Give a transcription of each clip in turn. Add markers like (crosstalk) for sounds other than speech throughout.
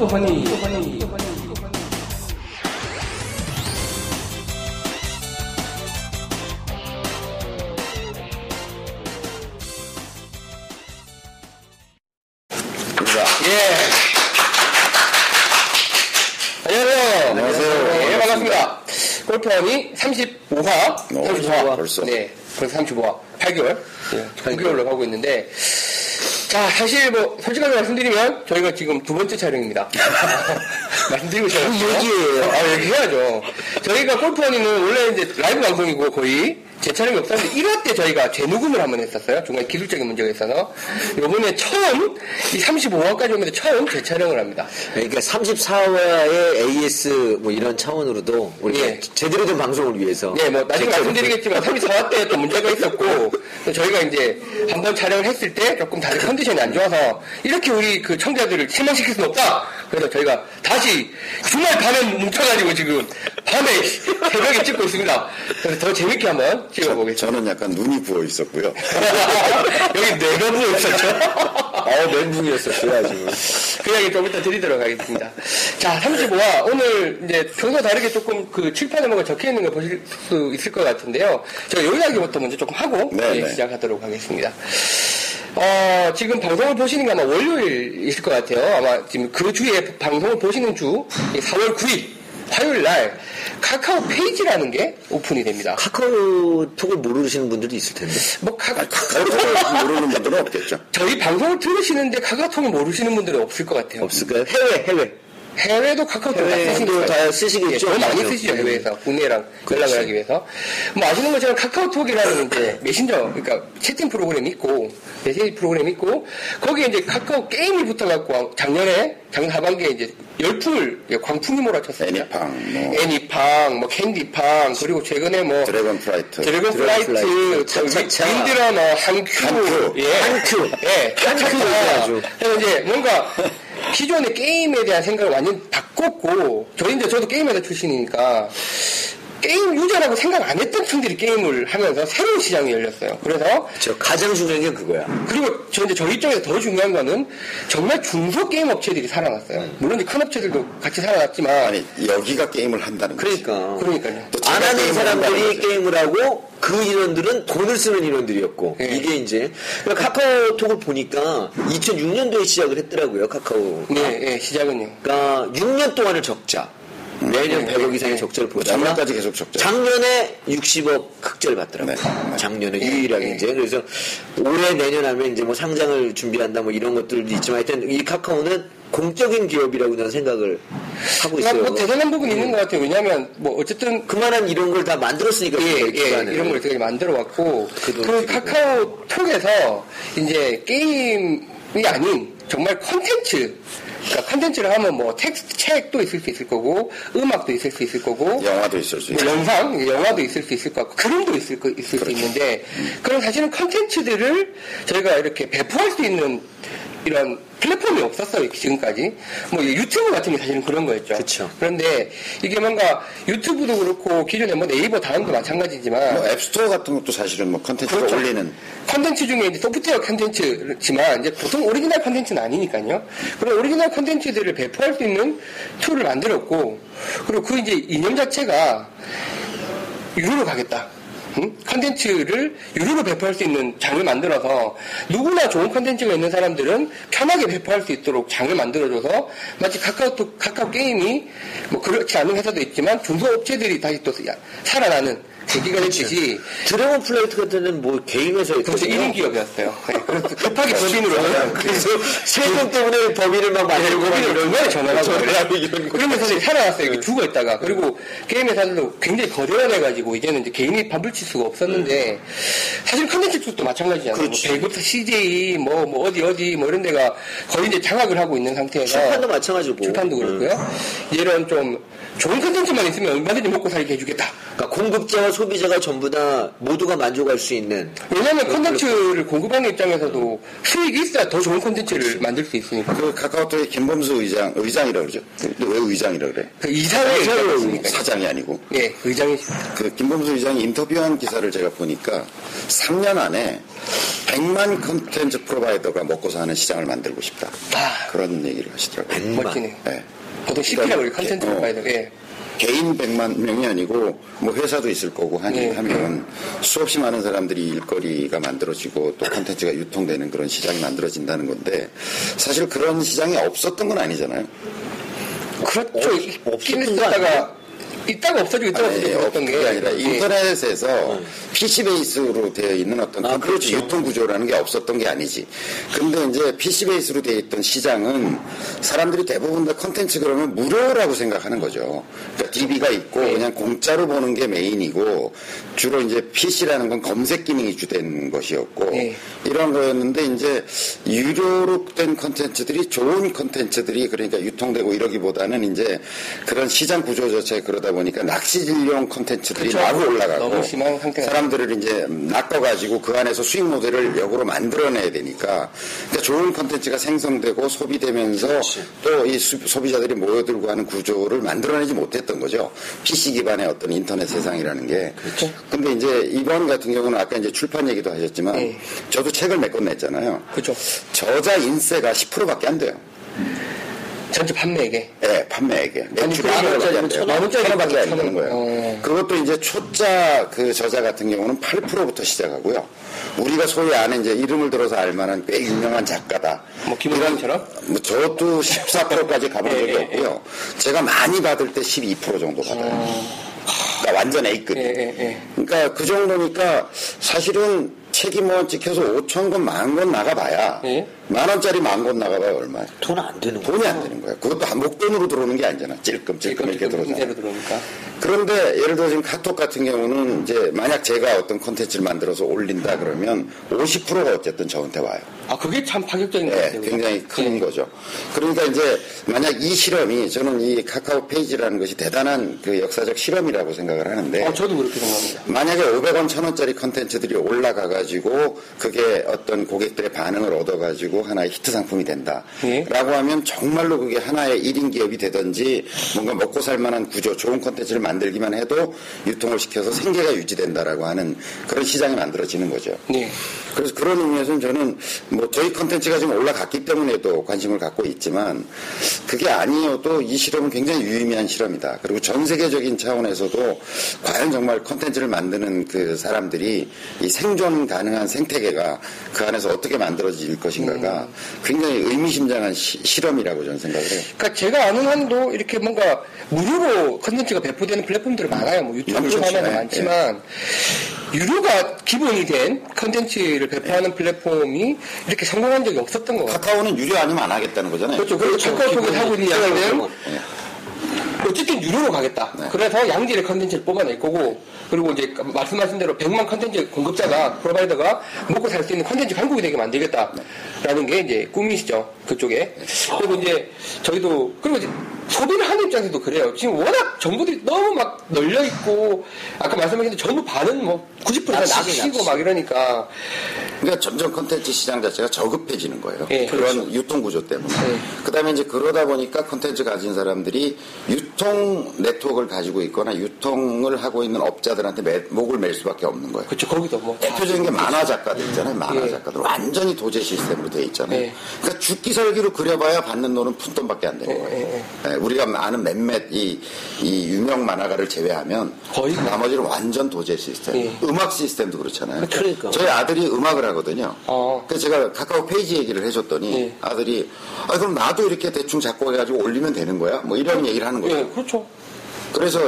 골프 허니. 예. 안녕하세요. 안녕하세요. 예, 반갑습니다. 골프원이 35화. 오, 35화. 벌써. 네, 벌써 35화. 8개월. 예, 9개월로 가고 있는데. 자, 사실 뭐, 솔직하게 말씀드리면, 저희가 지금 두 번째 촬영입니다. (laughs) 말씀드리고 싶어요. 얘기예요. 아, 얘기해야죠. 저희가 골프원이는 원래 이제 라이브 방송이고 거의 제 촬영이 없었는데 1화 때 저희가 재녹음을 한번 했었어요. 중간에 기술적인 문제가 있어서. 요번에 처음, 이 35화까지 오면서 처음 재촬영을 합니다. 그러니까 34화의 AS 뭐 이런 차원으로도 우리 예. 제대로 된 방송을 위해서 네, 뭐 나중에 말씀드리겠지만 34화 때 또 문제가 있었고 또 저희가 이제 한 번 촬영을 했을 때 조금 다들 컨디션이 안 좋아서 이렇게 우리 그 청자들을 실망시킬 수는 없다. 그래서 저희가 다시 주말 밤에 뭉쳐가지고 지금 밤에 새벽에 찍고 있습니다. 그래서 더 재밌게 한번 찍어보겠습니다. 저는 약간 눈이 부어 있었고요. (laughs) 여기 내가 부어 있었죠. 어 멘붕이었었어요 아주 그 이야기 좀 이따 드리도록 하겠습니다. 자, 35화. 오늘 이제 평소 다르게 조금 그 칠판에 뭔가 적혀 있는 걸 보실 수 있을 것 같은데요. 제가 요 이야기부터 먼저 조금 하고 네, 예, 네. 시작하도록 하겠습니다. 어, 지금 방송을 보시는 게 아마 월요일이실 것 같아요. 아마 지금 그 주에 방송을 보시는 주, 4월 9일, 화요일 날, 카카오 페이지라는 게 오픈이 됩니다. 카카오톡을 모르시는 분들도 있을 텐데 뭐, 카, 카카오톡 모르는 분들은 없겠죠. 저희 방송을 들으시는데 카카오톡을 모르시는 분들은 없을 것 같아요. 없을까요? 해외 해외 해외도 카카오톡 다 해외도 쓰시니까. 다 쓰시겠죠. 예, 더 많이. 쓰시죠, 음. 해외에서. 국내랑 연락을 그렇지. 하기 위해서. 뭐 아시는 것처럼 카카오톡이라는 이제 메신저, 그러니까 채팅 프로그램이 있고, 메시지 프로그램이 있고, 거기에 이제 카카오 게임이 붙어갖고 작년에, 작년 하반기에 이제 열풍을, 예, 광풍이 몰아쳤어요. 애니팡, 뭐. 애니팡, 뭐 캔디팡, 그리고 최근에 뭐, 드래곤 플라이트. 드래곤 플라이트, 차차차. 윈드러너, 한큐, 한큐. 예, 한큐. 예, 한큐. 그래서 이제 뭔가 기존의 게임에 대한 생각을 완전 바꿨고, 저희 이제 저도 게임회사 출신이니까 게임 유저라고 생각 안 했던 층들이 게임을 하면서 새로운 시장이 열렸어요. 그래서 저 가장 중요한 게 그거야 그리고 저 이제 저희 쪽에서 더 중요한 거는 정말 중소 게임 업체들이 살아났어요. 물론 이제 큰 업체들도 같이 살아났지만 아니, 여기가 게임을 한다는 거지. 그러니까 그러니까요. 또 안 하는 사람들이. 게임을 하고 그 인원들은 돈을 쓰는 인원들이었고 예. 이게 이제 그러니까 카카오톡을 보니까 2006년도에 시작을 했더라고요 카카오 네, 예, 시작은요. 그러니까 6년 동안을 적자. 매년 네, 100억 네, 이상의 네. 적자를 보다가 작년까지 계속 적자. 작년에 60억 흑자를 받더라고요. 네. 작년에 유일하게 네. 이제 그래서 올해 내년 하면 이제 뭐 상장을 준비한다 뭐 이런 것들도 있지만 하여튼 이 카카오는 공적인 기업이라고 저는 생각을 하고 그러니까 있어요. 뭐 대단한 부분이 있는 것 같아요. 왜냐하면 뭐 어쨌든 그만한 이런 걸 다 만들었으니까 예, 그 예. 이런 걸 되게 만들어 왔고 그 그, 돈을 카카오 톡에서 이제 게임이 아닌 정말 콘텐츠 그러니까 콘텐츠를 하면 뭐 텍스트 책도 있을 수 있을 거고 음악도 있을 수 있을 거고 영화도 있을 수 뭐 있고. 영상, 영화도 있을 수 있을 것 같고, 그림도 있을, 거, 있을 수 있는데, 그런 사실은 컨텐츠들을 저희가 이렇게 배포할 수 있는 이런 플랫폼이 없었어요, 지금까지. 뭐 유튜브 같은 게 사실은 그런 거였죠. 그쵸. 그런데 이게 뭔가 유튜브도 그렇고, 기존에 뭐 네이버 다음도 마찬가지지만, 뭐 앱스토어 같은 것도 사실은 뭐 컨텐츠를 그렇죠. 올리는 컨텐츠 중에 이제 소프트웨어 컨텐츠지만 이제 보통 오리지널 컨텐츠는 아니니까요. 그런 오리지널 컨텐츠들을 배포할 수 있는 tool을 만들었고 그리고 그 이제 이념 자체가 유료로 가겠다. 응? 컨텐츠를 유료로 배포할 수 있는 장을 만들어서 누구나 좋은 컨텐츠가 있는 사람들은 편하게 배포할 수 있도록 장을 만들어줘서 마치 카카오톡, 카카오 게임이 뭐 그렇지 않은 회사도 있지만 중소업체들이 다시 또 살아나는 계기가 됐듯이 드래곤 플라이트 같은 뭐 개인. 1인 기업이었어요. 네, 그래서 (laughs) 급하게 법인으로 하면 (laughs) 그래서 세금 때문에 법인을 막 만들고 막 법인을 이런 얼마나 전화하고 전화하고 이런 거. 그런 회사들이 살아났어요. 이렇게 죽어 있다가 그리고 게임 회사들도 굉장히 거대화돼가지고 이제는 이제 개인이 밥을 칠 수가 없었는데 사실 컨텐츠 쪽도 마찬가지잖아요. 뭐 그렇지. 배급사 CJ 뭐, 뭐 어디 어디 뭐 이런 데가 거의 이제 장악을 하고 있는 상태에서 출판도 마찬가지고. 출판도 그렇고요. 이런 좀 좋은 컨텐츠만 있으면 얼마든지 먹고 살게 해주겠다. 그러니까 공급자와 소비자가 전부 다 모두가 만족할 수 있는 왜냐하면 컨텐츠를 공급하는 입장에서도 수익이 있어야 더 좋은 컨텐츠를 만들 수 있으니까. 그 카카오톡의 김범수 의장, 의장이라고 그러죠. 근데 왜 의장이라고 그래? 그 이사회 의장이니까. 사장이 아니고. 예, 의장이십니다. 그 김범수 의장이 인터뷰한 기사를 제가 보니까 3년 안에 100만 컨텐츠 provider가 먹고 사는 시장을 만들고 싶다. 아. 그런 얘기를 하시더라고요. 100만. 멋지네요. 네. 보통 CP라고 우리 컨텐츠 어. 프로바이더. 예. 개인 100만 명이 아니고 뭐 회사도 있을 거고 하니 네. 하면 수없이 많은 사람들이 일거리가 만들어지고 또 콘텐츠가 유통되는 그런 시장이 만들어진다는 건데 사실 그런 시장이 없었던 건 아니잖아요. 그렇죠. 없- 없었던 거 있었다가 있다가 없어지고 있다가 없어지고 그랬던 게게 아니라 예. 인터넷에서 PC 베이스로 되어 있는 어떤 아, 콘텐츠 그렇죠. 유통 구조라는 게 없었던 게 아니지. 근데 이제 PC 베이스로 되어 있던 시장은 사람들이 대부분 다 콘텐츠 그러면 무료라고 생각하는 거죠. 그러니까 DB가 있고 네. 그냥 공짜로 보는 게 메인이고 주로 이제 PC라는 건 검색 기능이 주된 것이었고 네. 이런 거였는데 이제 유료로 된 콘텐츠들이 좋은 콘텐츠들이 그러니까 유통되고 이러기보다는 이제 그런 시장 구조 자체 그러다 보니 까 낚시질용 콘텐츠들이 그렇죠. 마구 올라가고 사람들을 이제 낚아가지고 그 안에서 수익 모델을 역으로 만들어내야 되니까 그러니까 좋은 콘텐츠가 생성되고 소비되면서 또 이 소비자들이 모여들고 하는 구조를 만들어내지 못했던 거죠. PC 기반의 어떤 인터넷 세상이라는 게. 그렇죠. 근데 이제 이번 같은 경우는 아까 이제 출판 얘기도 하셨지만 네. 저도 책을 몇 권 냈잖아요. 그렇죠. 저자 인세가 10%밖에 안 돼요. 전체 판매액에. 예, 판매액에. 만 원짜리면 10%밖에 안 돼요. 천 원짜리 천 원밖에 안천 되는 원. 거예요. 어. 그것도 이제 초자 그 저자 같은 경우는 8%부터 시작하고요. 우리가 소위 아는 이제 이름을 들어서 알만한 꽤 유명한 작가다. 뭐 김원장처럼? 뭐 저도 14%까지 가본 적이 예, 예, 없고요. 제가 많이 받을 때 12% 정도 받아요. 그러니까 완전 A급. 예, 예, 예. 그러니까 그 정도니까 사실은 책이 뭐 찍혀서 5천 권, 만 권 나가봐야 예. 만 원짜리 만권 나가봐야 얼마야? 돈 안 되는 거. 돈이 안 되는 거야. 그것도 한 목돈으로 들어오는 게 아니잖아. 찔끔 찔끔 이렇게 들어오잖아. 들어오니까. 그런데 예를 들어 지금 카톡 같은 경우는 이제 만약 제가 어떤 콘텐츠를 만들어서 올린다 그러면 50%가 어쨌든 저한테 와요. 아, 그게 참 파격적인 것 네, 같아요. 굉장히 큰 예. 거죠. 그러니까 이제 만약 이 실험이 저는 이 카카오 페이지라는 것이 대단한 그 역사적 실험이라고 생각을 하는데 어, 저도 그렇게 생각합니다. 만약에 500원, 1000원짜리 컨텐츠들이 올라가가지고 그게 어떤 고객들의 반응을 얻어가지고 하나의 히트 상품이 된다. 예. 라고 하면 정말로 그게 하나의 1인 기업이 되든지 뭔가 먹고 살 만한 구조, 좋은 컨텐츠를 만들기만 해도 유통을 시켜서 생계가 유지된다라고 하는 그런 시장이 만들어지는 거죠. 네. 그래서 그런 의미에서는 저는 뭐 저희 컨텐츠가 지금 올라갔기 때문에도 관심을 갖고 있지만 그게 아니어도 이 실험은 굉장히 유의미한 실험이다. 그리고 전 세계적인 차원에서도 과연 정말 컨텐츠를 만드는 그 사람들이 이 생존 가능한 생태계가 그 안에서 어떻게 만들어질 것인가가 굉장히 의미심장한 시- 실험이라고 저는 생각을 해요. 그러니까 제가 아는 한도 이렇게 뭔가 무료로 컨텐츠가 배포되는 플랫폼들이 많아요. 뭐 유튜브. 하면 네. 많지만 유료가 기본이 된 컨텐츠를 배포하는 플랫폼이 이렇게 성공한 적이 없었던 것 같아요. 카카오는 유료 아니면 안 하겠다는 거잖아요. 그렇죠. 그래서 카카오톡에서 하고 있는 예. 어쨌든 유료로 가겠다. 네. 그래서 양질의 컨텐츠를 뽑아낼 거고, 그리고 이제 말씀하신 대로 100만 컨텐츠 공급자가, provider가 먹고 살 수 있는 컨텐츠 강국이 되게 만들겠다 라는 게 이제 꿈이시죠. 그쪽에. 그리고 이제 저희도, 그리고 이제 소비를 하는 입장에서도 그래요. 지금 워낙 정보들이 너무 막 널려있고, 아까 말씀하신 대로 전부 반은 뭐 90%다 낚시지, 낚시고 낚시. 막 이러니까. 그러니까 점점 컨텐츠 시장 자체가 저급해지는 거예요. 예, 그런 유통 구조 때문에. 네. 그 다음에 이제 그러다 보니까 컨텐츠 가진 사람들이 유통 네트워크를 가지고 있거나 유통을 하고 있는 업자들한테 매- 목을 맬 수밖에 없는 거예요. 그렇죠. 거기도 뭐. 대표적인 게 만화 작가들 있잖아요. 만화 예. 작가들 완전히 도제 시스템으로 돼 있잖아요. 예. 그러니까 죽기 살기로 그려봐야 받는 돈은 푼돈밖에 안 되는 예, 거예요. 예, 예, 우리가 아는 몇몇 이, 이 유명 만화가를 제외하면 거의 뭐. 나머지는 완전 도제 시스템. 예. 음악 시스템도 그렇잖아요. 그러니까. 저희 아들이 음악을 하거든요. 어. 그래서 제가 카카오 페이지 얘기를 해줬더니 예. 아들이 아 그럼 나도 이렇게 대충 작곡해가지고 올리면 되는 거야? 뭐 이런 얘기를 하는 거죠. 예, 그렇죠. 그래서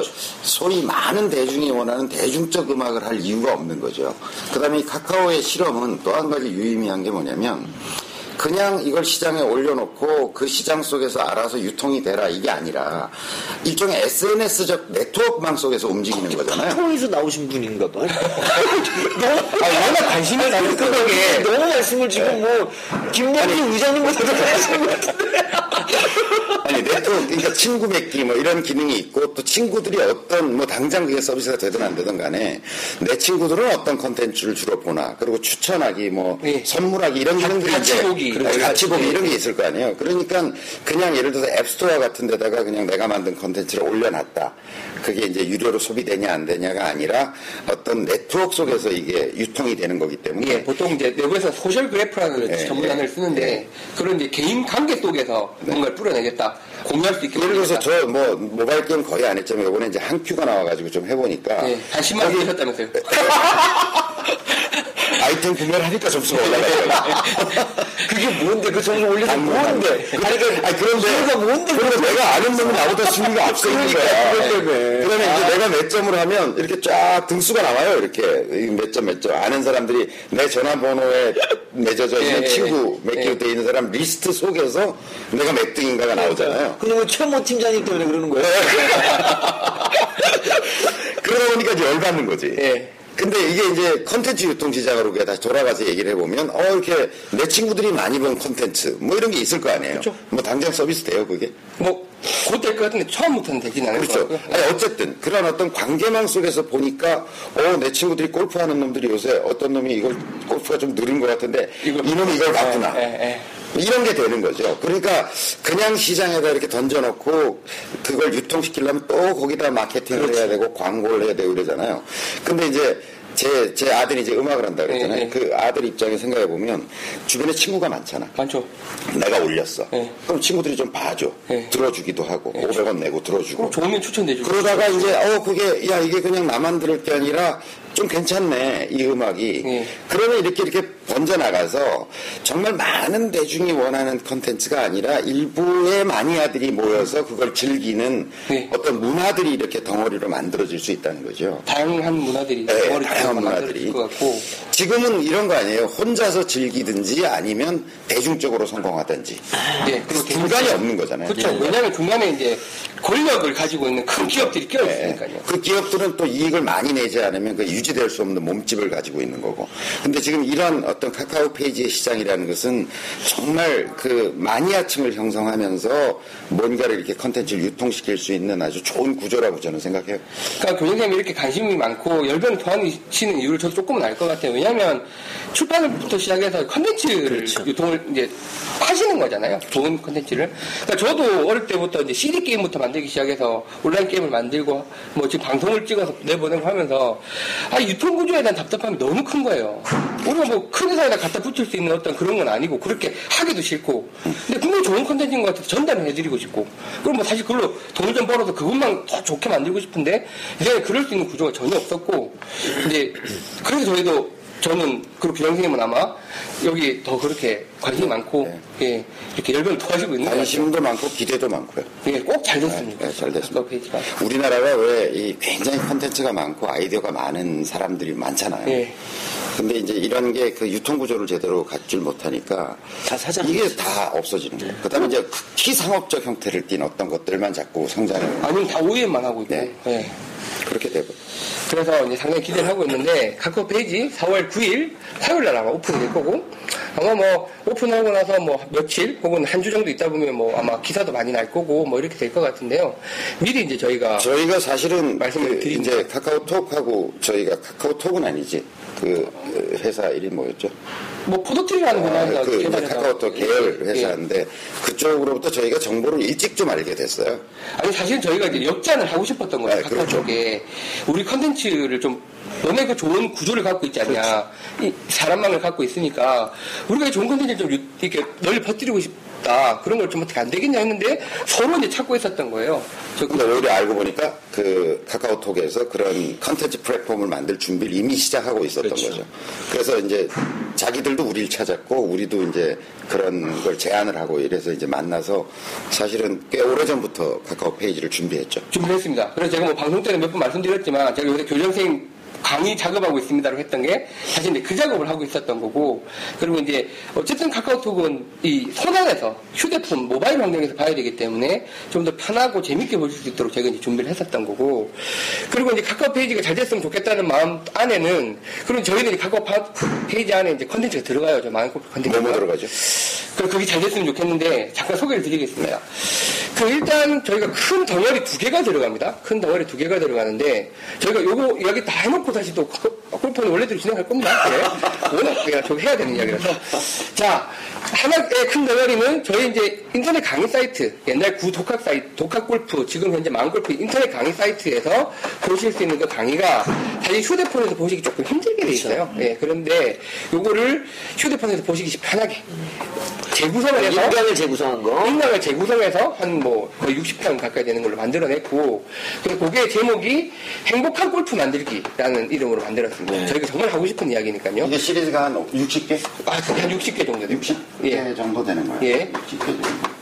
소위 많은 대중이 원하는 대중적 음악을 할 이유가 없는 거죠. 그 다음에 이 카카오의 실험은 또 한 가지 유의미한 게 뭐냐면 그냥 이걸 시장에 올려놓고 그 시장 속에서 알아서 유통이 되라 이게 아니라 일종의 SNS적 네트워크망 속에서 움직이는 거잖아요. 통에서 나오신 분인가 봐. (laughs) 아, 워낙 관심이 가는 그거게. 너무 말씀을 지금 뭐 김범수 의장님보다 더 하시는 것 같은데. 아니 네트워크 그러니까 친구 맺기 뭐 이런 기능이 있고 또 친구들이 어떤 뭐 당장 그게 서비스가 되든 안 되든 간에 내 친구들은 어떤 컨텐츠를 주로 보나 그리고 추천하기 뭐 네. 선물하기 이런 기능들이 이제 보기. 그리고 같이 보기 네. 이런 게 있을 거 아니에요. 그러니까 그냥 예를 들어서 앱스토어 같은 데다가 그냥 내가 만든 컨텐츠를 올려놨다. 그게 이제 유료로 소비되냐 안 되냐가 아니라 어떤 네트워크 속에서 이게 유통이 되는 거기 때문에 예, 보통 이제 내부에서 social graph라는 네, 전문 단어를 네, 쓰는데 네. 그런 이제 개인 관계 속에서 뭔가를 뿌려내겠다, 공유할 수 있게. 예를 들어서. 저 뭐 모바일 게임 거의 안 했지만 이번에 이제 한 큐가 나와가지고 좀 해보니까 예, 한 10만 원 쓰셨다면서요. (laughs) 아이템 구매를 하니까 점수가 올라가더라고요. (laughs) 그게 뭔데? 그 점수 올려서 뭔데? 아니, 그, 아니, 그런데, 순위가 뭔데? 그런데 내가 아는 놈이 나보다 순위가 앞서 있는 거야. 그것 때문에. 그러면 이제 내가 몇 점을 하면 이렇게 쫙 등수가 나와요. 이렇게 몇 점 몇 점. 아는 사람들이 내 전화번호에 맺어져 있는 예, 친구 예. 몇 개로 돼 있는 사람 리스트 속에서 내가 몇 등인가가 나오잖아요. 그냥 뭐 최모 팀장님 때문에 그러는 거예요. (laughs) 그러다 보니까 이제 열받는 거지. 예. 근데 이게 이제 컨텐츠 유통 시장으로 다시 돌아가서 얘기를 해보면, 어, 이렇게 내 친구들이 많이 본 컨텐츠, 뭐 이런 게 있을 거 아니에요. 그렇죠. 뭐 당장 서비스 돼요, 그게? 뭐, 곧될 것 같은데 처음부터는 않을 것 그렇죠. 아니, 어쨌든, 그런 어떤 관계망 속에서 보니까, 어, 내 친구들이 골프하는 놈들이 요새 어떤 놈이 이걸, 골프가 좀 느린 것 같은데, 이걸- 이놈이 이걸 봤구나. 예, 예, 예. 이런 게 되는 거죠. 그러니까 그냥 시장에다 이렇게 던져놓고 그걸 유통시키려면 또 거기다 마케팅을 그렇죠. 해야 되고 광고를 해야 되고 이러잖아요. 근데 이제 제, 제 아들이 이제 음악을 한다 그랬잖아요. 네, 네. 그 아들 입장에 생각해 보면 주변에 친구가 많잖아. 많죠. 내가 올렸어. 네. 그럼 친구들이 좀 봐줘. 네. 들어주기도 하고, 500원 내고 들어주고. 그럼 좋으면 추천돼주고. 그러다가 이제 어 그게 야 이게 그냥 나만 들을 게 아니라 좀 괜찮네 이 음악이 네. 그러면 이렇게 이렇게 번져 나가서 정말 많은 대중이 원하는 컨텐츠가 아니라 일부의 마니아들이 모여서 그걸 즐기는 네. 어떤 문화들이 이렇게 덩어리로 만들어질 수 있다는 거죠. 다양한 문화들이 네, 덩어리 다양한 문화들이. 지금은 이런 거 아니에요. 혼자서 즐기든지 아니면 대중적으로 성공하든지 예, 그리고 중간이 없는 거잖아요. 그렇죠. 왜냐하면 중간에 이제 권력을 가지고 있는 큰 기업들이 껴 네. 있으니까요. 그 기업들은 또 이익을 많이 내지 않으면 그 유지될 수 없는 몸집을 가지고 있는 거고. 근데 지금 이런 어떤 카카오 페이지의 시장이라는 것은 정말 그 마니아층을 형성하면서 뭔가를 이렇게 컨텐츠를 유통시킬 수 있는 아주 좋은 구조라고 저는 생각해요. 그러니까 교장님이 이렇게 관심이 많고 열변을 토하시는 이유를 저도 조금은 알 것 같아요. 왜냐하면 출판부터 시작해서 컨텐츠를 그렇죠. 유통을 이제 파시는 거잖아요. 좋은 컨텐츠를. 그러니까 저도 어릴 때부터 이제 CD 게임부터 만 들기 시작해서 온라인 게임을 만들고 뭐 지금 방송을 찍어서 내보내고 하면서 아 유통 구조에 대한 답답함이 너무 큰 거예요. 우리가 뭐 큰 회사에다 갖다 붙일 수 있는 어떤 그런 건 아니고 그렇게 하기도 싫고. 근데 분명히 좋은 컨텐츠인 것 같아서 전달을 해드리고 싶고. 그럼 뭐 사실 그걸로 돈을 좀 벌어서 그것만 더 좋게 만들고 싶은데 이제 그럴 수 있는 구조가 전혀 없었고. 이제 그래서 저희도 저는 그리고 교장선생님은 아마 여기 더 그렇게 관심이 많고 예, 이렇게 열변을 토하시고 있는. 관심도 많고 기대도 많고요. 예, 꼭 잘 됐습니다. 네, 잘 됐습니다. 페이지가. 우리나라가 왜 이 굉장히 컨텐츠가 많고 아이디어가 많은 사람들이 많잖아요. 예. 근데 이제 이런 게 그 유통 구조를 제대로 갖질 못하니까 다 사장. 이게 다 없어지는 거예요. 그다음에 이제 극히 상업적 형태를 띈 어떤 것들만 자꾸 성장을 아니면 다 OEM만 하고 있고. 네. 예. 그렇게 되고 그래서 이제 상당히 기대를 하고 있는데 카카오 페이지 4월 9일 화요일 날 아마 오픈이 될 거고 아마 뭐 오픈하고 나서 뭐 며칠 혹은 한 주 정도 있다 보면 뭐 아마 기사도 많이 날 거고 뭐 이렇게 될 것 같은데요. 미리 이제 저희가 저희가 사실은 말씀을 그 드립니다. 이제 카카오톡하고 저희가 카카오톡은 아니지 그 회사 이름 뭐였죠? 뭐 포도트리라는 아, 회사가 그 개발해서 카카오톡 계열 예. 회사인데 그쪽으로부터 저희가 정보를 일찍 좀 알게 됐어요. 아니 사실은 저희가 이제 역전을 하고 싶었던 거예요. 네, 카카오 그렇죠. 쪽에 우리 컨텐츠를 좀 너네 그 좋은 구조를 갖고 있지 않냐, 그렇죠. 이 사람망을 갖고 있으니까 우리가 이 좋은 컨텐츠를 좀 유- 이렇게 널리 퍼뜨리고 싶 다 그런 걸 좀 어떻게 안 되겠냐 했는데 서로 이제 찾고 있었던 거예요. 저 근데 오히려 알고 보니까 그 카카오톡에서 그런 컨텐츠 플랫폼을 만들 준비를 이미 시작하고 있었던 그렇죠. 거죠. 그래서 이제 자기들도 우리를 찾았고 우리도 이제 그런 걸 제안을 하고 이래서 이제 만나서 사실은 꽤 오래전부터 카카오 페이지를 준비했죠. 준비했습니다. 그래서 제가 뭐 방송 때는 몇 번 말씀드렸지만 제가 요새 교장선생님 강의 작업하고 있습니다라고 했던 게 사실 이제 그 작업을 하고 있었던 거고 그리고 이제 어쨌든 카카오톡은 이 손안에서 휴대폰 모바일 환경에서 봐야 되기 때문에 좀 더 편하고 재밌게 볼수 있도록 제가 이제 준비를 했었던 거고 그리고 이제 카카오 페이지가 잘 됐으면 좋겠다는 마음 안에는 그리고 저희들이 카카오 파- 페이지 안에 이제 컨텐츠가 들어가요. 저 마음골프 컨텐츠가. 뭐뭐 들어가죠? 그럼 그게 잘 됐으면 좋겠는데 잠깐 소개를 드리겠습니다. 그 일단 저희가 큰 덩어리 두 개가 들어갑니다. 큰 덩어리 두 개가 들어가는데 저희가 요거 이야기 다 해놓고 다시 또 골프는 원래대로 진행할 겁니다. 네. 워낙 내가 좀 해야 되는 이야기라서 자 하나의 큰 덩어리는 저희 이제 인터넷 강의 사이트 옛날 구 독학 사이트 독학 골프 지금 현재 마음골프 인터넷 강의 사이트에서 보실 수 있는 그 강의가 사실 휴대폰에서 보시기 조금 힘들게 돼 있어요. 예, 그런데 요거를 휴대폰에서 보시기 편하게 재구성을 해서 인간을 재구성한 거. 인강을 재구성해서 한 뭐 거의 60편 가까이 되는 걸로 만들어냈고 그래서 그게 제목이 행복한 골프 만들기라는 이름으로 만들었습니다. 네. 저희가 정말 하고 싶은 이야기니까요. 이게 시리즈가 한 60개? 아, 한 60개 정도 됩니다. 60개 예. 정도 되는 거예요. 예. 60개 정도.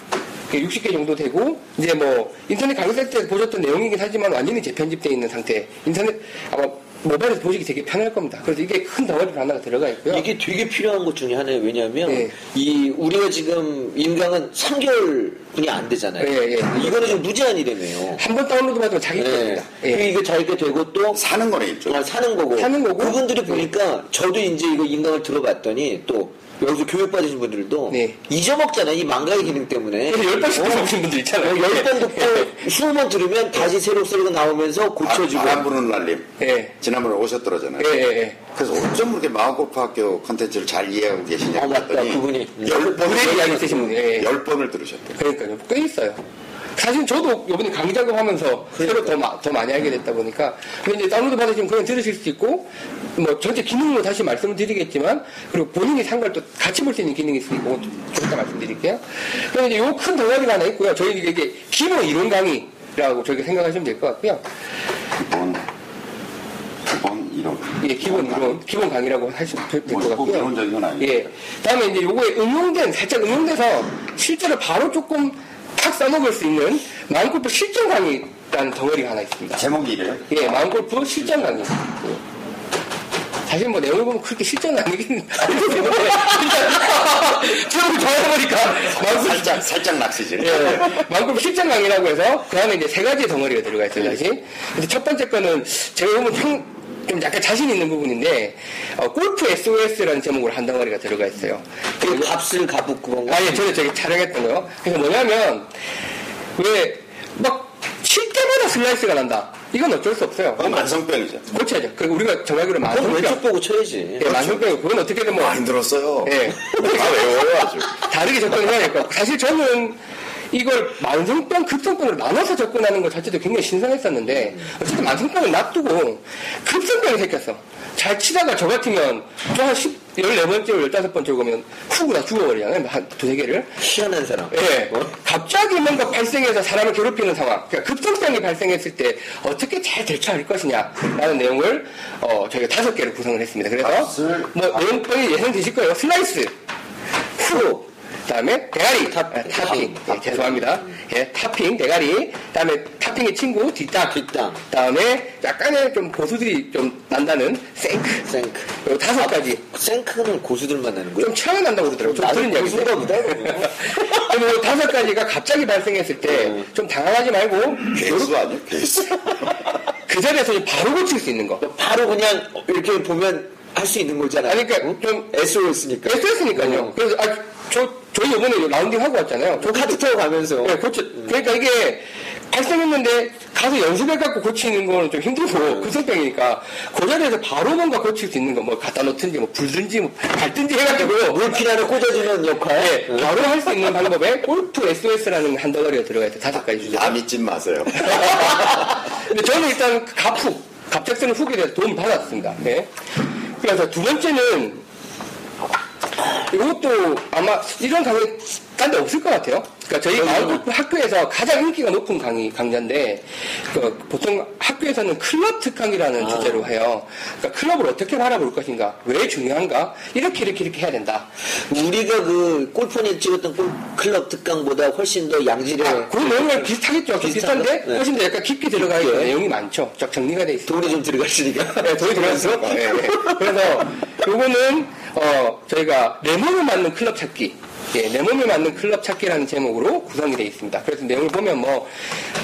60개 정도 되고 이제 뭐 인터넷 강의 사이트에서 보셨던 내용이긴 하지만 완전히 재편집되어 있는 상태. 인터넷 아마 모바일에서 보시기 되게 편할 겁니다. 그래서 이게 큰 덩어리 하나가 들어가 있고요. 이게 되게 필요한 것 중에 하나예요. 왜냐하면 예. 이 우리가 지금 인강은 3개월 분이 안 되잖아요. 예, 예. 이거는 지금 무제한이라며요. 한 번 다운로드 받으면 자기 예. 겁니다. 그리고 이거 자기가 되고 또 사는 거네, 일종. 아, 사는 거고. 사는 거고. 그분들이 보니까 저도 이제 이거 인강을 들어봤더니 또 여기서 교육 받으신 분들도 네. 잊어먹잖아요. 이 망각의 기능 때문에. 그래서 열 번씩 들어보신 분들 있잖아요. 어, 열번 듣고 스무 번 들으면 다시 새로 소리가 나오면서 고쳐지고. 바람 부는 날님. 예. 지난번에 오셨더라잖아요. 예, 예, 예. 그래서 어쩜 그렇게 마음골프 학교 컨텐츠를 잘 이해하고 계시냐 아, 맞다. 그분이. 열 번을, 이야기 있으신 분이, 예. 열 번을 들으셨대요. 그러니까요. 꽤 있어요. 사실 저도 이번에 강의 작업하면서 새로 더, 마- 더 많이 알게 됐다 보니까 근데 이제 다운로드 받으시면 그냥 들으실 수 있고 뭐 전체 기능으로 다시 말씀을 드리겠지만 그리고 본인이 산걸또 같이 볼 수 있는 기능이 있으니까 이따 말씀드릴게요. 그럼 이제 요 큰 덩어리가 하나 있고요. 저희 이게 기본 이론 강의라고 저희가 생각하시면 될 것 같고요. 기본, 기본 이론. 예, 기본 이론, 기본 강의라고 하시면 될 뭐, 것꼭 같고요. 이론적인 건 아니에요. 예. 다음에 이제 요거에 응용된, 살짝 응용돼서 실제로 바로 조금 탁 써먹을 수 있는 마음골프 실전 강의 라는 덩어리가 하나 있습니다. 제목이 이래요? 예, 마음골프 실전 강의. 예. 사실 뭐 내용을 보면 그렇게 실전 때문에 일단 제목을 정해보니까 마음골프 살짝, 살짝 낚시지. 예, 마음골프 실전 강의라고 해서 그 안에 이제 세 가지의 덩어리가 들어가 있어요, 다시. 근데 첫 번째 거는 제가 보면 형, 좀 약간 자신 있는 부분인데, 어, 골프 SOS라는 제목으로 한 덩어리가 들어가 있어요. 그 값을 가북 그건 거. 아, 예, 저는 저기 촬영했던 거요. 그래서 뭐냐면, 왜, 막, 칠 때마다 슬라이스가 난다. 이건 어쩔 수 없어요. 그건 만성병이죠. 고쳐야죠. 그리고 우리가 정확히로 그럼 왼쪽 만성병. 보고 쳐야지. 예, 만성병. 그건 어떻게든 뭐, 많이 들었어요. 예. 다 외워요, 아주. (laughs) 다르게 접근해야 될것 같고 사실 저는 이걸 만성병, 급성병으로 나눠서 접근하는 것 자체도 굉장히 신선했었는데 어쨌든 만성병을 놔두고 급성병이 생겼어. 잘 치다가 저 같으면 저한 14번째, 15번째 오면 훅 나 죽어버리잖아요. 한 두세 개를. 희한한 사람. 예. 갑자기 뭔가 발생해서 사람을 괴롭히는 상황. 그러니까 급성병이 발생했을 때 어떻게 잘 대처할 것이냐 라는 내용을 어, 저희가 다섯 개를 구성을 했습니다. 그래서 값을- 뭐 내용이 예상되실 거예요. 슬라이스, 훅, 그 다음에 대가리, 탑- 아, 타핑. 탑- 예, 죄송합니다. 예, 타핑, 대가리. 그다음에 타핑의 친구 뒷땅. 뒷땅. 그다음에 약간의 좀 고수들이 좀 난다는 생크. 생크. 그리고 다섯 가지. 생크는 고수들만 나는 거예요? 좀 차이 난다고 그러더라고요. 이야기인데. 고수인가 보다. 그리고 (laughs) 다섯 가지가 갑자기 발생했을 때 좀 당황하지 말고 괴수 아니에요? 괴수. (laughs) 그 자리에서 바로 고칠 수 있는 거. 바로 그냥 이렇게 보면 할 수 있는 거잖아요. 아니, 그러니까 좀 SOS니까. SS니까요. 어. 그래서 아, 저 저희 이번에 라운딩 하고 왔잖아요. 저 카트 타고 가면서. 네, 고쳐. 그러니까 이게 발생했는데 가서 연습해 갖고 고치는 거는 좀 힘들고 급성병이니까 그 자리에서 바로 뭔가 고칠 수 있는 거 뭐 갖다 놓든지 뭐 불든지 뭐 밟든지 해가지고 물피라를 꽂아주는 역할. 네, 바로 할 수 있는 방법에 골프 SOS라는 한 덩어리가 들어가 있어요. 다섯 가지 주제. 나 믿지 마세요. (laughs) 근데 저는 일단 그 갑훅, 갑작스러운 훅에 대해서 도움을 받았습니다. 네. 그래서 두 번째는 이것도 아마 이런 강의 딴 데 없을 것 같아요. 그러니까 저희 마을골프 학교에서 가장 인기가 높은 강의 강좌인데 그 보통 학교에서는 클럽 특강이라는 주제로 해요. 그러니까 클럽을 어떻게 바라볼 것인가, 왜 중요한가, 이렇게 이렇게 이렇게 해야 된다. 우리가 그 골프니 찍었던 골 클럽 특강보다 훨씬 더 양질의 그 내용은 비슷하겠죠. 비슷한가? 비슷한데 네. 훨씬 더 약간 깊게 들어가 있는 내용이 많죠. 쫙 정리가 돼 있어요. 돈이 좀 들어갔으니까. (laughs) 네, 돈이 들어갔어. 네, 네. 그래서 요거는 어 저희가 레몬을 맞는 클럽 찾기. 예, 내 몸에 맞는 클럽 찾기라는 제목으로 구성이 되어 있습니다. 그래서 내용을 보면 뭐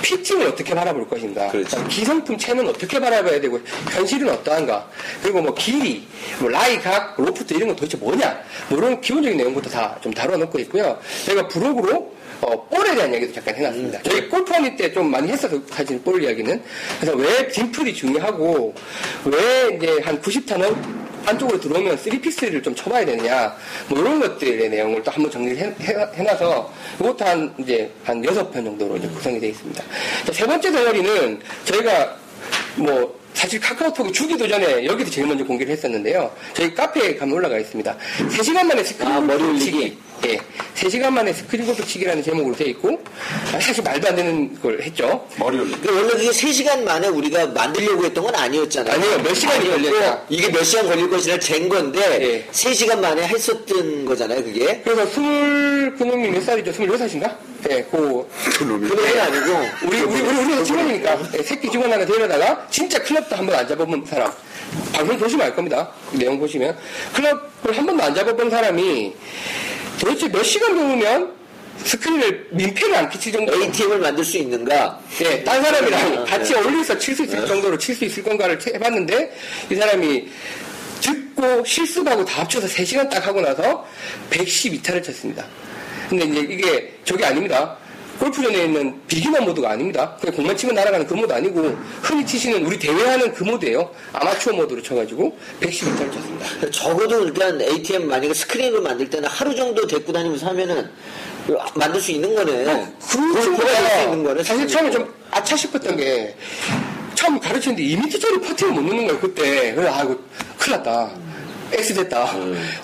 피팅을 어떻게 바라볼 것인가, 그렇죠. 기성품 채는 어떻게 바라봐야 되고 현실은 어떠한가, 그리고 뭐 길이, 뭐 라이, 각, 로프트 이런 건 도대체 뭐냐, 뭐 이런 기본적인 내용부터 다 좀 다뤄놓고 있고요. 저희가 부록으로 어, 볼에 대한 이야기도 잠깐 해놨습니다. 저희 골프 허니 때 좀 많이 했어서 사실 볼 이야기는. 그래서 왜 딤플이 중요하고, 왜 이제 한 90타는 안쪽으로 들어오면 3 piece를 좀 쳐봐야 되느냐, 뭐 이런 것들의 내용을 또 한번 정리를 해, 해, 놔서 이것도 한 이제 한 6편 정도로 이제 구성이 되어 있습니다. 자, 세 번째 덩어리는 저희가 뭐 사실 카카오톡이 주기도 전에 여기도 제일 먼저 공개를 했었는데요. 저희 카페에 가면 올라가 있습니다. 3시간 만에 스크린 아, 머리 올리기? 예. 3시간 만에 스크린 골프 치기라는 제목으로 되어 있고, 아, 사실 말도 안 되는 걸 했죠. 머리 올리. 그 원래 그게 3시간 만에 우리가 만들려고 했던 건 아니었잖아요. 아니요, 몇 시간이 걸렸다. 이게 몇 시간 걸릴 것이라 잰 건데, 예. 3시간 만에 했었던 거잖아요, 그게. 그래서 스물, 그놈이 몇 살이죠? 스물여섯인가? 예, 그, 그놈이. 그게 아니고, 우리, 우리, 우리, 우리가 직원이니까, 예, 새끼 직원 하나 데려다가, 진짜 클럽도 한 번 안 잡아본 사람. 방송 보시면 알 겁니다. 내용 보시면. 클럽을 한 번도 안 잡아본 사람이, 도대체 몇 시간 배우면 스크린을 민폐를 안 끼칠 정도로 ATM을 만들 수 있는가? 예, 딴 사람이랑 같이 네. 어울려서 칠 수 있을 정도로 칠 수 있을 건가를 해봤는데, 이 사람이 듣고 실습하고 다 합쳐서 3시간 딱 하고 나서 112타를 쳤습니다. 근데 이제 이게 저게 아닙니다. 골프전에 있는 비기너 모드가 아닙니다. 그냥 공만 치면 날아가는 그 모드 아니고, 흔히 치시는 우리 대회하는 그 모드예요. 아마추어 모드로 쳐가지고 112타를 쳤습니다. (laughs) 적어도 일단 ATM 만약에 스크린으로 만들 때는 하루 정도 데리고 다니면서 하면은 만들 수 있는 거네. 그 친구가 있는 거네. 사실 처음에 좀 아차 싶었던 게 처음 가르쳤는데 2m짜리 퍼팅을 못 넣는 거예요 그때 그래서 아이고 큰일 났다 X 됐다.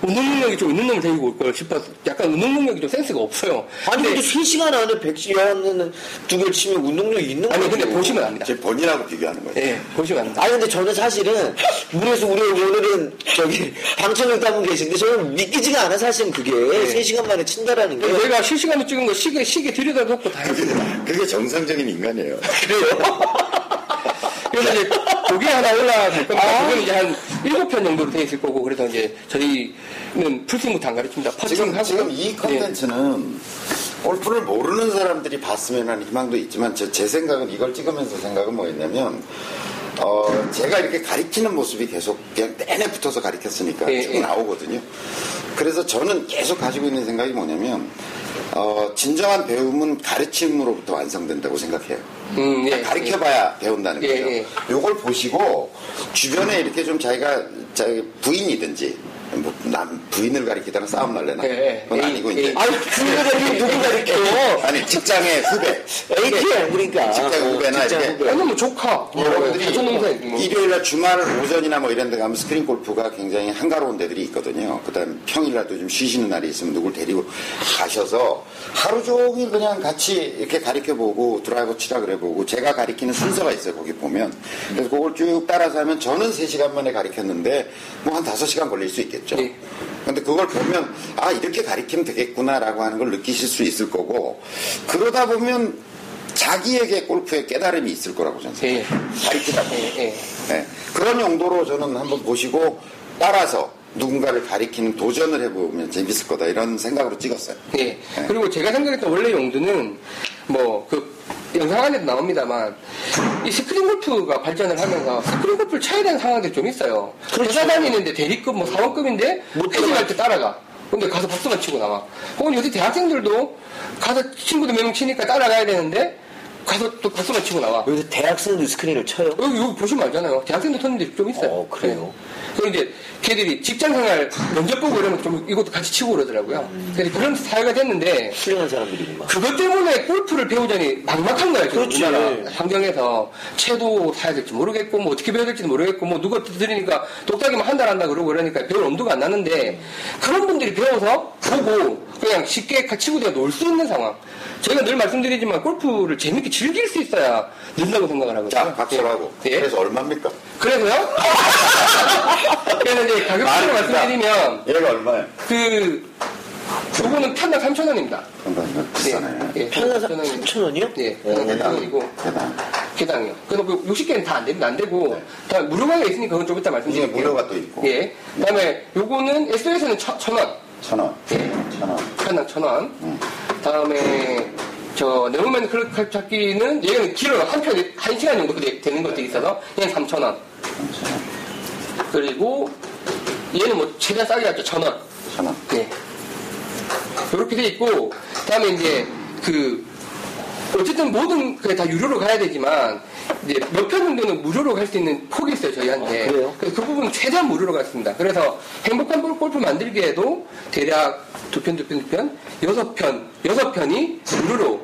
운동 능력이 좀 있는 놈을 데리고 올 걸 싶어서 약간 운동 능력이 좀 센스가 없어요. 아니, 근데 근데, 3시간 안에 100시간은 두개 치면 운동력이 있는 거지. 아니 근데 보시면 압니다. 제 본인하고 비교하는 거죠. 예 보시면 압니다. 아니 근데 저는 사실은 그래서 우리 오늘은 저기 방청객 따분 계신데 저는 믿기지가 않아 사실은 그게. 네. 3시간 만에 친다라는 게. 저희가 실시간으로 찍은 거 시계 시계 들여다 놓고 다 했습니다 그게 정상적인 인간이에요. 그래 (laughs) 서 이제 그게 하나 올라갈 겁니다. 아. 그건 이제 한 7편 정도로 돼 있을 거고, 그래서 이제 저희는 풀스윙부터 안 가르칩니다. 지금. 지금 이 예. 컨텐츠는 골프를 모르는 사람들이 봤으면 하는 희망도 있지만 제, 제 생각은 이걸 찍으면서 생각은 뭐였냐면 어, 제가 이렇게 가리키는 모습이 계속 그냥 내내 붙어서 가리켰으니까 예, 쭉 예. 나오거든요. 그래서 저는 계속 가지고 있는 생각이 뭐냐면 어, 진정한 배움은 가르침으로부터 완성된다고 생각해요. 음, 예, 가르쳐봐야 배운다는 예, 거죠. 예. 요걸 보시고 주변에 이렇게 좀 자기가 자기 부인이든지 뭐 남 부인을 가리키다가 싸움 날래나? 예, 예. 그건 예, 아니고 예. 이제 아니 그거를 (laughs) 누구 가르쳐 아니 직장의 후배 ATM 그러니까 직장 후배나 직장 이렇게 후배. 아니, 뭐 조카. 여러분들이 사촌 동생. 뭐. 일요일날 주말 오전이나 뭐 이런 데 가면 스크린 골프가 굉장히 한가로운 데들이 있거든요. 그 다음 평일날도 좀 쉬시는 날이 있으면 누굴 데리고 가셔서 하루 종일 그냥 같이 이렇게 가르쳐 보고 드라이버 치라 그래 보고 제가 가리키는 순서가 있어요. 거기 보면. 그래서 그걸 쭉 따라서 하면 저는 3시간 만에 가르쳤는데 뭐 한 5시간 걸릴 수 있겠죠. 네. 근데 그걸 보면 아 이렇게 가리키면 되겠구나라고 하는 걸 느끼실 수 있을 거고 그러다 보면 자기에게 골프의 깨달음이 있을 거라고 저는 예. 생각해요. 가리키다 보면. 예, 예. 네. 그런 용도로 저는 한번 보시고 따라서 누군가를 가르치는 도전을 해보면 재밌을 거다 이런 생각으로 찍었어요. 예. 그리고 제가 생각했던 원래 용도는 뭐 그 영상 안에도 나옵니다만 이 스크린 골프가 발전을 하면서 스크린 골프를 쳐야 되는 상황들이 좀 있어요. 회사 다니는데 대리급 뭐 사원급인데 회식할 때 따라가. 근데 가서 박수만 치고 나와. 혹은 요새 대학생들도 가서 친구들 몇 명 치니까 따라가야 되는데 가서 또 박수만 치고 나와. 여기서 대학생도 스크린을 쳐요 여기, 여기 보시면 알잖아요. 대학생도 쳤는데 좀 있어요. 어, 그래요? 그리고 이제 걔들이 직장 생활 면접 보고 이러면 좀 이것도 같이 치고 그러더라고요. 그래서 그런 사회가 됐는데 훌륭한 사람들이구만 그것 때문에 골프를 배우자니 막막한 거야, 지금 그렇지. 우리나라 환경에서. 채도 사야 될지 모르겠고, 뭐 어떻게 배워야 될지도 모르겠고, 뭐 누가 들으니까 똑딱이만 한달 한다 그러고 그러니까 배울 엄두가 안 나는데, 그런 분들이 배워서 보고, 그냥 쉽게 치고대가 놀수 있는 상황. 저희가 늘 말씀드리지만 골프를 재밌게 즐길 수 있어야 는다고 생각을 하거든요. 자, 박수하고. 예. 그래서 얼마입니까? 그래서요? (laughs) 그래서 이제 말을 말씀드리면, 얘가 얼마예요? 그, 요거는 편당 3,000원입니다. 잠깐만, 비싸네. 예, 편한 저는- 3,000원이요? 예, 편당 대당. 3,000원이고. 대당. 개당이요. 그래서 그 60개는 다 안 됩니다. 안 되고, 다 무료가가 있으니까 그건 좀 이따 말씀드릴게요. 이게 무료가 또 있고. 예. 그 다음에 요거는 SOS는 천, 천 원. 천 원. 예. 천 원. 천 원. 다음에 저 네모맨 클럽 찾기는 얘는 길어요. 한 편에 한 시간 정도 되- 되는 것도 있어서 얘는 삼천 원. 그리고 얘는 뭐 최대한 싸게 갔죠. 천 원. 천 원. 네. 이렇게 돼 있고, 다음에 이제 그, 어쨌든 모든 게다 유료로 가야 되지만, 이제 몇 편 정도는 무료로 갈 수 있는 폭이 있어요, 저희한테. 아, 그래요? 그래서 그 부분은 최대한 무료로 갔습니다. 그래서 행복한 골- 골프 만들기에도 대략 두 편, 두 편, 두 편, 여섯 편, 여섯 편이 무료로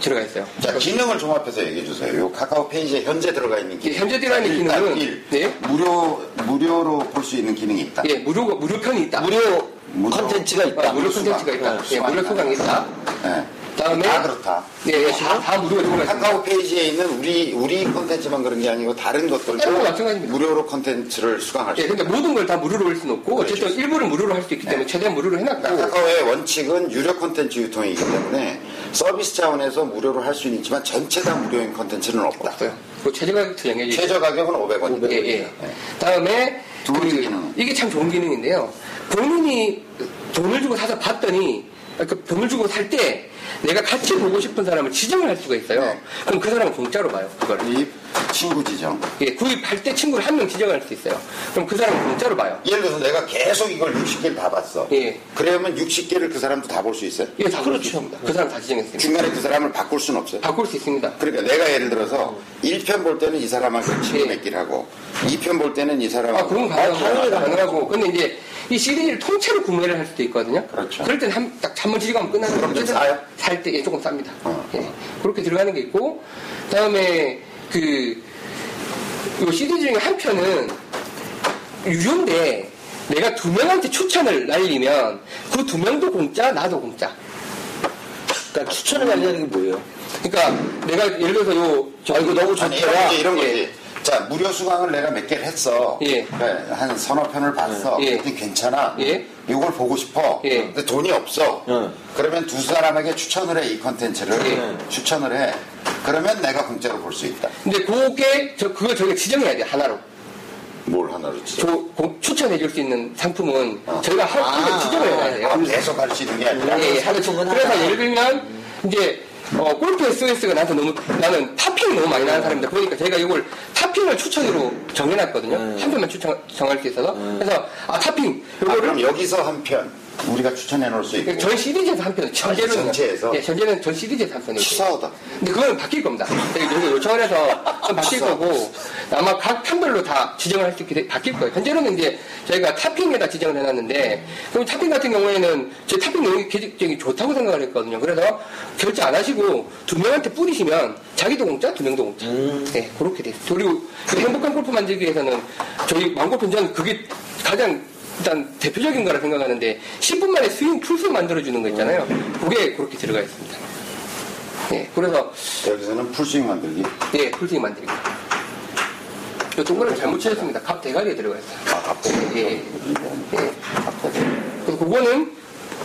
들어가 있어요. 자, 기능을 종합해서 얘기해 주세요. 요 카카오 페이지에 현재 들어가 있는 기능. 현재 들어가 있는 기능은, 일, 네. 무료, 무료로 볼 수 있는 기능이 있다. 예, 무료, 무료 편이 있다. 무료 무료. 컨텐츠가 있다. 아, 무료 있다. 네, 예, 무료 수강이 있다. 네. 다음에, 다 그렇다. 네, 예, 다, 다 무료로 들어가 있습니다. 카카오 페이지에 있는 우리 우리 컨텐츠만 그런 게 아니고 다른 것들도 거 마찬가지입니다. 무료로 컨텐츠를 수강할 수 예, 있다. 근데 모든 걸 다 무료로 볼 수는 없고 그렇죠. 어쨌든 일부는 무료로 할 수 있기 때문에 최대한 무료로 해놨고 카카오의 원칙은 유료 컨텐츠 유통이기 때문에 서비스 차원에서 무료로 할 수는 있지만 전체 다 무료인 컨텐츠는 없다. 없어요. 그 최저 가격 정해져 있어요. 최저 가격은 500원입니다. 예, 예. 다음에 두 번째 그, 기능은? 이게 참 좋은 기능인데요. 본인이 돈을 주고 사서 봤더니 그 돈을 주고 살 때 내가 같이 보고 싶은 사람을 지정을 할 수가 있어요. 네. 그럼 그 사람은 공짜로 봐요. 그걸. 구입, 친구 지정. 예, 구입할 때 친구를 한 명 지정할 수 있어요. 그럼 그 사람은 공짜로 봐요. 예를 들어서 내가 계속 이걸 60개를 다 봤어. 예. 그러면 60개를 그 사람도 다 볼 수 있어요. 예, 다 그렇죠. 그 사람 다 지정했습니다. 중간에 그 사람을 바꿀 수는 없어요. 바꿀 수 있습니다. 그러니까 내가 예를 들어서 1편 볼 때는 이 사람하고 친구 예. 맺기를 하고 2편 볼 때는 이 아, 사람하고 그건 가능하고, 가능하고. 근데 이제 이 CD를 통째로 구매를 할 수도 있거든요. 그렇죠. 럴 때는 한, 딱 한번 지정하면 끝나는 그럼 좀 싸요? 살 때, 예, 조금 쌉니다. 어. 예. 그렇게 들어가는 게 있고, 그 다음에 그, 요 CD 중에 한 편은 유료인데 내가 두 명한테 추천을 날리면 그 두 명도 공짜, 나도 공짜. 그러니까 추천을 하려는 게 뭐예요? 그러니까 내가 예를 들어서 요, 저, 아, 이거 너무 좋더라. 이런, 이제 이런 예. 거지. 자, 무료 수강을 내가 몇 개를 했어. 예. 그래, 한 서너 편을 봤어. 예. 괜찮아. 예. 이걸 보고 싶어. 예. 근데 돈이 없어. 응. 그러면 두 사람에게 추천을 해, 이 컨텐츠를. 예. 추천을 해. 그러면 내가 공짜로 볼 수 있다. 근데 그게, 저, 그걸 저희가 지정해야 돼요, 하나로. 뭘 하나로 지 저, 고- 추천해 줄 수 있는 상품은 어. 저희가 할, 아. 지정을 해야 돼요. 아, 계속 할 수 있는 게 아니라. 예, 예. 그래서. 예를 들면, 이제, 어, 골프 SOS가 나한테 너무, 나는 탑핑 너무 많이 나는 사람이다. 그러니까 저희가 이걸 탑핑을 추천으로 정해놨거든요. 음. 한 편만 추천, 정할 수 있어서. 그래서, 아, 탑핑. 아, 요거를 그럼 여기서 한 편 우리가 추천해 놓을 수 있고. 전 시리즈에서 한 편, 전체는. 전체에서? 예, 전체는 전 시리즈에서 한 편이고. 치사하다. 근데 그건 바뀔 겁니다. 저희가 요거 요청을 해서 좀 바뀔 거고, 아마 각 편별로 다 지정을 할 수 있게 돼- 바뀔 거예요. 현재로는 이제 저희가 탑핑에다 지정을 해놨는데, 그럼 탑핑 같은 경우에는 제 탑핑 내용이 굉장히 좋다고 생각을 했거든요. 그래서 결제 안 하시고 두 명한테 뿌리시면 자기도 공짜, 두 명도 공짜. 네, 그렇게 돼요. 그리고 그 행복한 골프 만들기에서는 저희 저는 그게 가장 일단 대표적인 거라 생각하는데 10분 만에 스윙 풀스윙 만들어주는 거 있잖아요. 그게 그렇게 들어가 있습니다. 네, 그래서 여기서는 풀스윙 만들기. 네, 풀스윙 만들기. 저 동그라미 잘못 치셨습니다. 갑 대가리에 들어가 있어요. 아, 갑자기. 예, 예. 예. 그래서 그거는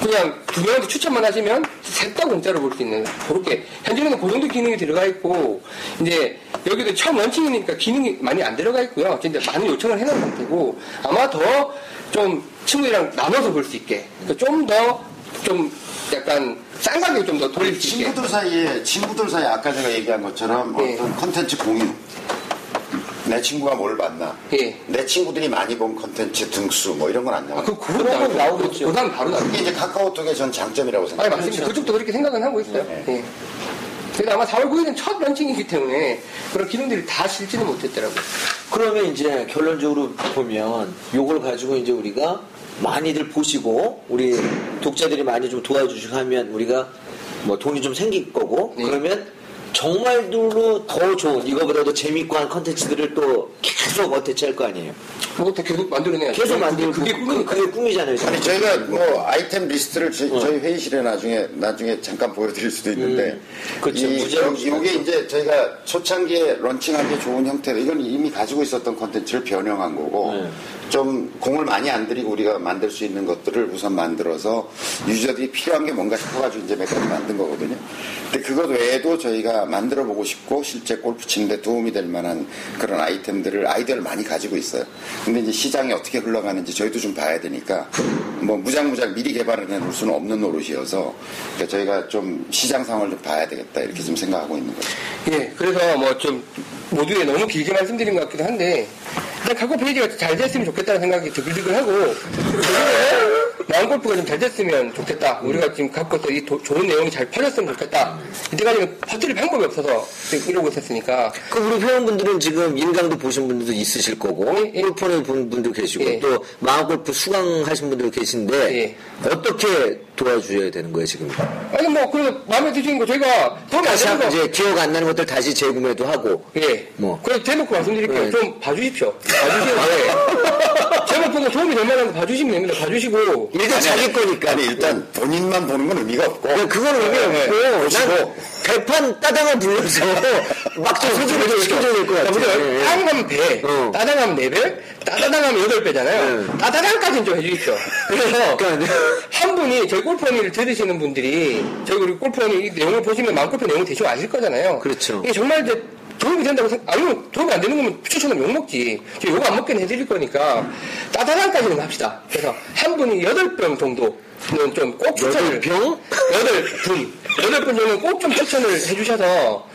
그냥 두 명한테 추천만 하시면 셋 다 공짜로 볼 수 있는 그렇게 현재는 그 정도 기능이 들어가 있고 이제 여기도 처음 런칭이니까 기능이 많이 안 들어가 있고요. 근데 많은 요청을 해놓은 상태고 아마 더 좀 친구들이랑 나눠서 볼 수 있게 좀더좀 약간 싼 가격에 좀 더 돌릴 수 있게 친구들 사이에 친구들 사이에 아까 제가 얘기한 것처럼 예. 어떤 컨텐츠 공유. 내 친구가 뭘 봤나? 예. 내 친구들이 많이 본 컨텐츠 등수 뭐 이런 건 안 나와요. 아, 그, 그런 건 나오겠죠. 그 다음 바로 나오죠. 이게 이제 카카오톡의 전 장점이라고 아니, 생각해요. 맞습니다. 그쪽도 그렇게 생각은 하고 있어요. 네. 예. 그래서 아마 4월 9일은 첫 런칭이기 때문에 그런 기능들이 다 실지는 못했더라고요. 그러면 이제 결론적으로 보면 요걸 가지고 이제 우리가 많이들 보시고 우리 독자들이 많이 좀 도와주시고 하면 우리가 뭐 돈이 좀 생길 거고 네. 그러면 정말로 더 좋은 이거보다도 재밌고 한 컨텐츠들을 또 계속 어태치 할 거 아니에요. 그것도 계속 만들어내야죠. 계속 만들고 그게 그게, 꿈이니까. 그게 꿈이잖아요. 아니 저희가 뭐 아이템 리스트를 저, 저희 회의실에 나중에 나중에 잠깐 보여드릴 수도 있는데 음, 그렇죠. 이, 요게 이제 저희가 초창기에 런칭하기 좋은 형태로 이건 이미 가지고 있었던 컨텐츠를 변형한 거고 네. 좀 공을 많이 안 들이고 우리가 만들 수 있는 것들을 우선 만들어서 유저들이 필요한 게 뭔가 싶어가지고 이제 몇 가지 만든 거거든요. 근데 그것 외에도 저희가 만들어 보고 싶고 실제 골프 치는데 도움이 될 만한 그런 아이템들을 아이디어를 많이 가지고 있어요. 근데 이제 시장이 어떻게 흘러가는지 저희도 좀 봐야 되니까 뭐 무장무장 미리 개발을 해놓을 수는 없는 노릇이어서 그러니까 저희가 좀 시장 상황을 좀 봐야 되겠다 이렇게 좀 생각하고 있는 거죠. 예, 그래서 뭐 좀 모두에 너무 길게 말씀드린 것 같기도 한데 일단 각고 페이지가 잘 됐으면 좋겠다는 생각이 드글드글하고 (laughs) 마음골프가 좀 잘 됐으면 좋겠다. 우리가 지금 갖고 있어 이 도- 좋은 내용이 잘 퍼졌으면 좋겠다. 이때까지는 퍼뜨릴 방법이 없어서 지금 이러고 있었으니까 그 우리 회원분들은 지금 인강도 보신 분들도 있으실 거고 예. 골프를 본 분도 계시고 예. 또 마음골프 수강하신 분도 계신데 예. 어떻게 도와줘야 되는 거예요 지금? 아니 뭐 그래도 마음에 드시는 거 저희가 도움이 안 되는 한거 이제 기억 안 나는 것들 다시 재구매도 하고 예. 뭐. 그래서 대놓고 말씀드릴게요. 네. 좀 봐주십시오. 봐주시는데 제목 (laughs) 보고 도움이 될 만한 거 봐주시면 됩니다. 봐주시고 일단 자기 거니까 아니 일단 본인만 보는 건 의미가 없고 야, 그건 의미 네, 없고 난 보시고. 개판 따당을 불러서 (laughs) 막좀 소주를 좀 시켜줘야 될 것 같아. 예. 따당하면 배, 어. 따당하면 네 배, 따다당하면 여덟 배잖아요. 네. 따다당까지는 좀 해주십시오. 그래서 그러니까 한 분이 저희 골프원을 들으시는 분들이 저희 우리 골프원이 이 내용을 보시면 마음골프 내용을 대충 아실 거잖아요. 그렇죠. 이게 정말 이제 도움이 된다고 생각, 아니면 도움이 안 되는 거면 추천하면 욕먹지. 저욕안 먹게 해드릴 거니까 따다당까지는 합시다. 그래서 한 분이 여덟 병 정도는 좀 꼭 추천을. 여덟 병? 여덟 분. 여덟 분 정도는 꼭 좀 추천을 해주셔서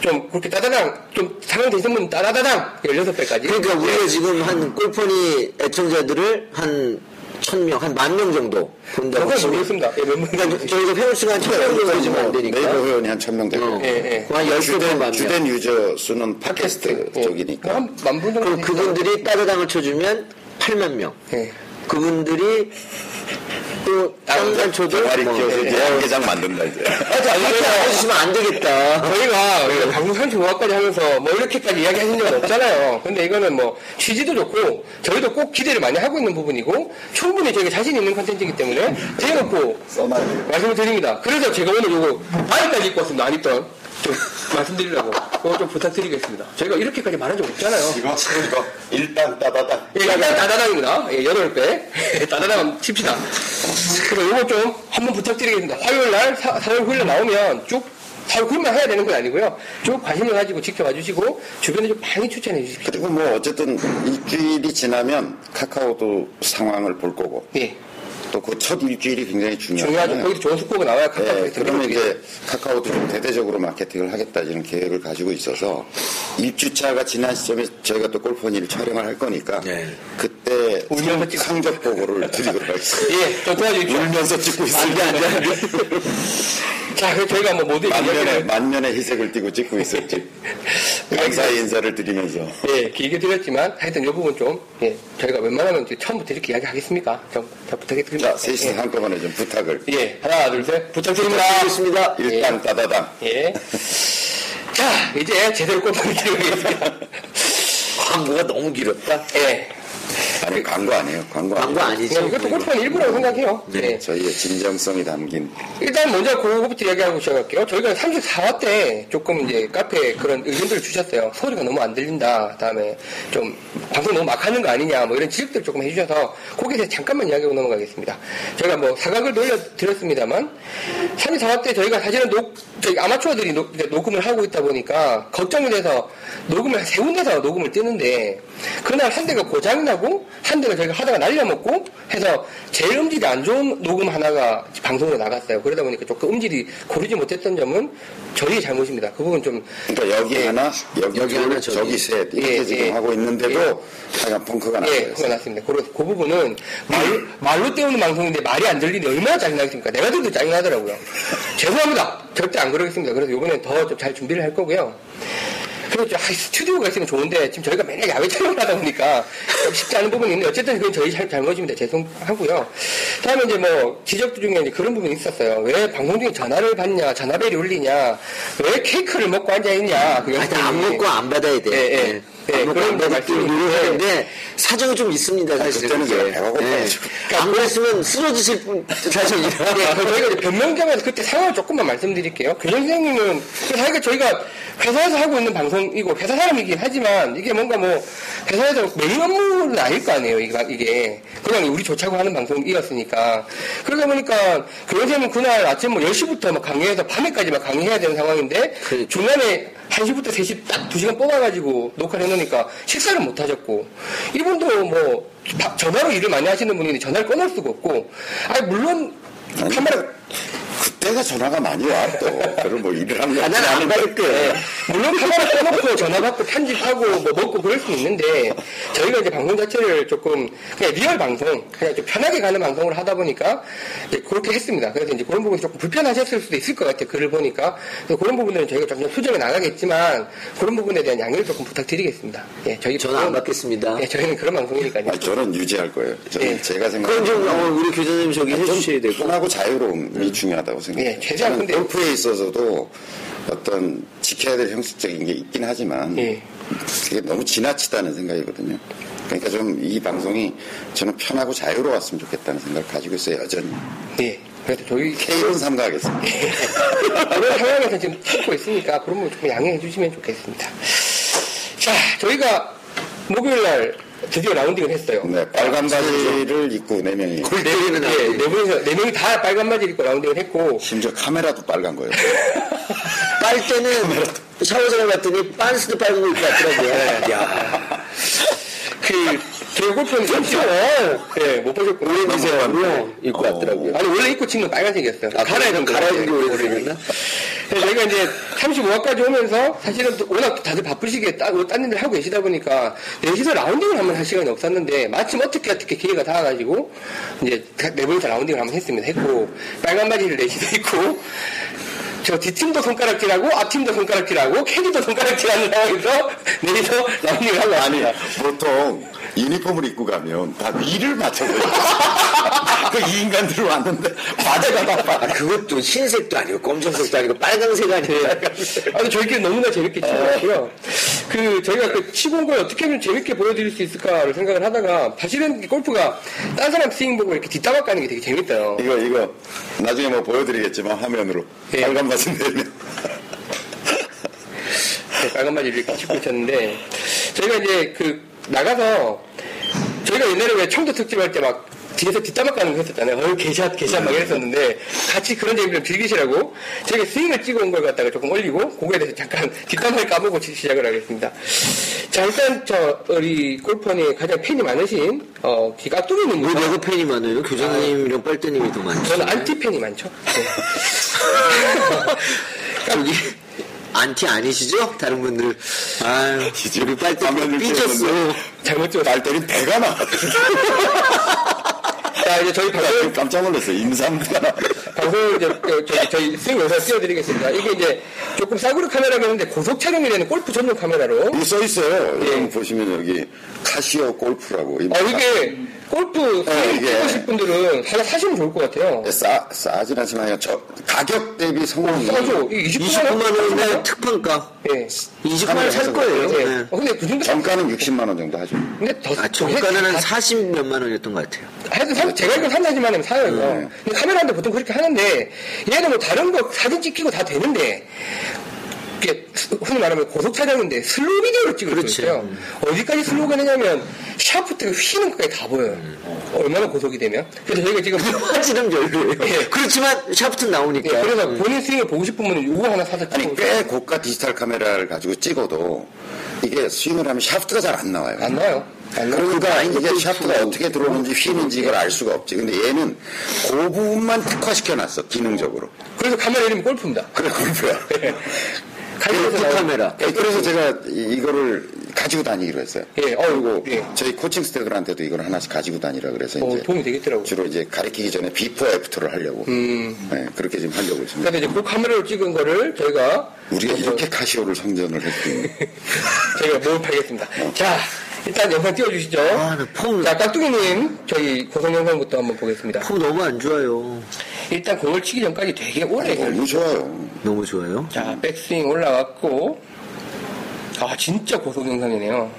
좀 그렇게 따다당, 좀 상황 되신 분 따다다당 16배까지. 그러니까 우리가 지금 한 골퍼니 애청자들을 한 천 명, 한 만 명 정도 본다고 모르겠습니다. 예, 몇 명. 그러니까 저희가 회원 수가 한 천명 정도 되지면 안 되니까. 네이버 회원이 한 천 명 되고 어. 예, 예. 한 10개 주된, 만 명. 주된 유저 수는 팟캐스트 예. 쪽이니까 한 만 분 정도. 그럼? 그분들이 따르당을 쳐주면 8만 명. 예. 그분들이 또 뭐, 키워서 예. 이제 야구장 만든다 이제. 맞아, 이거 해주시면 안 되겠다. 저희가 방송 35화까지 하면서 뭐 이렇게까지 이야기하신 적은 없잖아요. 근데 이거는 뭐 취지도 좋고 저희도 꼭 기대를 많이 하고 있는 부분이고 충분히 저희가 자신 있는 컨텐츠이기 때문에 대놓고. 말씀을 드립니다. 그래서 제가 오늘 요거 바지까지 입고 왔습니다. 안 입던 좀 말씀드리려고 그거 좀 부탁드리겠습니다. 저희가 이렇게까지 말한 적 없잖아요. 이거 이거 일단 따다다. 예, 일단 따다당입니다. 예, 8배. 따다당 칩시다. 그래서 요거 좀 한번 부탁드리겠습니다. 화요일 날, 사, 4월 9일 날 나오면 쭉, 4월 9일만 해야 되는 건 아니고요. 쭉 관심을 가지고 지켜봐 주시고, 주변에 좀 많이 추천해 주십시오. 그리고 뭐 어쨌든 일주일이 지나면 카카오도 상황을 볼 거고 예. 또 그 첫 일주일이 굉장히 중요하죠. 중요하죠. 거기도 좋은 스코어가 나와야 카카오 네, 그러면 이제 카카오도 좀 대대적으로 마케팅을 하겠다 이런 계획을 가지고 있어서 1주차가 지난 시점에 저희가 또 골프니를 촬영을 할 거니까 네. 그때 울면서 상- 찍- 상적 보고를 드리도록 (laughs) 하겠습니다. 예, 좀 도와주십시오. 울면서 찍고 있습니다. 안 돼, 안 돼. (laughs) 자, 저희가 뭐 모두 만면에, 만면에 희색을 띠고 찍고 있었지. (laughs) 감사의 인사를 드리면서. 예, 길게 드렸지만, 하여튼 이 부분 좀, 예, 저희가 웬만하면 처음부터 이렇게 이야기 하겠습니까? 좀, 잘 부탁드립니다. 자, 셋이서 한꺼번에 좀 부탁을. 예, 하나, 둘, 셋. 부탁드립니다. 부탁드리겠습니다. 일단 따다당. 예. 자, 이제 제대로 꼼꼼히 드리겠습니다. (laughs) 광고가 너무 길었다. 예. 아니, 광고 아니에요. 광고, 광고. 아니죠. 그냥 이것도 골프는 일부라고 생각해요. 예. 저희의 진정성이 담긴. 일단 먼저 그거부터 이야기하고 시작할게요. 저희가 34화 때 조금 이제 카페에 그런 의견들을 주셨어요. 소리가 너무 안 들린다. 다음에 좀 방송 너무 막 하는 거 아니냐. 뭐 이런 지적들 조금 해주셔서 거기에 대해서 잠깐만 이야기하고 넘어가겠습니다. 저희가 뭐 사각을 돌려드렸습니다만 34화 때 저희가 사실은 녹, 저희 아마추어들이 녹, 녹음을 하고 있다 보니까 걱정이 돼서 녹음을 한세 군데서 녹음을 뜨는데 그날 한 대가 고장나고 한 대가 저희가 하다가 날려먹고 해서 제일 음질이 안 좋은 녹음 하나가 방송으로 나갔어요. 그러다 보니까 조금 음질이 고르지 못했던 점은 저희의 잘못입니다. 그 부분 좀 그러니까 여기 하나, 여기, 여기 둘, 하나, 저기. 저기 셋. 이렇게 예, 지금 예. 하고 있는데도 하여간 펑크가 예, 나요. 그거 났습니다. 그, 그 부분은 말로, 말로 때우는 방송인데 말이 안 들리니 얼마나 짜증나겠습니까? 내가 들어도 짜증나더라고요. 죄송합니다. 절대 안 그러겠습니다. 그래서 이번엔 더 좀 잘 준비를 할 거고요. 그렇죠. 아, 스튜디오가 있으면 좋은데 지금 저희가 맨날 야외 촬영을 하다 보니까 좀 쉽지 않은 부분이 있는데 어쨌든 그건 저희 잘, 잘못입니다. 죄송하고요. 다음에 이제 뭐 지적 중에 이제 그런 부분이 있었어요. 왜 방송 중에 전화를 받냐, 전화벨이 울리냐, 왜 케이크를 먹고 앉아 있냐. 그 아니, 안. 먹고 안 받아야 돼. 예, 예. 예, 안 먹고 그런 노력하는데 사정이 좀 있습니다, 사실. 그때는 그게. 제가 배가 고파가지고. 예. 안 그랬으면 쓰러지실 분, 사정이라. (laughs) 예, 그 저희가 변명점에서 그때 상황을 조금만 말씀드릴게요. 교장 선생님은 그 사실 저희가 회사에서 하고 있는 방송이고 회사 사람이긴 하지만 이게 뭔가 뭐 회사에서 메인 업무는 아닐 거 아니에요. 이게, 이게. 그냥 우리 좋자고 하는 방송이었으니까 그러다 보니까 교장 선생님은 그날 아침 뭐 10시부터 막 강의해서 밤에까지 막 강의해야 되는 상황인데 그렇죠. 중간에 1시부터 3시 딱 2시간 뽑아가지고 녹화를 해놓으니까 식사를 못 하셨고, 이분도 뭐, 바- 전화로 일을 많이 하시는 분인데 전화를 끊을 수가 없고, 아니, 물론, 아니, 카메라, 그때가 전화가 많이 와, 또. 그걸 뭐 일을 하는 거 아, 난안. 받을게. 물론 카메라 꺼놓고 전화 받고 편집하고 뭐 먹고 그럴 수 있는데 저희가 이제 방송 자체를 조금 그냥 리얼 방송 그냥 좀 편하게 가는 방송을 하다 보니까 이제 그렇게 했습니다. 그래서 이제 그런 부분이 조금 불편하셨을 수도 있을 것 같아요. 글을 보니까 그래서 그런 부분들은 저희가 좀 수정해 나가겠지만 그런 부분에 대한 양해를 조금 부탁드리겠습니다. 예, 저희 전화 안 받겠습니다. 예, 저희는 그런 방송이니까요. 아니, 저는 유지할 거예요. 저는 예. 제가 생각하는 좀 어, 우리 교수님 저기 해주셔야 되고. 편하고 자유로움 이 중요하다고 생각해요. 예, 저는 근데- 골프에 있어서도 어떤 지켜야 될 형식적인 게 있긴 하지만 예. 그게 너무 지나치다는 생각이거든요. 그러니까 좀 이 방송이 저는 편하고 자유로웠으면 좋겠다는 생각을 가지고 있어요, 여전히. 예. 그래서 저희 K는 삼가하겠습니다. 그런 상황에서 지금 찍고 있으니까 그런 부분 조금 양해해 주시면 좋겠습니다. 자, 저희가 목요일 날 드디어 라운딩을 했어요. 네, 빨간 바지를 입고 네 명이 골 때리는 네, 아이. 네 분이서, 네 명이 다 빨간 바지 입고 라운딩을 했고, 심지어 카메라도 빨간 거예요. (laughs) 빨대는 샤워장을 봤더니 빤스도 빨간 거 입고 왔더라고요. 야 그, 골프는 30월, 네, 못 보셨고, 오렌지색으로 입고 왔더라고요. 아니, 원래 입고 친건 빨간색이었어요. 아, 갈아입은 갈아입은 게 오렌지색이었나? 그래서 저희가 이제 35화까지 오면서 사실은 또 워낙 다들 바쁘시게 따, 딴 일을 하고 계시다 보니까 넷이서 라운딩을 한번 할 시간이 없었는데 마침 어떻게 어떻게 기회가 닿아가지고 이제 네 분이서 라운딩을 한번 했습니다. 했고 빨간 바지를 넷이서 입고 저 뒷팀도 손가락질하고 앞팀도 손가락질하고 캐디도 손가락질하는 상황에서 넷이서 라운딩을 하고 아니. 보통 유니폼을 입고 가면 다 위를 맞춰서 (laughs) 그이 인간들 왔는데 바지가 다 아, 빨 그것도 흰색도 아니고 검정색도 아니고 빨강색 아니에요. (laughs) 아니 저희끼리 너무나 재밌게 치고요. 그 저희가 그 치고 온 걸 어떻게 하면 재밌게 보여드릴 수 있을까를 생각을 하다가 사실은 골프가 딴 사람 스윙 보고 이렇게 뒷담화 까는 게 되게 재밌어요. 이거 이거 나중에 뭐 보여드리겠지만 화면으로 예. 빨간 바지 내면 네, 빨간 바지를 이렇게 치고 있었는데 저희가 이제 그 나가서 저희가 옛날에 왜 청도 특집 할 때 막 뒤에서 뒷담화 까는 거 했었잖아요. 어, 개샷, 개샷 막 이랬었는데 같이 그런 재미를 즐기시라고 저희가 스윙을 찍어 온 걸 갖다가 조금 올리고 그거에 대해서 잠깐 (laughs) 뒷담화를 까보고 시작을 하겠습니다. 자, 일단 저 우리 골프 허니 가장 팬이 많으신 어, 기왜 내가 팬이 많아요? 교장님이랑 빨대님이 더 많죠. 저는 안티 팬이 많죠. 네. (laughs) (laughs) 저기 안티 아니시죠? 다른 분들. 아유, 우리 빨대 화면을 삐졌어. 잘못. 날 때린 배가 나와. (laughs) 자, 이제 저희 방송 깜짝 놀랐어요. 임산부가. 방송을 이제 그, 저희, 저희 스윙 영상 띄워드리겠습니다. 이게 이제 조금 싸구려 카메라가 있는데 고속 촬영이 되는 골프 전용 카메라로. 여기 써 있어요. 예. 보시면 여기 카시오 골프라고. 이 어, 이게 골프 네, 스윙 이게- 찍으실 분들은 하나 사시면 좋을 것 같아요. 싸, 싸진 않지만 저 가격 대비 성능이 싸죠. 이게 29만 29만 원에 원. 특판가. 예. 29만 원 살 거예요. 예. 네. 어, 근데 그 정도. 정가는 60만 원 정도 하죠. 근데 더. 아, 정가는 한 40 몇만 원이었던 것 같아요. 하여튼 사- 제가 이거 산다지만 하면 사요, 이거. 네. 근데 카메라인데 보통 그렇게 하는데, 얘는 뭐 다른 거 사진 찍히고 다 되는데, 이게 흔히 말하면 고속 촬영인데 슬로우 비디오를 찍을. 수 있어요. 어디까지 slow가 되냐면 샤프트가 휘는 것까지 다 보여요. 얼마나 고속이 되면. 그래서 저희가 지금 (laughs) 화질은 별로예요. 예. 그렇지만 샤프트는 예, 나오니까. 그래서 본인 스윙을 보고 싶으면 이거 하나 사서 아니 꽤 고가 디지털 카메라를 가지고 찍어도 이게 스윙을 하면 샤프트가 잘 안 나와요. 안 나요. 안 나요. 그러니까 이게 또 샤프트가 또- 어떻게 들어오는지 휘는지 이걸 알 수가 없지. 근데 얘는 그 부분만 특화시켜놨어 기능적으로. 그래서 카메라 이름이 골프입니다. 그래 골프야. (laughs) 나오는- 카메라. 예, 그래서 제가 이- 이거를 가지고 다니기로 했어요. 예, 어, 그리고 예. 저희 코칭 스태프들한테도 이걸 하나씩 가지고 다니라 그래서 어, 이제 도움이 되겠더라고요. 주로 이제 가르치기 전에 before after를 하려고. 음. 네, 그렇게 지금 하려고 있습니다. 그래서 이제 그 카메라로 찍은 거를 저희가 우리가 이렇게 카시오를 선전을 했더니 (laughs) 저희가 모집하겠습니다. 자, 일단 영상 띄워주시죠. 아, 나 폼, 자, 깍두기님, 저희 고속 영상부터 한번 보겠습니다. 폼 너무 안 좋아요. 일단 공을 치기 전까지 되게 오래 걸려요. 너무 좋아요. 너무 좋아요. 자, 백스윙 올라왔고, 아, 진짜 고속 영상이네요.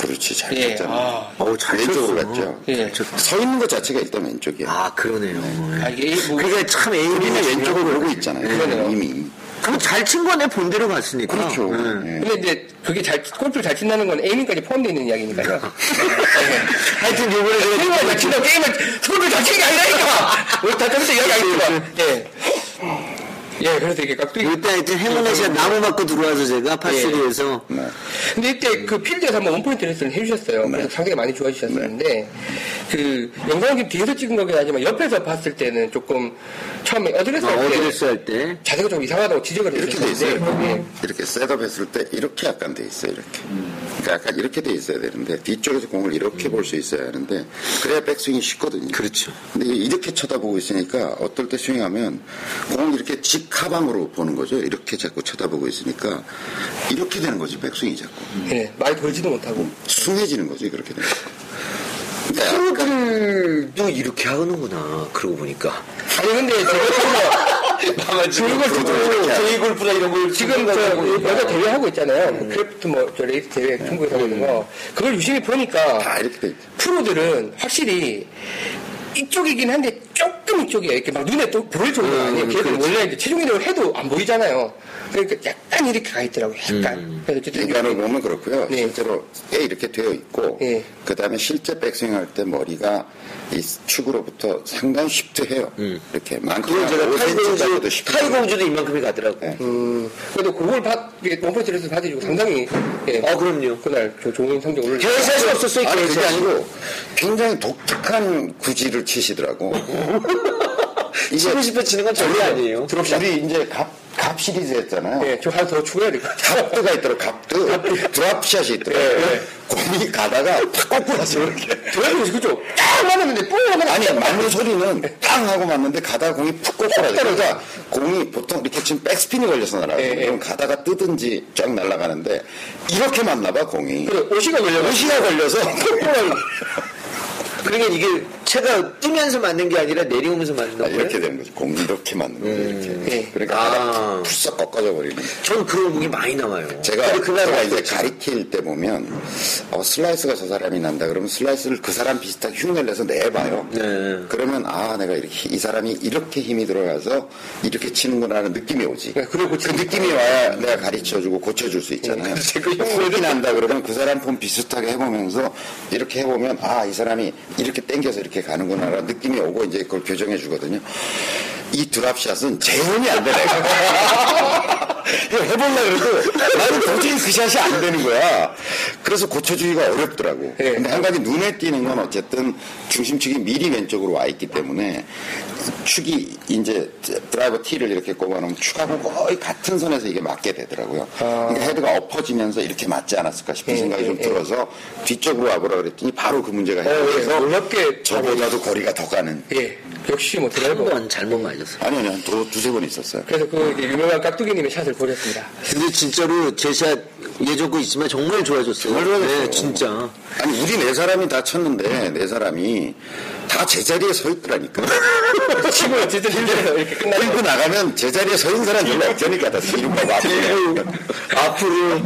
그렇지 잘 예, 쳤잖아. 아, 어우, 잘 왼쪽으로 쳤어. 갔죠. 예. 서 있는 것 자체가 일단 왼쪽이야. 아, 그러네요. 아, 이게 뭐, 그게 참 에임이 왼쪽을 보고 있잖아요. 그러네요. 이미. 그럼 잘 친 거네, 본대로 갔으니까. 그렇죠. 네. 예. 근데 이제 그게 잘, 골프를 잘 친다는 건 에이밍까지 포함되어 있는 이야기니까요. 하여튼 요번에 게임을 잘 친다고 게임을, 손을 잘 치는 게 아니라니까! 우리 다 저기서 이야기 하겠지만. 예. 예, 그래서 이게 깍두기. 이때 하여튼 행운의 시간 나무 맞고 들어와서 제가 par three에서 네. 근데 이때 그 필드에서 한번 one point 레슨을 해주셨어요. 그래서 상당히 많이 좋아지셨었는데, 그 영상은 지금 뒤에서 찍은 거긴 하지만 옆에서 봤을 때는 조금 처음에 어드레스 할때 어드레스 할때 자세가 좀 이상하다고 지적을 이렇게 돼 있어요. 예. 이렇게 setup 했을 때 이렇게 약간 돼 있어요. 이렇게. 그러니까 약간 이렇게 돼 있어야 되는데 뒤쪽에서 공을 이렇게 볼수 있어야 하는데 그래야 백스윙이 쉽거든요. 그렇죠. 근데 이렇게 쳐다보고 있으니까 어떨 때 스윙하면 공을 이렇게 직하방으로 보는 거죠. 이렇게 자꾸 쳐다보고 있으니까 이렇게 되는 거지 백스윙이 자꾸. 예, 많이 돌지도 못하고. 숭해지는 거지 그렇게 되면. 그러니까 약간 프로들도 이렇게 하는구나 그러고 보니까 아니, 근데 제가 그걸 듣고 J Golf나 이런 걸 지금 저 여자 대회 하고 있잖아요. 크래프트 뭐저 ladies 대회 중국에서 하고 있는 거. 그걸 유심히 보니까 다 이렇게 돼 있죠. 프로들은 확실히 이쪽이긴 한데 조금 이쪽이에요. 이렇게 막 눈에 또 보일 정도가 음, 아니에요. 걔들. 원래 이제 체중 이동을 해도 안 보이잖아요. 그러니까 약간 이렇게 가 있더라고요. 약간. 그래서 어쨌든 인간을 보면 그렇고요. 네. 실제로 꽤 이렇게 되어 있고, 네. 그 다음에 실제 백스윙 할 때 머리가 이 축으로부터 상당히 쉽트해요. 이렇게 많게는 그건 제가 5cm 정도 타이공주 쉽트. 타이공주도 이만큼이 가더라고 네. 음, 그래도 그걸 받, 원포인트 레슨 받으시고 상당히 예, 아 그럼요 그날 저 좋은 성적 올려 개샷이 없었어요 개샷이 아니고 굉장히 독특한 구질을 치시더라고. (laughs) 치고 싶어 치는 건 절대 아니에요 우리 이제 갑, 갑 시리즈 했잖아요. 예, 저 하나 더 추가해야 될 것 같아요. 갑드가 있더라고, 갑드. 드랍샷이 있더라고. 네. 공이 가다가 팍 꺾고 나서 이렇게. 저희도 그죠? 딱 맞았는데 뽕 하면 아니, 맞는 소리는 땅 하고 맞는데 가다가 공이 푹 꺾고 나서. 그러니까 공이 보통 이렇게 지금 백스핀이 걸려서 날아가요. 예, 예. 그럼 가다가 뜨든지 쫙 날아가는데 이렇게 맞나봐, 공이. 그래, 오시가 걸려가지고. 오시가 걸려서 꺾고나 (laughs) 그러니까 이게 채가 뜨면서 맞는 게 아니라 내려오면서 맞는 아, 거예요? 이렇게 되는 거지. 공이 이렇게 맞는 거죠, 이렇게. 예. 그러니까 아. 푸싹 꺾어져 버리는. 전 그런 무기 많이 나와요 제가 제가 이제? 가리킬 때 보면 어, 슬라이스가 저 사람이 난다 그러면 슬라이스를 그 사람 비슷하게 흉내를 내서 내봐요. 네. 그러면 아 내가 이렇게 이 사람이 이렇게 힘이 들어가서 이렇게 치는구나라는 느낌이 오지. 네, 그리고 그 느낌이 와야 내가 가르쳐주고 고쳐줄 수 있잖아요. 그 흉이 난다 그러면 그 사람 폼 비슷하게 해보면서 이렇게 해보면 아 이 사람이 이렇게 땡겨서 이렇게 가는구나라는 느낌이 오고 이제 그걸 교정해 주거든요. 이 드랍샷은 재현이 안. (laughs) 이거 해보려고 그래도 나는 도저히 그 샷이 안 되는 거야. 그래서 고쳐주기가 어렵더라고. 예. 근데 한 가지 눈에 띄는 건 어쨌든 중심축이 미리 왼쪽으로 와 있기 때문에 축이 이제 드라이버 T를 이렇게 꼽아놓으면 축하고 거의 같은 선에서 이게 맞게 되더라고요. 그러니까 헤드가 엎어지면서 이렇게 맞지 않았을까 싶은 예, 생각이 좀 예, 예. 들어서 뒤쪽으로 와보라 그랬더니 바로 그 문제가 어, 예, 해결돼서 놀랍게 저보다도 거리가 더 가는. 예, 역시 뭐 드라이버. 한번 잘못 맞았어 아니요, 아니요. 두, 두세 번 있었어요. 그래서 그 이제 유명한 깍두기님의 샷을 보셨습니다. 근데 진짜로 제 샷 예전 거 있지만 정말 좋아졌어요 정말 좋아졌어요. 네 진짜 아니, 우리 네 사람이 다 쳤는데, 네 사람이 다 제자리에 서 있더라니까. 치고 진짜 진짜 이렇게 끝나고. 끌고 나가면 제자리에 서 있는 사람이 별로 없으니까 다 (laughs) 뒤로 막 앞으로. 앞으로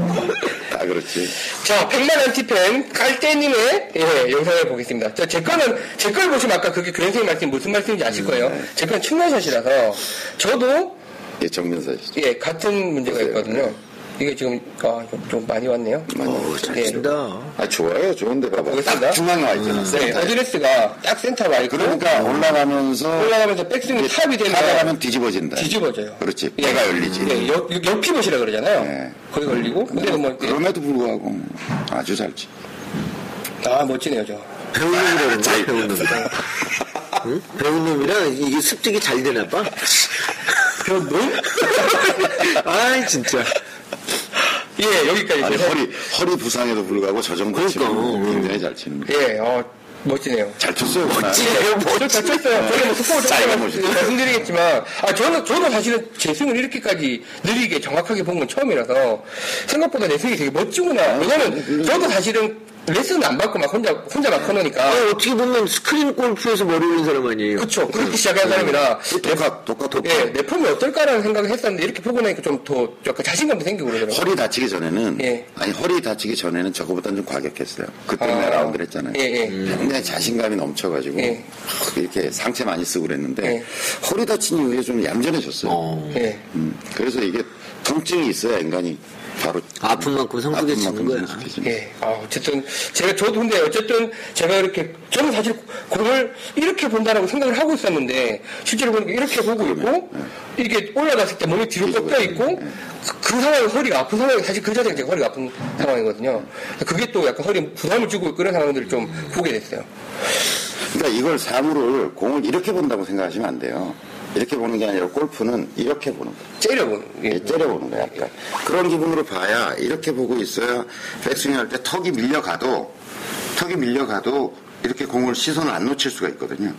다 그렇지. 자, 100만 안티팬 깔때님의 예, 영상을 보겠습니다. 자, 제 거는 제 걸 보시면 아까 그게 교수님 말씀 무슨 말씀인지 아실 거예요. 제 거는 측면샷이라서 저도 예, 정면사시죠. 예 같은 문제가 보세요. 있거든요. 이게 지금 아, 좀, 좀 많이 왔네요. 어잘 예. 친다 아, 좋아요. 좋은데 봐봐. 딱 중앙에 와 있잖아. 네, 센터에. 어드레스가 딱 센터 와 있고 그러니까 올라가면서 올라가면서 백스윙이 top이 되면 하다가면 뒤집어진다. 뒤집어져요. 그렇지. 예. 배가 열리지. 예, 옆, 옆피봇이라 그러잖아요. 네. 거기 걸리고 근데 뭐 예. 그럼에도 불구하고 아주 잘 치. 아 멋지네요 저. 배운 놈이라는 거야 배운 놈이라 응? 배운 놈이라 이게 습득이 잘 되나 봐 (laughs) 배운 놈? (laughs) 아이 진짜 예 여기까지. 아니, 허리, 허리 부상에도 불구하고 저 정도 그러니까. 치면 굉장히 잘 치는 거. 예, 어 멋지네요. 잘 쳤어요, 그날. 저도 잘 쳤어요. 저는 뭐 짧은 좀 모습. 말씀드리겠지만, 아, 저는, 저도 사실은 제 스윙을 이렇게까지 느리게 정확하게 본 건 처음이라서, 생각보다 내 스윙이 되게 멋지구나. 왜냐면, 저도 사실은 레슨을 안 받고 막 혼자, 혼자 막 해놓으니까. 아, 어떻게 보면 스크린 골프에서 머리 올린 사람 아니에요 그쵸. 그렇게 시작한 사람이라, 독학, 독학, 독학. 예, 내 폼이 어떨까라는 생각을 했었는데, 이렇게 보고 나니까 좀 더, 약간 자신감도 생기고 그러더라고요. 허리 다치기 전에는 예. 아니 허리 다치기 전에는 저거보다는 좀 과격했어요. 그때 는 아. 라운드를 했잖아요. 예, 예. 굉장히 자신감이 넘쳐가지고 예. 이렇게 상체 많이 쓰고 그랬는데 예. 허리 다친 이후에 좀 얌전해졌어요. 어. 예. 음, 그래서 이게 통증이 있어야 인간이 바로 아픈 만큼 성숙해지는 거야. 성숙해지는 예. 아, 어쨌든, 제가, 저도 근데 어쨌든, 제가 이렇게, 저는 사실 공을 이렇게 본다라고 생각을 하고 있었는데, 실제로 보니까 이렇게 보고 있고, 이게 올라갔을 때 몸이 뒤로 꺾여 있고 그, 그 상황에 허리가 아픈 상황이 사실 그 자체가 제가 허리가 아픈 상황이거든요. 그게 또 약간 허리에 부담을 주고 그런 상황들을 좀 보게 됐어요. 그러니까 이걸 사물을 공을 이렇게 본다고 생각하시면 안 돼요. 이렇게 보는 게 아니라 골프는 이렇게 보는 거예요. 째려보는 게. 예, 째려보는 거야, 약간. 그런 기분으로 봐야 이렇게 보고 있어야 백스윙 할 때 턱이 밀려가도 턱이 밀려가도 이렇게 공을 시선을 안 놓칠 수가 있거든요.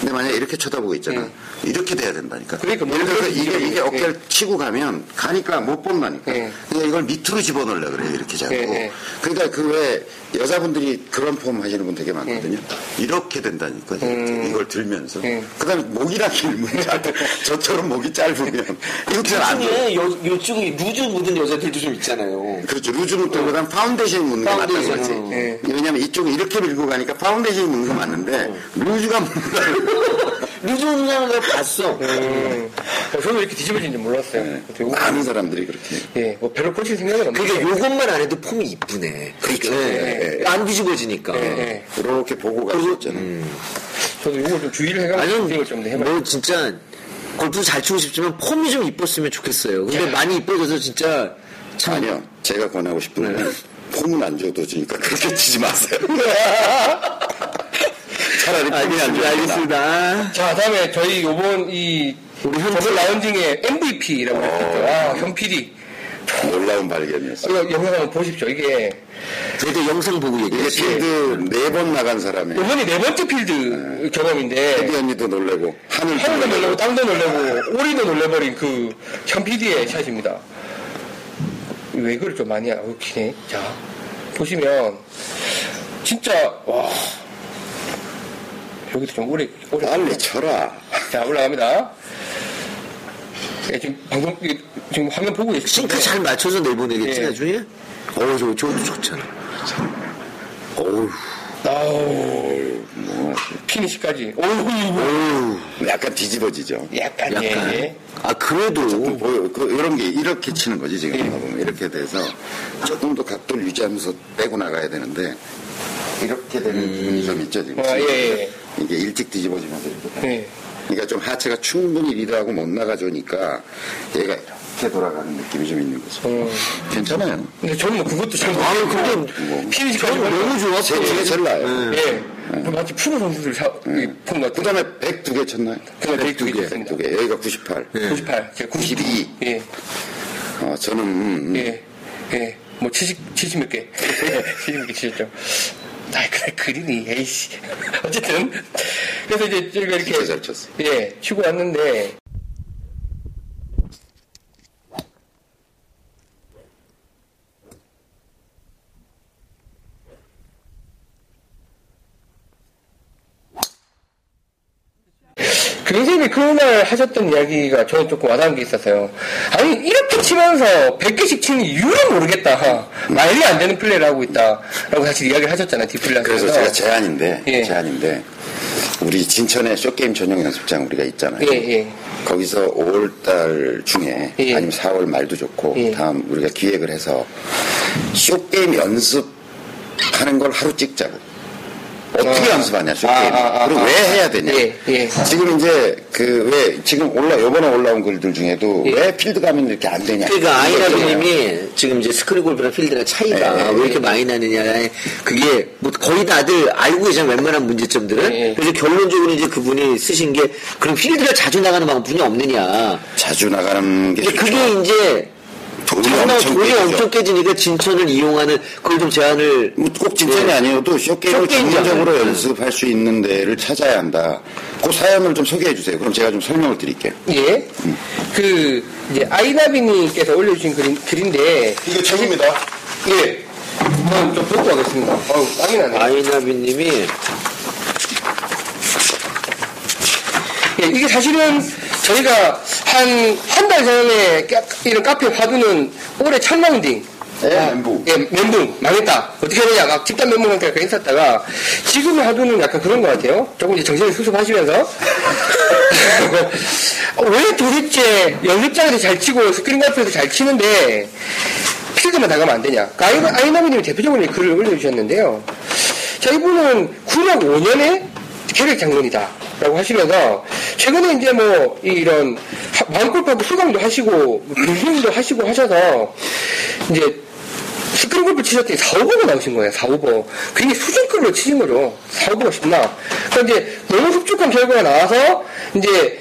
근데 만약에 이렇게 쳐다보고 있잖아. 이렇게 돼야 된다니까. 그러니까 예를 들어서 이게, 이게 예. 어깨를 치고 가면 가니까 못 본다니까. 예. 그러니까 이걸 밑으로 집어넣으려 그래, 이렇게 자꾸. 예, 예. 그러니까 그 왜 여자분들이 그런 폼 하시는 분 되게 많거든요. 이렇게 된다니까. 음. 이걸 들면서. 예. 그 다음에 목이랑 길면 짧 (laughs) 저처럼 목이 짧으면 이렇게 잘안 돼. 요, 요쪽에 루즈 묻은 여자들도 좀 있잖아요. 그렇죠. 루즈는 또 그다음 파운데이션 묻는 게 파운데이션, 그러지. 어. 예. 왜냐면 이쪽에 이렇게 밀고 가니까 파운데이션이 묻는 거 맞는데 루즈가 (laughs) 묻는 묻는 걸 봤어. 음. 어, 저도 이렇게 뒤집어진지 몰랐어요. 네. 많은 사람들이 그렇게. 예, 뭐 별로 골프 칠 생각은 없는데. 그러니까 요것만 안 해도 폼이 이쁘네. 그렇죠. 예. 예. 안 뒤집어지니까. 예, 예. 그렇게 보고 갈수 있잖아요. 저도 이거 좀 주의를 해가지고 이걸 좀 해봐요. 뭐 진짜 골프 잘 치고 싶지만 폼이 좀 이뻤으면 좋겠어요. 근데 많이 이뻐져서 진짜 참 아니요. 제가 권하고 싶은 건 폼은 안 줘도 주니까 그렇게 치지 마세요. (laughs) (laughs) 차라리 폼이 안 알겠습니다. 알겠습니다. 자, 다음에 저희 요번 이 우리 현 저번 라운딩의 MVP라고 했었죠. 아, 현 PD. 놀라운 발견이었어요. 이거 영상 한번 보십시오. 이게 저희도 영상 보고 이게 얘기했어요. 필드 네 번 나간 사람이 요번이 네 번째 필드 경험인데 테디 언니도 놀래고 하늘도 하늘도 놀래고 놀래고 땅도 놀래고 오리도 놀래버린 그 현 PD의 샷입니다. 왜 그걸 좀 많이 웃기네. 자, 보시면 진짜 와 여기도 좀 오래 오래 빨리 쳐라. 자 올라갑니다. 예, 지금 방송 지금 화면 보고 계시죠? 싱크 잘 맞춰서 내보내겠지 예. 나중에? 어우 저 저것도 좋잖아. 어우 아우 뭐 피니시까지. 오우 어우 약간 뒤집어지죠. 약간 약간 예. 아 그래도 보여. 그, 이런 게 이렇게 치는 거지, 지금. 보면. 이렇게 돼서 조금 더 각도를 유지하면서 빼고 나가야 되는데, 이렇게 되는 부분이 좀 있죠, 지금. 아, 예, 예. 이게 일찍 뒤집어지면서 이렇게. 예. 그러니까 좀 하체가 충분히 리드하고 못 나가주니까 얘가 이렇게 돌아가는 느낌이 좀 있는 거죠. 음. 괜찮아요. 근데 저는 뭐 그것도 참 아유 근데 뭐, 피니시까지 너무 좋았어. 제, 제가 제일 나아요. 예. 그 마치 프로 선수들 사, 음. 폰것 그 같아요. 다음에 102개 쳤나요? 그 다음에 102개 102개. 쳤습니다. 102개. 여기가 98. 98, 제가 92. 92. 예. 어, 저는, 음, 음. 예. 예. 뭐 70, 70몇 개. (laughs) 70몇 개 치셨죠. 아, 그래, 그림이, 에이씨. 어쨌든. 그래서 이제 저희가 이렇게. 예, 치고 왔는데. 그 그날 하셨던 이야기가 저는 조금 와닿은 게 있었어요. 아니, 이렇게 치면서 100개씩 치는 이유를 모르겠다. 말이 안 되는 플레이를 하고 있다. 라고 사실 이야기를 하셨잖아요, 디플레이에서. 그래서 제가 제안인데, 예. 제안인데, 우리 진천에 쇼게임 전용 연습장 우리가 있잖아요. 예, 예. 거기서 5월달 중에 예. 아니면 4월 말도 좋고 예. 다음 우리가 기획을 해서 쇼게임 연습하는 걸 하루 찍자고. 어떻게 어. 연습하냐 short game. 아, 아, 아, 그리고 아. 왜 해야 되냐. 예, 예. 지금 이제 그 왜 지금 올라 요번에 올라온 글들 중에도 예. 왜 필드 가면 이렇게 안 되냐. 그러니까. 아이라비님이 지금 이제 스크린 골프랑 필드랑 차이가 예, 예, 왜 이렇게 많이 나느냐 그게 뭐 거의 다들 알고 계시는 웬만한 문제점들은 예, 예. 그래서 결론적으로 이제 그분이 쓰신 게 그럼 필드를 자주 나가는 방법이 없느냐 자주 나가는 게. 그게 이제 돈이 엄청 돈이. 엄청 깨지니까 진천을 이용하는 그걸 좀 제안을 뭐꼭 진천이 예. 아니어도 short game을. 전문적으로 네. 연습할 수 있는 데를 찾아야 한다. 그 사연을 좀 소개해 주세요. 그럼 제가 좀 설명을 드릴게요. 예. 그, 이제, 아이나비님께서 올려주신 글인, 글인데. 이게 최고입니다. 예. 저는 좀 보고 가겠습니다. 어우, 땀이 나네. 아이나비님이 예, 이게 사실은 저희가 한, 한 달 전에 까- 이런 카페 화두는 올해 첫 라운딩. 예, 멘붕. 예, 멘붕. 망했다. 어떻게 되냐. 막 집단 멘붕 상태가 있었다가, 지금의 화두는 약간 그런 것 같아요. 조금 이제 정신을 수습하시면서. (laughs) 어, 왜 도대체 연습장에서 잘 치고 스크린 골프에서 잘 치는데, 필드만 나가면 안 되냐. 그 아이나, 아이나비님이 대표적으로 이 글을 올려주셨는데요. 자, 이분은 9년 5년의 계획 장군이다. 라고 하시면서 최근에 이제 뭐 이런 마음골프하고 수강도 하시고 교수님도 하시고 하셔서 이제 스크린 골프 치셨더니 4오버가 나오신 거예요, 4오버. 굉장히 수준급으로 치신 거죠. 4오버가 쉽나. 그러니까 이제 너무 흡족한 결과가 나와서 이제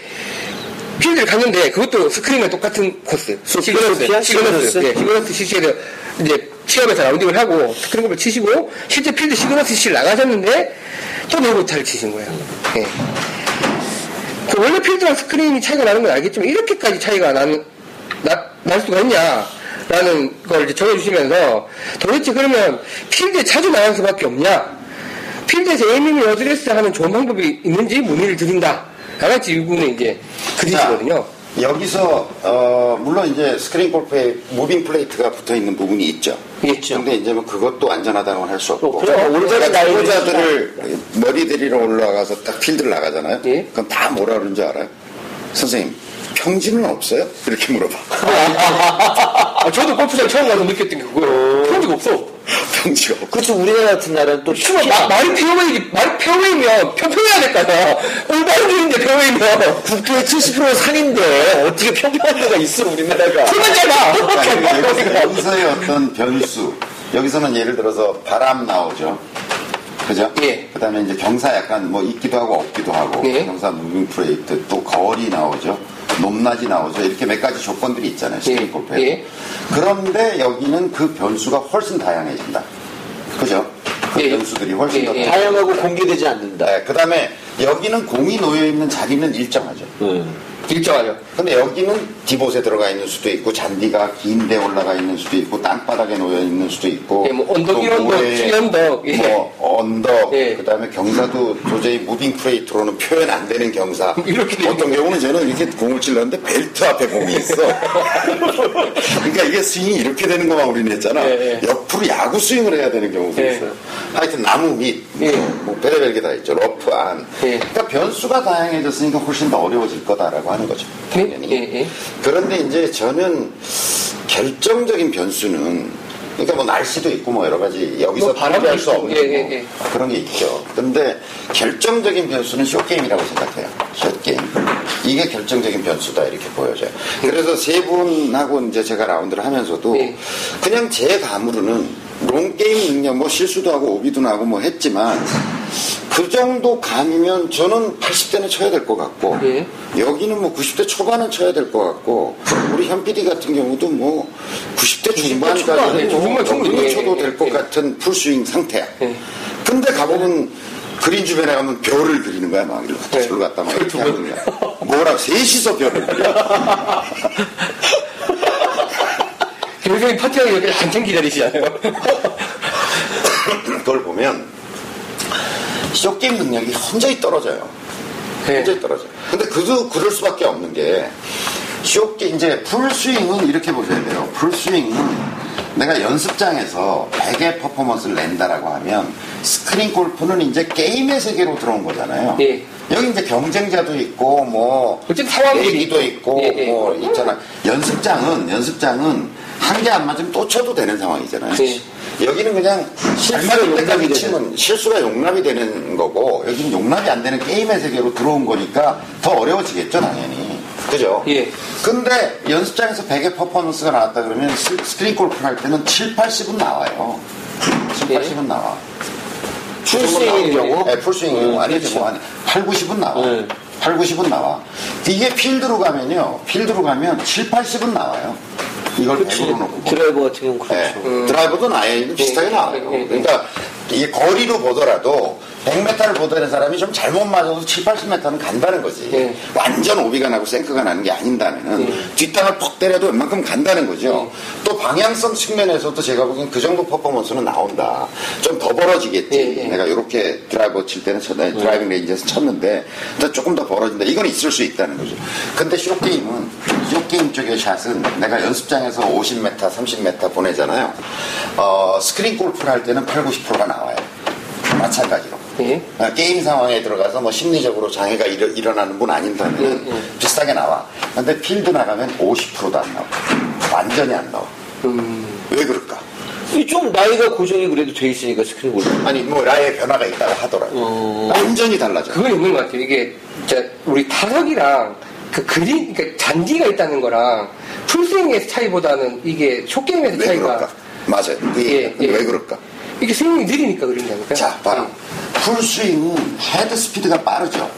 필드를 갔는데 그것도 스크린과 똑같은 코스. 시그너스, 시그너스, 시그너스? 네, 시그너스 CC에서 이제 시험에서 라운딩을 하고 스크린 골프 치시고 실제 필드 시그너스 CC를 나가셨는데 또 너무 잘 치신 거예요. 예. 그 원래 필드랑 스크린이 차이가 나는 건 알겠지만 이렇게까지 차이가 나는 나, 날 수가 있냐? 라는 걸 이제 적어주시면서 도대체 그러면 필드에 자주 나갈 수밖에 없냐? 필드에서 aiming 어드레스 하는 좋은 방법이 있는지 문의를 드린다. 나같이 이분은 이제 그리시거든요. 여기서 어, 물론 이제 스크린 골프에 moving plate가 붙어 있는 부분이 있죠. 있죠. 근데 이제 뭐 그것도 안전하다고 할수 없고. 어, 라이를 초보자들을 머리 올리러 올라가서 딱 필드를 나가잖아요. 예. 그럼 다 뭐라 그러는 줄 알아요? 선생님 평지는 없어요? 이렇게 물어봐. (laughs) 아, 저도 골프장 처음 가서 느꼈던 게 그거예요. 평지가 없어. (laughs) 평지가 없고. 그렇죠. 우리나라 같은 나라는 또 추가 특히나 말이 페어웨이, 말이 페어웨이면 평평해야 될 거 아니야. 올바른 길인데 페어웨이면. 국토의 70%가 산인데 어떻게 평평한 데가 있어 우리나라가. 그만 잡아! 여기서- 여기서의 어떤 변수. 여기서는 예를 들어서 바람 나오죠. 그죠? 예. 그 다음에 이제 경사 약간 뭐 있기도 하고 없기도 하고. 예. 경사 moving plate, 또 거리 나오죠. 높낮이 나오죠. 이렇게 몇 가지 조건들이 있잖아요. 예. 골프에. 예. 그런데 여기는 그 변수가 훨씬 다양해진다. 그죠? 그 예. 변수들이 훨씬 예, 더 예. 다양 다양하고 공개되지 않는다. 네, 그 다음에 여기는 공이 놓여있는 자리는 일정하죠. 음. 일정하죠. 근데 여기는 divot에 들어가 있는 수도 있고 잔디가 긴데 올라가 있는 수도 있고 땅바닥에 놓여 있는 수도 있고 예, 뭐 언덕, 또이 언덕, 모래, 이 언덕, 예. 뭐 언덕 예. 그다음에 경사도 도저히 moving plate로는 표현 안 되는 경사 (laughs) 이렇게 돼 어떤 경우는 저는 이렇게 공을 찔렀는데 벨트 앞에 공이 있어 (laughs) 그러니까 이게 스윙이 이렇게 되는 것만 우리는 했잖아 예, 예. 옆으로 야구 스윙을 해야 되는 경우도 예. 있어요 하여튼 나무 밑 예. 뭐 별의별 게다 있죠 러프 안 예. 그러니까 변수가 다양해졌으니까 훨씬 더 어려워질 거다라고 하는 거죠 예, 당연히. 예, 예. 그런데 이제 저는 결정적인 변수는 그러니까 뭐 날씨도 있고 뭐 여러 가지 여기서 뭐 바람도 통제할 수 없는 예, 뭐 예, 예. 그런 게 있죠. 근데 결정적인 변수는 숏게임이라고 생각해요. 숏게임. 이게 결정적인 변수다 이렇게 보여져요. 그래서 세 분하고 이제 제가 라운드를 하면서도 예. 그냥 제 감으로는 long game 능력 뭐 실수도 하고 오비도 나고 뭐 했지만 그 정도 감이면 저는 80대는 쳐야 될 것 같고 예. 여기는 뭐 90대 초반은 쳐야 될 것 같고 우리 현 PD 같은 경우도 뭐 90대 초반, 예, 중반까지는 중반 뭐 충분히, 쳐도 예, 될것 예. 같은 풀스윙 상태야. 예. 근데 가보면 그린 주변에 가면 별을 그리는 거야 막 이렇게 예. 저를 갖다 막 이렇게 두 하는 번. 거야. 뭐라 셋이서 별을 그려. (laughs) 교수님 파티하기 여기 한참 기다리시잖아요. (laughs) 그걸 보면 쇼게임 능력이 현저히 떨어져요. 예. 현저히 떨어져요. 근데 그도 그럴 수밖에 없는 게 쇼게 이제 풀스윙은 이렇게 보셔야 돼요. 풀스윙은 내가 연습장에서 100의 퍼포먼스를 낸다라고 하면 스크린 골프는 이제 게임의 세계로 들어온 거잖아요. 예. 여기 이제 경쟁자도 있고 뭐 얘기도 있고 예, 예. 뭐 있잖아. 연습장은 연습장은 한 개 안 맞으면 또 쳐도 되는 상황이잖아요. 예. 여기는 그냥 실수가 용납이 치면 실수가 용납이 되는 거고 여기는 용납이 안 되는 게임의 세계로 들어온 거니까 더 어려워지겠죠 당연히. 그죠? 예. 근데 연습장에서 100의 퍼포먼스가 나왔다 그러면 스- 스크린 골프를 할 때는 7, 80은 나와요. 7, 예. 80은 나와. 풀스윙인 경우? 네, 풀스윙인 음, 경우. 아니지 그렇죠. 뭐, 한 8, 90은 나와. 네. 8, 90은 나와. 이게 필드로 가면요. 필드로 가면 7, 80은 나와요. 이걸 100으로 놓고. 드라이버 같은 경우 그렇죠. 네. 드라이버도 나이는 비슷하게 예, 나와요. 예, 예. 그러니까 이 거리로 보더라도 100m를 보던 사람이 좀 잘못 맞아도 7, 80m는 간다는 거지. 예. 완전 오비가 나고 shank가 나는 게 아닌다면은 예. 뒷땅을 퍽 때려도 웬만큼 간다는 거죠. 또 방향성 측면에서도 제가 보기엔 그 정도 퍼포먼스는 나온다. 좀 더 벌어지겠지. 내가 이렇게 드라이버 칠 때는 쳤, driving range에서 쳤는데 조금 더 벌어진다. 이건 있을 수 있다는 거죠. 근데 숏게임은 숏게임 쪽의 샷은 내가 연습장에서 50m, 30m 보내잖아요. 어, 스크린 골프를 할 때는 8, 90%가 나와요. 마찬가지로. 예. 아, 게임 상황에 들어가서 뭐 심리적으로 장애가 일어, 나는 것 아닌다면 음, 음. 비슷하게 나와. 근데 필드 나가면 50%도 안 나와. 완전히 안 나와. 음. 왜 그럴까? 좀 라이가 고정이 그래도 돼 있으니까 스크린 골프. 아니 뭐 라이 변화가 있다고 하더라고. 어. 완전히 달라져. 그건 있는 것 같아요. 이게 진짜 우리 타석이랑 그 그린, 그러니까 잔디가 있다는 거랑 풀스윙의 차이보다는 이게 숏게임에서 왜 차이가 그럴까? 맞아요. 그 예, 예. 왜 그럴까? 이게 스윙이 느리니까 그런 게 아닐까요? 자, 봐라. 풀스윙은 헤드 스피드가 빠르죠.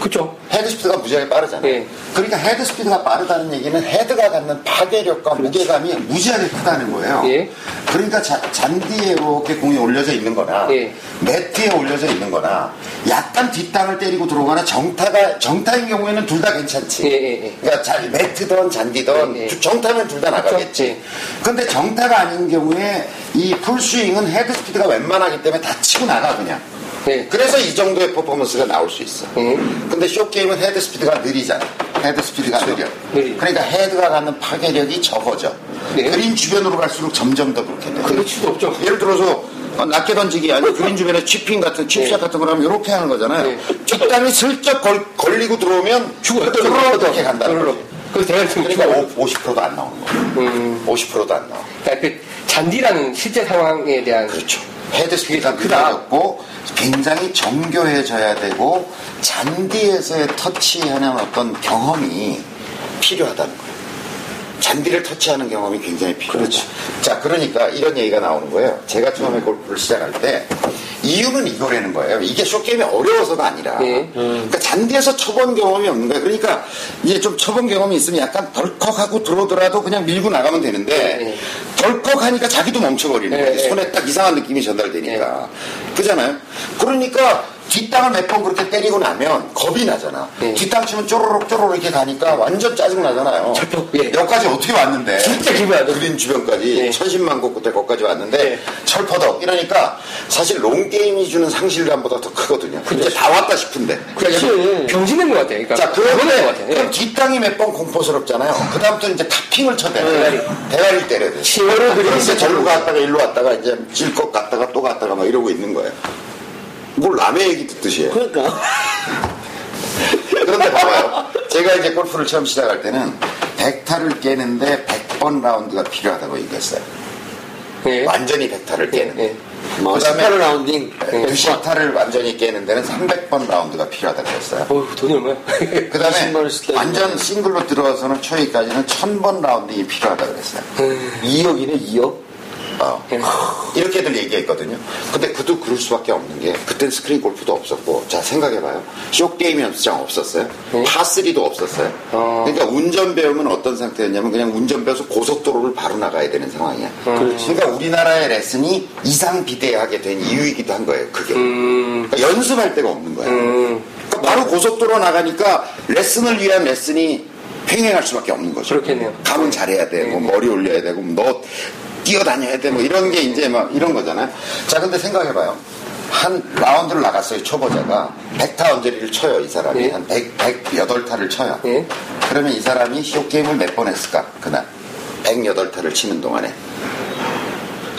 그쵸? 헤드 스피드가 무지하게 빠르잖아요. 예. 그러니까 헤드 스피드가 빠르다는 얘기는 헤드가 갖는 파괴력과 무게감이 무지하게 크다는 거예요. 예. 그러니까 자- 잔디에 이렇게 공이 올려져 있는 거나 예. 매트에 올려져 있는 거나 약간 뒷땅을 때리고 들어오거나 정타가 정타인 경우에는 둘 다 괜찮지. 예, 예, 예. 그러니까 자, 매트든 잔디든 정타면 둘 다 나가겠지. 예. 근데 정타가 아닌 경우에 이 풀스윙은 헤드 스피드가 웬만하기 때문에 다 치고 나가 그냥. 네. 그래서 이 정도의 퍼포먼스가 나올 수 있어. 음. 근데 숏게임은 헤드 스피드가 느리잖아. 헤드 스피드가 느려. 느리. 그러니까 헤드가 갖는 파괴력이 적어져. 네. 그린 주변으로 갈수록 점점 더 그렇게 돼. 그럴 수도 없죠. 예를 들어서 어, 낮게 던지기 아니 그린 주변에 chipping 같은 칩샷 네. 같은 걸 하면 이렇게 하는 거잖아요. 네. 뒷땅이 슬쩍 걸, 걸리고 들어오면 죽어요. 이렇게 간다는 대가리 치면 그러니까 죽어요. 오- 50%도 안 나오는 거예요. 음. 50%도 안 나와. 그러니까 그 잔디라는 실제 상황에 대한 그렇죠. 헤드 스피드가. 크다고 굉장히 정교해져야 되고 잔디에서의 터치하는 어떤 경험이 필요하다는 거예요. 잔디를 터치하는 경험이 굉장히 필요하죠. 자, 그러니까 이런 얘기가 나오는 거예요. 제가 처음에 골프를 시작할 때 이유는 이거라는 거예요. 이게 숏게임이 어려워서가 아니라 네. 그러니까 잔디에서 쳐본 경험이 없는 거예요. 그러니까 이제 좀 쳐본 경험이 있으면 약간 덜컥하고 들어오더라도 그냥 밀고 나가면 되는데 네. 덜컥하니까 자기도 멈춰버리는. 네. 손에 딱 이상한 느낌이 전달되니까. 그잖아요. 그러니까 뒷땅을 몇 번 그렇게 때리고 나면 겁이 나잖아. 네. 뒷땅 치면 쪼로록 쪼로록 이렇게 가니까 완전 짜증 나잖아요. 철퍽, 예. 여기까지 어떻게 왔는데? 진짜 기분 안. 그린 주변까지 네. 천신만고 끝에 거기까지 왔는데 네. 철퍼덕 이러니까 사실 롱 게임이 주는 상실감보다 더 크거든요. 이제 다 왔다 싶은데. 약간 병신인 것 같아요. 그러니까 자, 같아요. 그럼 예. 뒷땅이 몇 번 공포스럽잖아요. 그 다음부터 이제 타핑을 쳐대요. 대가리. 대가리를 때려야 돼. 시월을 그리고 이제 절로 갔다가 일로 왔다가 이제 질것 갔다가 또 갔다가 막 이러고 있는 거예요. 뭘 남의 얘기 듣듯이 해요. 그러니까. 그런데 봐봐요. 제가 이제 골프를 처음 시작할 때는 100타를 깨는데 100번 라운드가 필요하다고 얘기했어요. 예. 완전히 100타를 깨는. 예. 뭐, 그 다음에 18 라운딩. 네, 90타를 완전히 깨는 데는 300번 라운드가 필요하다고 했어요. 어휴, 돈이 얼마야? 그 20만 다음에 완전 싱글로 들어와서는 초이까지는 1000번 라운딩이 필요하다고 그랬어요. 2억이네, 2억? 어. 이렇게들 얘기했거든요. 근데 그도 그럴 수밖에 없는 게 그땐 스크린 골프도 없었고 자 생각해봐요. 쇼게임 연습장 없었어요. 파3도 없었어요. 어. 그러니까 운전 배우면 어떤 상태였냐면 그냥 운전 배워서 고속도로를 바로 나가야 되는 상황이야. 그러니까 우리나라의 레슨이 이상 비대하게 된 이유이기도 한 거예요. 그게. 음, 그러니까 연습할 데가 없는 거야. 음, 그러니까 바로 고속도로 나가니까 레슨을 위한 레슨이 횡행할 수밖에 없는 거죠. 그렇겠네요. 감은 잘해야 돼. 뭐 머리 올려야 되고, 뭐너 뛰어다녀야 돼. 뭐 이런 게 이제 막 이런 거잖아요. 자, 근데 생각해봐요. 한 라운드를 나갔어요. 초보자가. 100타 언저리를 쳐요. 이 사람이. 예. 한 100, 108타를 쳐요. 예. 그러면 이 사람이 쇼게임을 몇 번 했을까? 그날. 108타를 치는 동안에.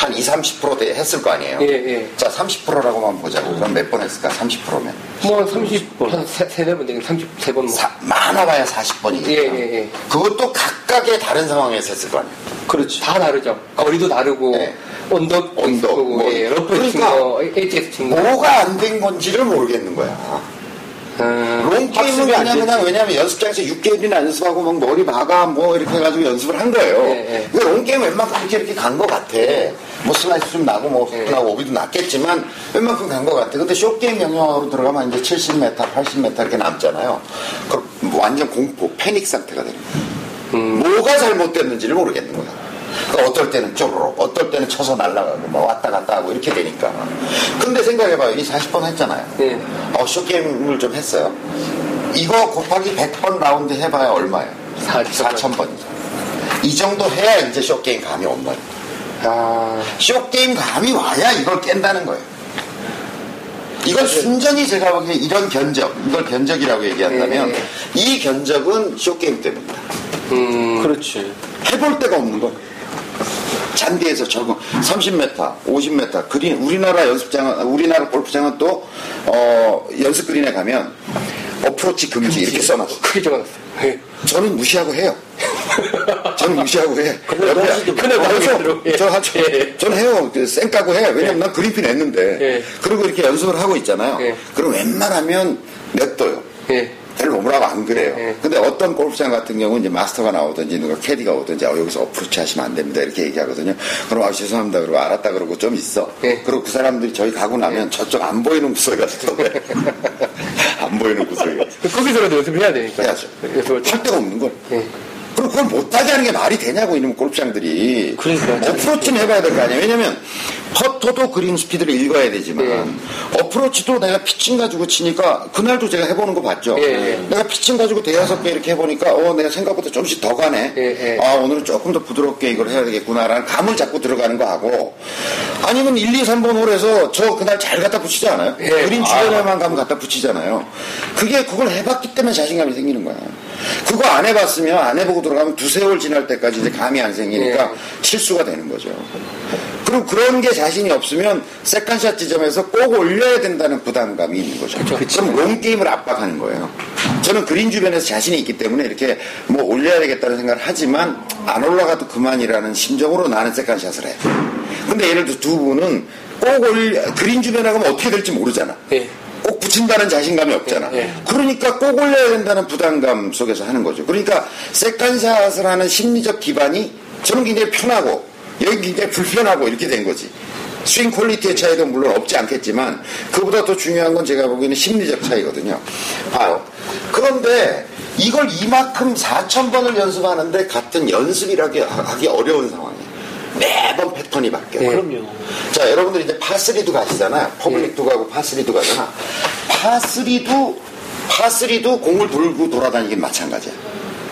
한 20, 30% 했을 거 아니에요. 예, 예. 자, 30%라고만 보자고. 그럼 몇 번 했을까? 30%면. 뭐, 30, 한 세, 세네 번 되긴 33번 뭐. 사- 많아봐야 40번이겠죠. 예, 예, 예. 그것도 각각의 다른 상황에서 했을 거 아니에요. 그렇지. 다 다르죠. 거리도 다르고, 네. 언덕, 언덕, 뭐. 예, 러프 친 그러니까 거, HX 친 거. 뭐가 안 된 건지를 모르겠는 거야. 음, 롱게임은 그냥. 그냥, 왜냐면 연습장에서 6개월이나 연습하고 막 머리 박아 뭐 이렇게 해가지고 연습을 한 거예요. 예, 예. 근데 롱게임 웬만큼 이렇게 이렇게 간 것 같아. 뭐 슬라이스 좀 나고 뭐 예. 훅도 나고 오비도 났겠지만 웬만큼 간 것 같아. 근데 쇼게임 영역으로 들어가면 이제 70m, 80m 이렇게 남잖아요. 그럼 완전 공포, 패닉 상태가 되는 거야. 뭐가 잘못됐는지를 모르겠는 거야. 그러니까 어떨 때는 쪼르륵, 어떨 때는 쳐서 날아가고, 막 왔다 갔다 하고 이렇게 되니까. 근데 생각해봐요. 이 40번 했잖아요. 네. 어, 쇼게임을 좀 했어요. 이거 곱하기 100번 라운드 해봐야 얼마예요? 4,000 4,000번이죠. 이 정도 해야 이제 쇼게임 감이 온다. 아, 쇼게임 감이 와야 이걸 깬다는 거예요. 이건 순전히 제가 보기에 이런 견적, 이걸 견적이라고 얘기한다면 네. 이 견적은 쇼게임 때문이다. 음, 그렇지. 해볼 데가 없는 거예요. 잔디에서 적응 30m, 50m 그린 우리나라 연습장은 우리나라 골프장은 또 어, 연습 그린에 가면 어프로치 금지 이렇게 써놨어. 크게 적어놨어요. 예. 저는 무시하고 해요. 저는 무시하고 해. (laughs) 하시도록. 예. 저 하죠. 예. 저는 해요. 그 쌩까고 해. 왜냐면 난 그린핀 했는데. 예. 그리고 이렇게 연습을 하고 있잖아요. 예. 그럼 웬만하면 냅둬요. 예. 별 오므라고 안 그래요. 예. 근데 어떤 골프장 같은 경우는 이제 마스터가 나오든지 누가 캐디가 오든지 어, 여기서 어프로치 하시면 안 됩니다. 이렇게 얘기하거든요. 그럼 아, 죄송합니다. 그러고 알았다 그러고 좀 있어. 예. 그리고 그 사람들이 저희 가고 나면 저쪽 안 보이는 구석에 가서. (laughs) 안 보이는 구석에 가서. 그 거기서라도 연습을 해야 되니까. 해야죠. 할 데가 없는 걸. 예. 그럼 그걸 못하게 하는 게 말이 되냐고 이놈 골프장들이. 그러니까요. 어프로치는 해봐야 될 거 아니에요. 왜냐면 퍼터도 그린 스피드를 읽어야 되지만 예. 어프로치도 내가 피칭 가지고 치니까 그날도 제가 해보는 거 봤죠. 예, 예. 내가 피칭 가지고 대여섯 개 이렇게 해보니까 어 내가 생각보다 조금씩 더 가네. 예, 예. 아 오늘은 조금 더 부드럽게 이걸 해야 되겠구나라는 감을 잡고 들어가는 거 하고 아니면 1, 2, 3번 홀에서 저 그날 잘 갖다 붙이지 않아요? 예. 그린 주변에만 가면 갖다 붙이잖아요. 그게 그걸 해봤기 때문에 자신감이 생기는 거야. 그거 안 해봤으면 안 해보고 들어가면 두세 홀 지날 때까지 이제 감이 안 생기니까 예. 실수가 되는 거죠. 그리고 그런 게 자신이 없으면 세컨샷 지점에서 꼭 올려야 된다는 부담감이 있는 거죠. 그럼 롱게임을 압박하는 거예요. 저는 그린 주변에서 자신이 있기 때문에 이렇게 뭐 올려야 되겠다는 생각을 하지만 안 올라가도 그만이라는 심정으로 나는 세컨샷을 해. 근데 예를 들어 두 분은 꼭 올려, 그린 주변에 가면 어떻게 될지 모르잖아. 예. 꼭 붙인다는 자신감이 없잖아. 예, 예. 그러니까 꼭 올려야 된다는 부담감 속에서 하는 거죠. 그러니까 세컨샷을 하는 심리적 기반이 저는 굉장히 편하고 여기 굉장히 불편하고 이렇게 된 거지. 스윙 퀄리티의 차이도 물론 없지 않겠지만 그보다 더 중요한 건 제가 보기에는 심리적 차이거든요. 봐요. 그런데 이걸 이만큼 4천 번을 연습하는데 같은 연습이라기 하기 어려운 상황이에요. 매번 패턴이 바뀌어요. 그럼요. 자, 여러분들 이제 파3도 가시잖아요. 퍼블릭도 가고 파3도 가잖아. 파3도, 파3도 공을 돌고 돌아다니긴 마찬가지야.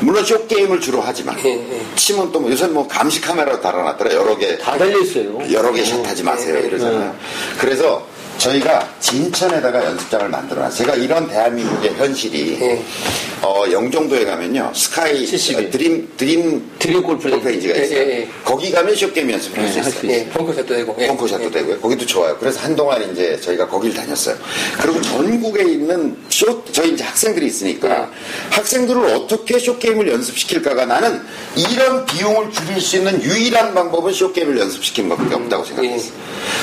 물론 쇼게임을 주로 하지만. 예, 예. 치면 또 뭐, 요새 뭐 감시 카메라 달아놨더라. 여러 개. 다 달려있어요. 여러 개 샷 하지 마세요. 이러잖아요. 그래서 저희가 진천에다가 연습장을 만들어놨어요. 제가 이런 대한민국의 현실이 예. 어, 영종도에 가면요. 스카이 72. 어, 드림 드림 드림 골프 골프레인지가 예, 있어요. 예, 예. 거기 가면 쇼게임 연습을 할수 예, 할 있어요. 수 예. 벙커샷도 되고. 예. 벙커샷도 예. 되고요. 거기도 좋아요. 그래서 한동안 이제 저희가 거기를 다녔어요. 그리고 전국에 있는 쇼, 저희 이제 학생들이 있으니까 학생들을 어떻게 쇼게임을 연습시킬까가 나는 이런 비용을 줄일 수 있는 유일한 방법은 쇼게임을 연습시키는 것밖에 없다고 예. 생각했어요.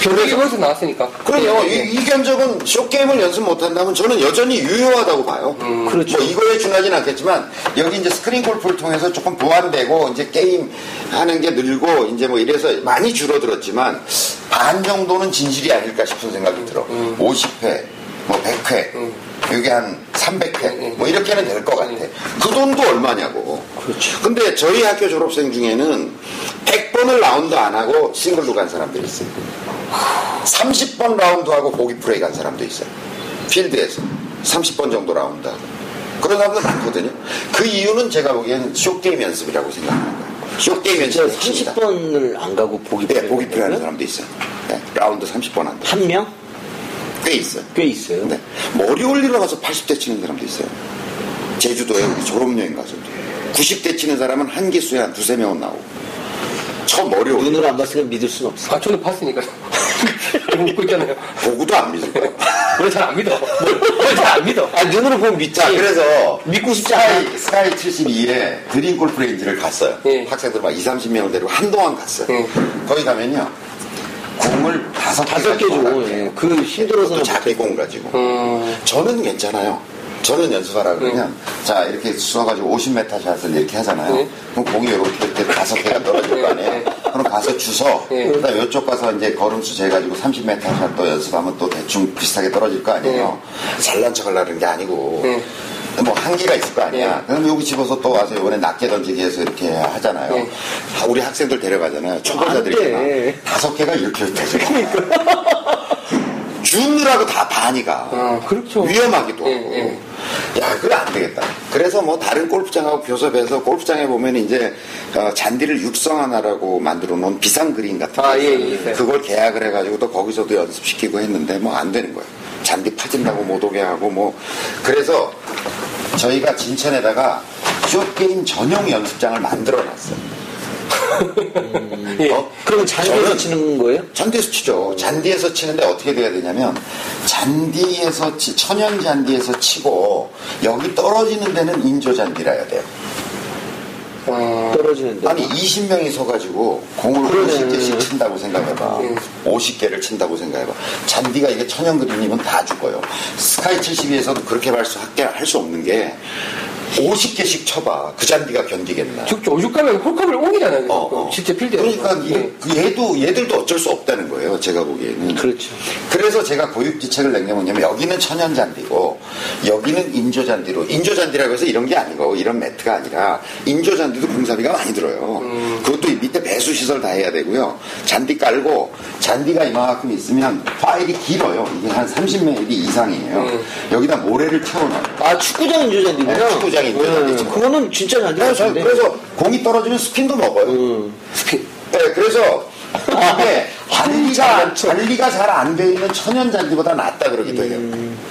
교육에서 나왔으니까. 그럼요. 예, 예. 이, 이 견적은 쇼게임을 연습 못한다면 저는 여전히 유효하다고 봐요. 그렇죠. 뭐 이거에 준하진 않겠지만 여기 이제 스크린 골프를 통해서 조금 보완되고 이제 게임 하는 게 늘고 이제 뭐 이래서 많이 줄어들었지만 반 정도는 진실이 아닐까 싶은 생각이 들어. 50회, 뭐 100회, 이게 한 300회, 뭐 이렇게는 될 것 같아. 그 돈도 얼마냐고. 그렇죠. 근데 저희 학교 졸업생 중에는 100번을 라운드 안 하고 싱글로 간 사람들이 있어요. 30번 라운드하고 보기 플레이 간 사람도 있어요. 필드에서. 30번 정도 라운드하고. 그런 사람들 많거든요. 그 이유는 제가 보기엔 쇼게임 연습이라고 생각하는 거예요. 쇼게임 핵심이다. 30번을 안 가고 보기 네, 보기 플레이 하는 사람도 있어요. 네, 라운드 30번 한다. 한 명? 꽤 있어요. 꽤 있어요. 네. 머리 올리러 가서 80대 치는 사람도 있어요. 제주도에 우리 졸업여행 가서. 90대 치는 사람은 한 기수에 한 두세 명은 나오고. 저 머리 올리러 눈으로 안 봤으니까 믿을 수는 없어. 아, 저는 봤으니까. (laughs) 웃고 있잖아요. 보고도 안 믿을 거예요. (laughs) 원래 잘안 믿어. 원래 잘안 믿어. 아, 눈으로 보면 믿지. 자, 그래서 믿고 싶지 않아. 스카이, 스카이 72에 드림 골프 레인지를 갔어요. 예. 학생들 막 2, 30명을 데리고 한동안 갔어요. 예. 거기 가면요. 공을 다섯 개 다섯 개 줘. 가지고 예. 그 힘들어서는 또 자기 공 가지고. 음, 저는 괜찮아요. 저는 연습하라 그러면 자 이렇게 쏘가지고 50m 샷을 이렇게 하잖아요. 네. 그럼 공이 이렇게 이렇게 다섯 개가 떨어질 거 아니에요. 네. 그럼 가서 주서 네. 그다음 이쪽 가서 이제 걸음수 재가지고 30m 샷 또 연습하면 또 대충 비슷하게 떨어질 거 아니에요. 잘난 척하려는 게 아니고. 네. 뭐 한계가 있을 거 아니야. 네. 그럼 여기 집어서 또 와서 이번에 낮게 던지기 해서 이렇게 하잖아요. 네. 아, 우리 학생들 데려가잖아요. 초보자들이 안 돼. 있잖아. 다섯 개가 이렇게 되죠. (laughs) 주느라고 다 반이 가. 어, 그렇죠. 위험하기도 예, 하고. 예. 야, 그래 안 되겠다. 그래서 뭐 다른 골프장하고 교섭해서 골프장에 보면 이제 어, 잔디를 육성하나라고 만들어 놓은 비상 그린 같은 거 아, 예. 예. 그걸 계약을 해가지고 또 거기서도 연습시키고 했는데 뭐 안 되는 거예요. 잔디 파진다고 못 오게 하고 뭐 그래서 저희가 진천에다가 쇼게임 전용 연습장을 만들어 놨어요. 예. 어? 그럼 잔디에서 치는 거예요? 잔디에서 치죠. 잔디에서 치는데 어떻게 돼야 되냐면 잔디에서 치, 천연 잔디에서 치고 여기 떨어지는 데는 인조 잔디라 해야 돼요. 아. 떨어지는 데. 아니 20명이 서가지고 공을 그러네. 50개씩 친다고 생각해봐. 50개를 친다고 생각해봐. 잔디가 이게 천연 그린이면 다 죽어요. 스카이 72에서도 그렇게 발수할게 할수 없는 게 50개씩 쳐봐. 그 잔디가 견디겠나? 즉 오죽 가면 홀컵을 옮기잖아요. 어, 어. 실제 필드에. 그러니까 그 얘도 얘들도 어쩔 수 없다는 거예요. 제가 보기에는. 그렇죠. 그래서 제가 교육지책을 낸 게 뭐냐면 여기는 천연잔디고 여기는 인조잔디로 인조잔디라고 해서 이런 게 아니고 이런 매트가 아니라 인조잔디도 공사비가 많이 들어요. 그것도 이 밑에 배수시설 다 해야 되고요. 잔디 깔고 잔디가 이만큼 있으면 파일이 길어요. 이게 한 30mm 이상이에요. 여기다 모래를 채워놔요. 아, 축구장 인조잔디구나. 네, 축구장 인조잔디. 네, 그거는 진짜 잔디 그래서, 같은데. 그래서 공이 떨어지면 스핀도 먹어요. 스피. 네, 그래서 이게 (laughs) 관리가 관리가 잘 안 돼 있는 천연 잔디보다 낫다 그러기도 해요.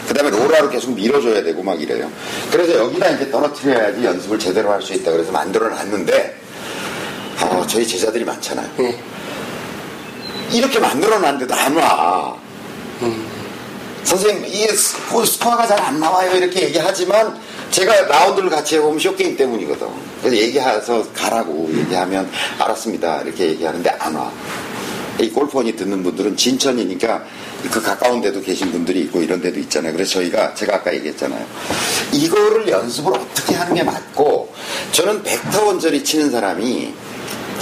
그다음에 로라로 계속 밀어줘야 되고 막 이래요. 그래서 여기다 이제 떨어뜨려야지 연습을 제대로 할 수 있다 그래서 만들어 놨는데 어, 저희 제자들이 많잖아요. 예. 이렇게 만들어 놨는데도 안 와. 선생님, 이게 스- 뭐 스코어가 잘 안 나와요. 이렇게 얘기하지만 제가 라운드를 같이 해보면 쇼게임 때문이거든. 그래서 얘기해서 가라고 얘기하면 알았습니다. 이렇게 얘기하는데 안 와. 이 골프 허니 듣는 분들은 진천이니까 그 가까운 데도 계신 분들이 있고 이런 데도 있잖아요. 그래서 저희가 제가 아까 얘기했잖아요. 이거를 연습을 어떻게 하는 게 맞고 저는 벡터 원저리 치는 사람이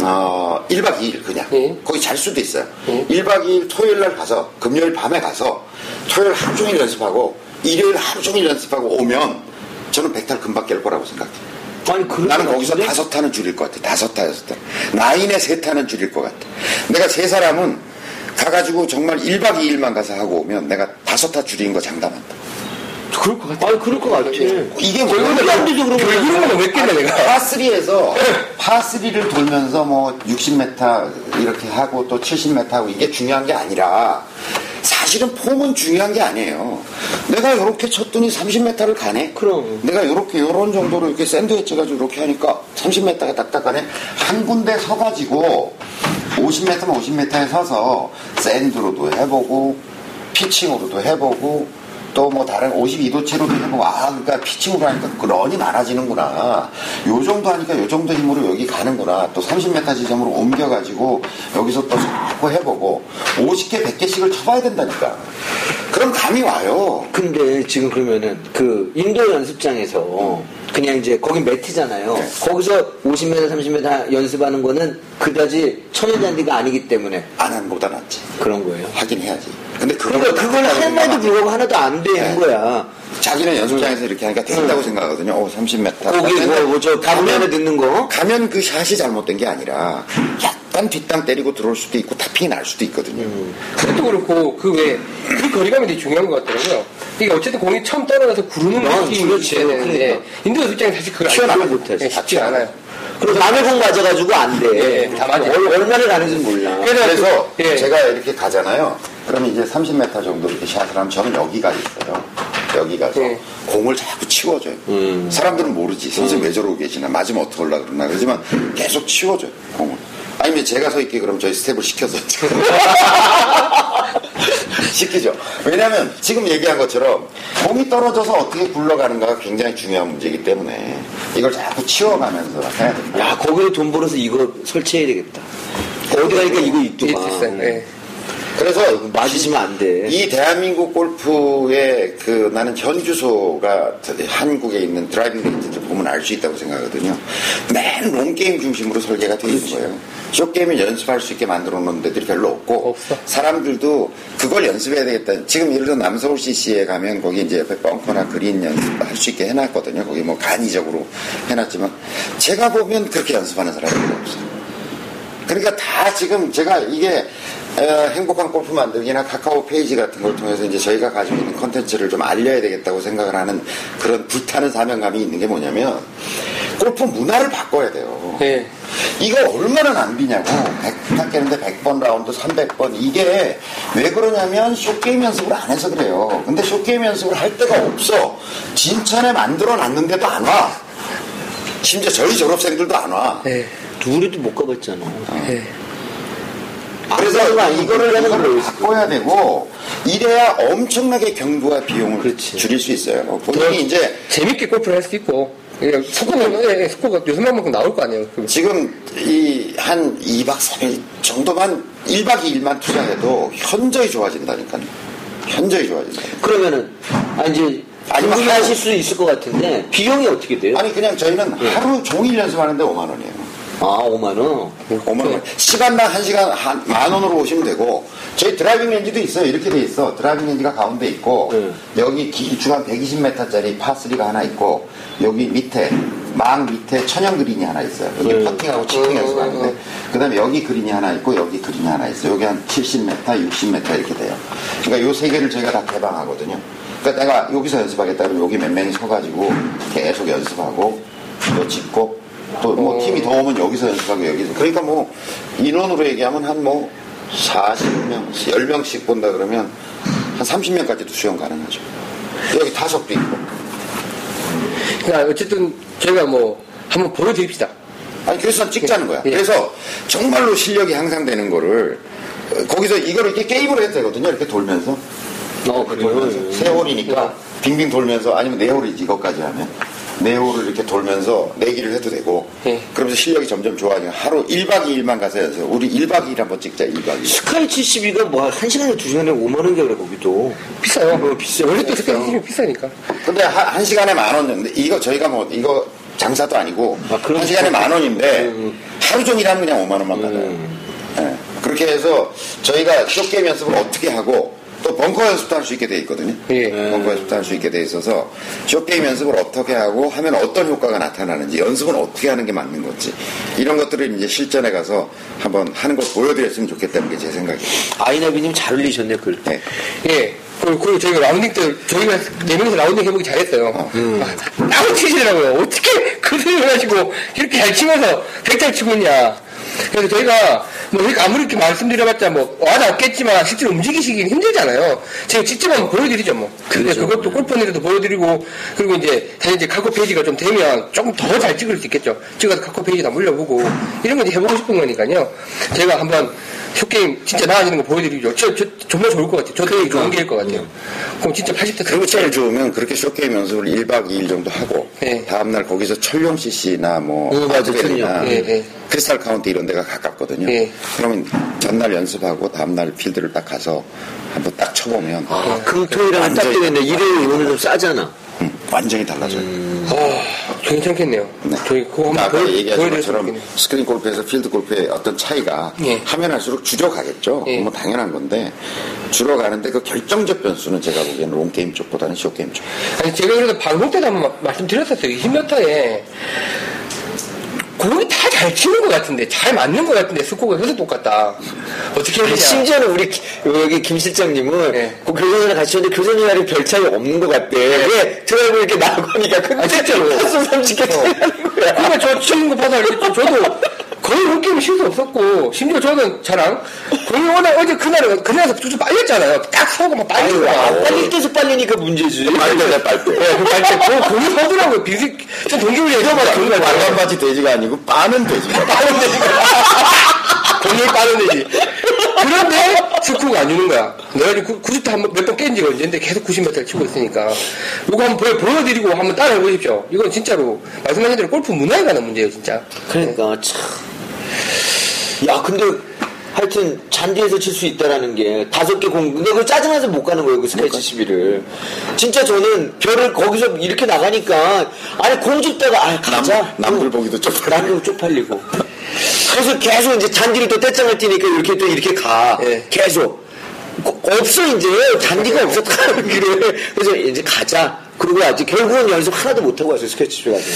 어, 1박 2일 그냥 예. 거기 잘 수도 있어요. 예. 1박 2일 토요일 날 가서 금요일 밤에 가서 토요일 하루 종일 연습하고 일요일 하루 종일 연습하고 오면 저는 백탈 금방 깰 거라고 생각해요. 아니, 나는 것 거기서? 다섯 타는 줄일 것 같아. 다섯 타, 여섯 타. 나인에 세 타는 줄일 것 같아. 내가 세 사람은 가가지고 정말 1박 2일만 가서 하고 오면 내가 다섯 타 줄인 거 장담한다. 그럴 것 같아. 아니, 그럴 것 같아. 이게 결국은 사람들도 그런 거야. 결국은 왜 깼네 내가. 파3에서 파3를 돌면서 뭐 60m 이렇게 하고 또 70m 하고 이게 중요한 게 아니라 사실은 폼은 중요한 게 아니에요. 내가 이렇게 쳤더니 30m를 가네. 그럼. 내가 이렇게 이런 정도로 이렇게 샌드위치 가지고 이렇게 하니까 30m가 딱딱 가네. 한 군데 서가지고 50m면 50m에 서서 샌드로도 해보고 피칭으로도 해보고 또 뭐 다른 52도체로도 해보고 아 그러니까 피칭으로 하니까 그 런이 많아지는구나. 요 정도 하니까 요 정도 힘으로 여기 가는구나. 또 30m 지점으로 옮겨가지고 여기서 또 자꾸 해보고 50개 100개씩을 쳐봐야 된다니까. 그럼 감이 와요. 근데 지금 그러면은 그 인도 연습장에서 그냥 이제 거기 매트잖아요. 네. 거기서 50m, 30m 연습하는 거는 그다지 천연잔디가 아니기 때문에 안 하는 것보다 낫지 그런 거예요. 하긴 해야지 근데 그러니까 그걸 그걸 할매도 불구하고 하나도 안 되는 네. 거야. 자기는 연습장에서 이렇게 하니까 된다고 생각하거든요. 어, 30m. 거기 뭐, 뭐, 저, 가면에 듣는 거? 가면 그 샷이 잘못된 게 아니라 약간 뒷땅 때리고 들어올 수도 있고 타핑이 날 수도 있거든요. 그것도 그렇고 그 외에 그 거리감이 되게 중요한 것 같더라고요. 이게 어쨌든 공이 처음 떨어져서 구르는 어, 느낌이. 있어야 되는데. 인도 연습장이 사실 그걸 안 못하지. 예, 쉽지가 않아요. 그리고 남의 공 맞아가지고 안 돼. 예, 다 맞아요. 얼- 얼마나 가는지 몰라. 그래서 그래서 그- 예. 제가 이렇게 가잖아요. 그러면 이제 30m 정도 이렇게 샷을 하면 저는 여기 가 있어요. 여기 가서 예. 공을 자꾸 치워줘요. 음. 사람들은 모르지. 선생님 왜 저러고 계시나. 맞으면 어떻게 올라 그러나. 그러지만 계속 치워줘요. 공을. 아니면 제가 서 있게 그럼 저희 스텝을 시켜서. (laughs) 시키죠. 왜냐하면 지금 얘기한 것처럼 공이 떨어져서 어떻게 굴러가는가가 굉장히 중요한 문제이기 때문에 이걸 자꾸 치워가면서 해야 됩니다. 야, 거기로 돈 벌어서 이거 설치해야 되겠다. 어디 가니까 이거 예, 있더만. 예. 그래서 맞으시면 안 돼. 이 대한민국 골프의 그 나는 현주소가 한국에 있는 driving range를 보면 알 수 있다고 생각하거든요. 맨 long game 중심으로 설계가 되어 있는 거예요. short game을 연습할 수 있게 만들어 놓은 데들이 별로 없고 없어. 사람들도 그걸 연습해야 되겠다. 지금 예를 들어 남서울 CC에 가면 거기 이제 옆에 벙커나 그린 연습할 수 있게 해놨거든요. 거기 뭐 간이적으로 해놨지만 제가 보면 그렇게 연습하는 사람이 없어요. 그러니까 다 지금 제가 이게 어, 행복한 골프 만들기나 카카오 페이지 같은 걸 통해서 이제 저희가 가지고 있는 컨텐츠를 좀 알려야 되겠다고 생각을 하는 그런 불타는 사명감이 있는 게 뭐냐면 골프 문화를 바꿔야 돼요. 예. 이거 얼마나 낭비냐고. 100타 깨는데 100번 라운드 300번. 이게 왜 그러냐면 short game 연습을 안 해서 그래요. 근데 short game 연습을 할 데가 없어. 진천에 만들어 놨는데도 안 와. 심지어 저희 졸업생들도 안 와. 예. 우리도 못 가봤잖아. 예. 그래서 이거를 이거를 이거를 바꿔야 되고 이래야 엄청나게 경부와 비용을 그렇지. 줄일 수 있어요. 본인이 이제 재밌게 골프를 할 수 있고 예, 속고가, 예, 예, 요즘만큼 나올 거 아니에요. 그럼. 지금 이 한 2박 3일 정도만 1박 2일만 투자해도 현저히 좋아진다니까요. 현저히 좋아진다. 그러면은 아 이제 아니면 하실 수 있을 것 같은데 비용이 어떻게 돼요? 아니 그냥 저희는 하루 종일 연습하는데 5만 원이에요. 아 5만 원. 5만 원. 시간당 한 시간 한 만 원으로 오시면 되고 저희 driving range도 있어요. 이렇게 돼 있어. driving range가 가운데 있고 네. 여기 길쭉 한 120m짜리 파3가 하나 있고 여기 밑에 망 밑에 천연 그린이 하나 있어요. 여기 네. 퍼팅하고 chipping 연습하는데 그다음에 여기 그린이 하나 있고 여기 그린이 하나 있어요. 여기 한 70m, 60m 이렇게 돼요. 그러니까 요 세 개를 저희가 다 개방하거든요. 그러니까 내가 여기서 연습하겠다 그러면 여기 몇 명이 서가지고 계속 연습하고 또 짚고 또 뭐 팀이 더 오면 여기서 연습하고 여기서 그러니까 뭐 인원으로 얘기하면 한 뭐 40명, 10명씩 본다 그러면 한 30명까지도 수용 가능하죠. 여기 타석도 있고. 그러니까 어쨌든 저희가 뭐 한번 보여드립시다. 아니 그래서 찍자는 거야. 예. 그래서 정말로 실력이 향상되는 거를 어, 거기서 이거를 이렇게 게임을 해도 되거든요. 이렇게 돌면서 어 돌면서 그래요. 세 홀이니까 빙빙 돌면서 아니면 네 홀이지 이것까지 하면 네 홀을 이렇게 돌면서 내기를 해도 되고 예. 그러면서 실력이 점점 좋아지고 하루 1박 2일만 가서 연습. 우리 1박 2일 한번 찍자 1박 2일. 스카이 72가 뭐한 시간에 두 시간에 5만 원인가 그래 거기도. 비싸요. 어, 비싸요. 원래 또 스카이 비싸니까. 근데 한, 한 시간에 만 원인데 이거 저희가 뭐 이거 장사도 아니고 아, 한 시간에 만 원인데 음. 하루 종일 하면 그냥 5만 원만 받아요. 예. 그렇게 해서 저희가 short game 연습을 어떻게 하고 또 벙커 연습도 할 수 있게 돼 있거든요. 예. 벙커 연습도 할 수 있게 돼 있어서 short game 연습을 어떻게 하고 하면 어떤 효과가 나타나는지 연습은 어떻게 하는 게 맞는 건지 이런 것들을 이제 실전에 가서 한번 하는 걸 보여드렸으면 좋겠다는 게 제 생각이에요. 아이나비님 잘 흘리셨네 글. 네. 예. 그리고, 저희가 라운딩 때, 저희가 네 명이서 라운딩 해보기 잘했어요. 아, 따로 치시더라고요. 어떻게 (laughs) 그 소리를 가지고 이렇게 잘 치면서 백잘 치고 있냐. 그래서 저희가 뭐 이렇게 아무리 이렇게 말씀드려봤자 뭐 와닿겠지만 실제로 움직이시긴 힘들잖아요. 제가 직접 한번 보여드리죠 뭐. 그렇죠. 그것도 골프원에서도 보여드리고 그리고 이제 사실 이제 각고 페이지가 좀 되면 조금 더 잘 찍을 수 있겠죠. 찍어서 각고 페이지 다 물려보고 이런 거 이제 해보고 싶은 거니까요. 제가 한번 쇼게임 진짜 나아지는 거 보여드리죠. 저, 저 정말 좋을 것 같아요. 저 되게 좋은 게일 것 같아요. 그럼 진짜 80대 그리고 제일 좋으면 그렇게 short game 연습을 1박 2일 정도 하고 네. 다음날 거기서 천룡 CC나 뭐 어, 아트밸리나 천룡. 예, 예. 크리스탈 카운티 이런 데가 가깝거든요. 예. 그러면 전날 연습하고 다음날 필드를 딱 가서 한번 딱 쳐보면 아 금토일하면 딱 완전히- 되겠네. 일요일 오늘 좀 싸잖아. 음, 완전히 달라져요. 아, 괜찮겠네요. 네. 저희 그거 한번 아까 얘기하신 것처럼. 스크린 골프에서 필드 골프의 어떤 차이가 예. 하면 할수록 줄어가겠죠. 예. 뭐 당연한 건데 줄어가는데 그 결정적 변수는 제가 보기에는 롱게임 쪽보다는 쇼 게임 쪽. 아니, 제가 그래도 방송 때도 한번 마- 말씀드렸었어요. 20m에 공이 다 잘 치는 것 같은데, 잘 맞는 것 같은데, 스코어가 계속 똑같다. 어떻게 해야 되냐. 심지어는 우리 기- 여기 김 실장님은 네. 그 교전이랑 같이 했는데 교전이랑이 별 차이 없는 것 같대. 왜 드라이브 이렇게 나가니까 근데 아, 진짜로. 한손 삼치게 차이나는 거야. 그러니까 저거 봐서 알겠죠. 저도 거의 홈게임 실수 없었고, 심지어 저는 저랑, 공이 오늘 어제 그날은, 그날에서 좀 빨렸잖아요. 딱 서고 막. 아, 빨리 때서 빨리니까 문제지. 빨대 빨대. 네, 그 빨때 그 공이 서더라고요. 비슷, 저 동기부리에 그거만 정말 말간바지 돼지가 아니고 빠는 돼지가. (laughs) 빠는 데지가. 공을 빠는 데지. 그런데 스코어가 안 주는 거야. 내가 지금 90타 한몇번 깬 지가 언제인데 계속 90m를 치고 있으니까. 이거 한번 보여, 보여드리고 한번 따라해 보십시오. 이건 진짜로 말씀하신 대로 골프 문화에 관한 문제예요, 진짜. 그러니까 참. 야 근데 하여튼 잔디에서 칠 수 있다라는 게 다섯 개 공. 근데 그 짜증나서 못 가는 거예요 그 스카이 71을. 진짜 저는 별을 거기서 이렇게 나가니까 아니 공 줍다가 아 가자. 남- 남들 보기도 쪽팔리고. 남들 쪽팔리고. 그래서 계속 이제 잔디를 또 떼짱을 뛰니까 이렇게 또 이렇게 가. 예. 계속. 거- 없어 이제 잔디가 없었다 그래. 그래서 이제 가자. 그리고 아직 결국은 연습 하나도 못 하고 왔어요 스케치 가지고.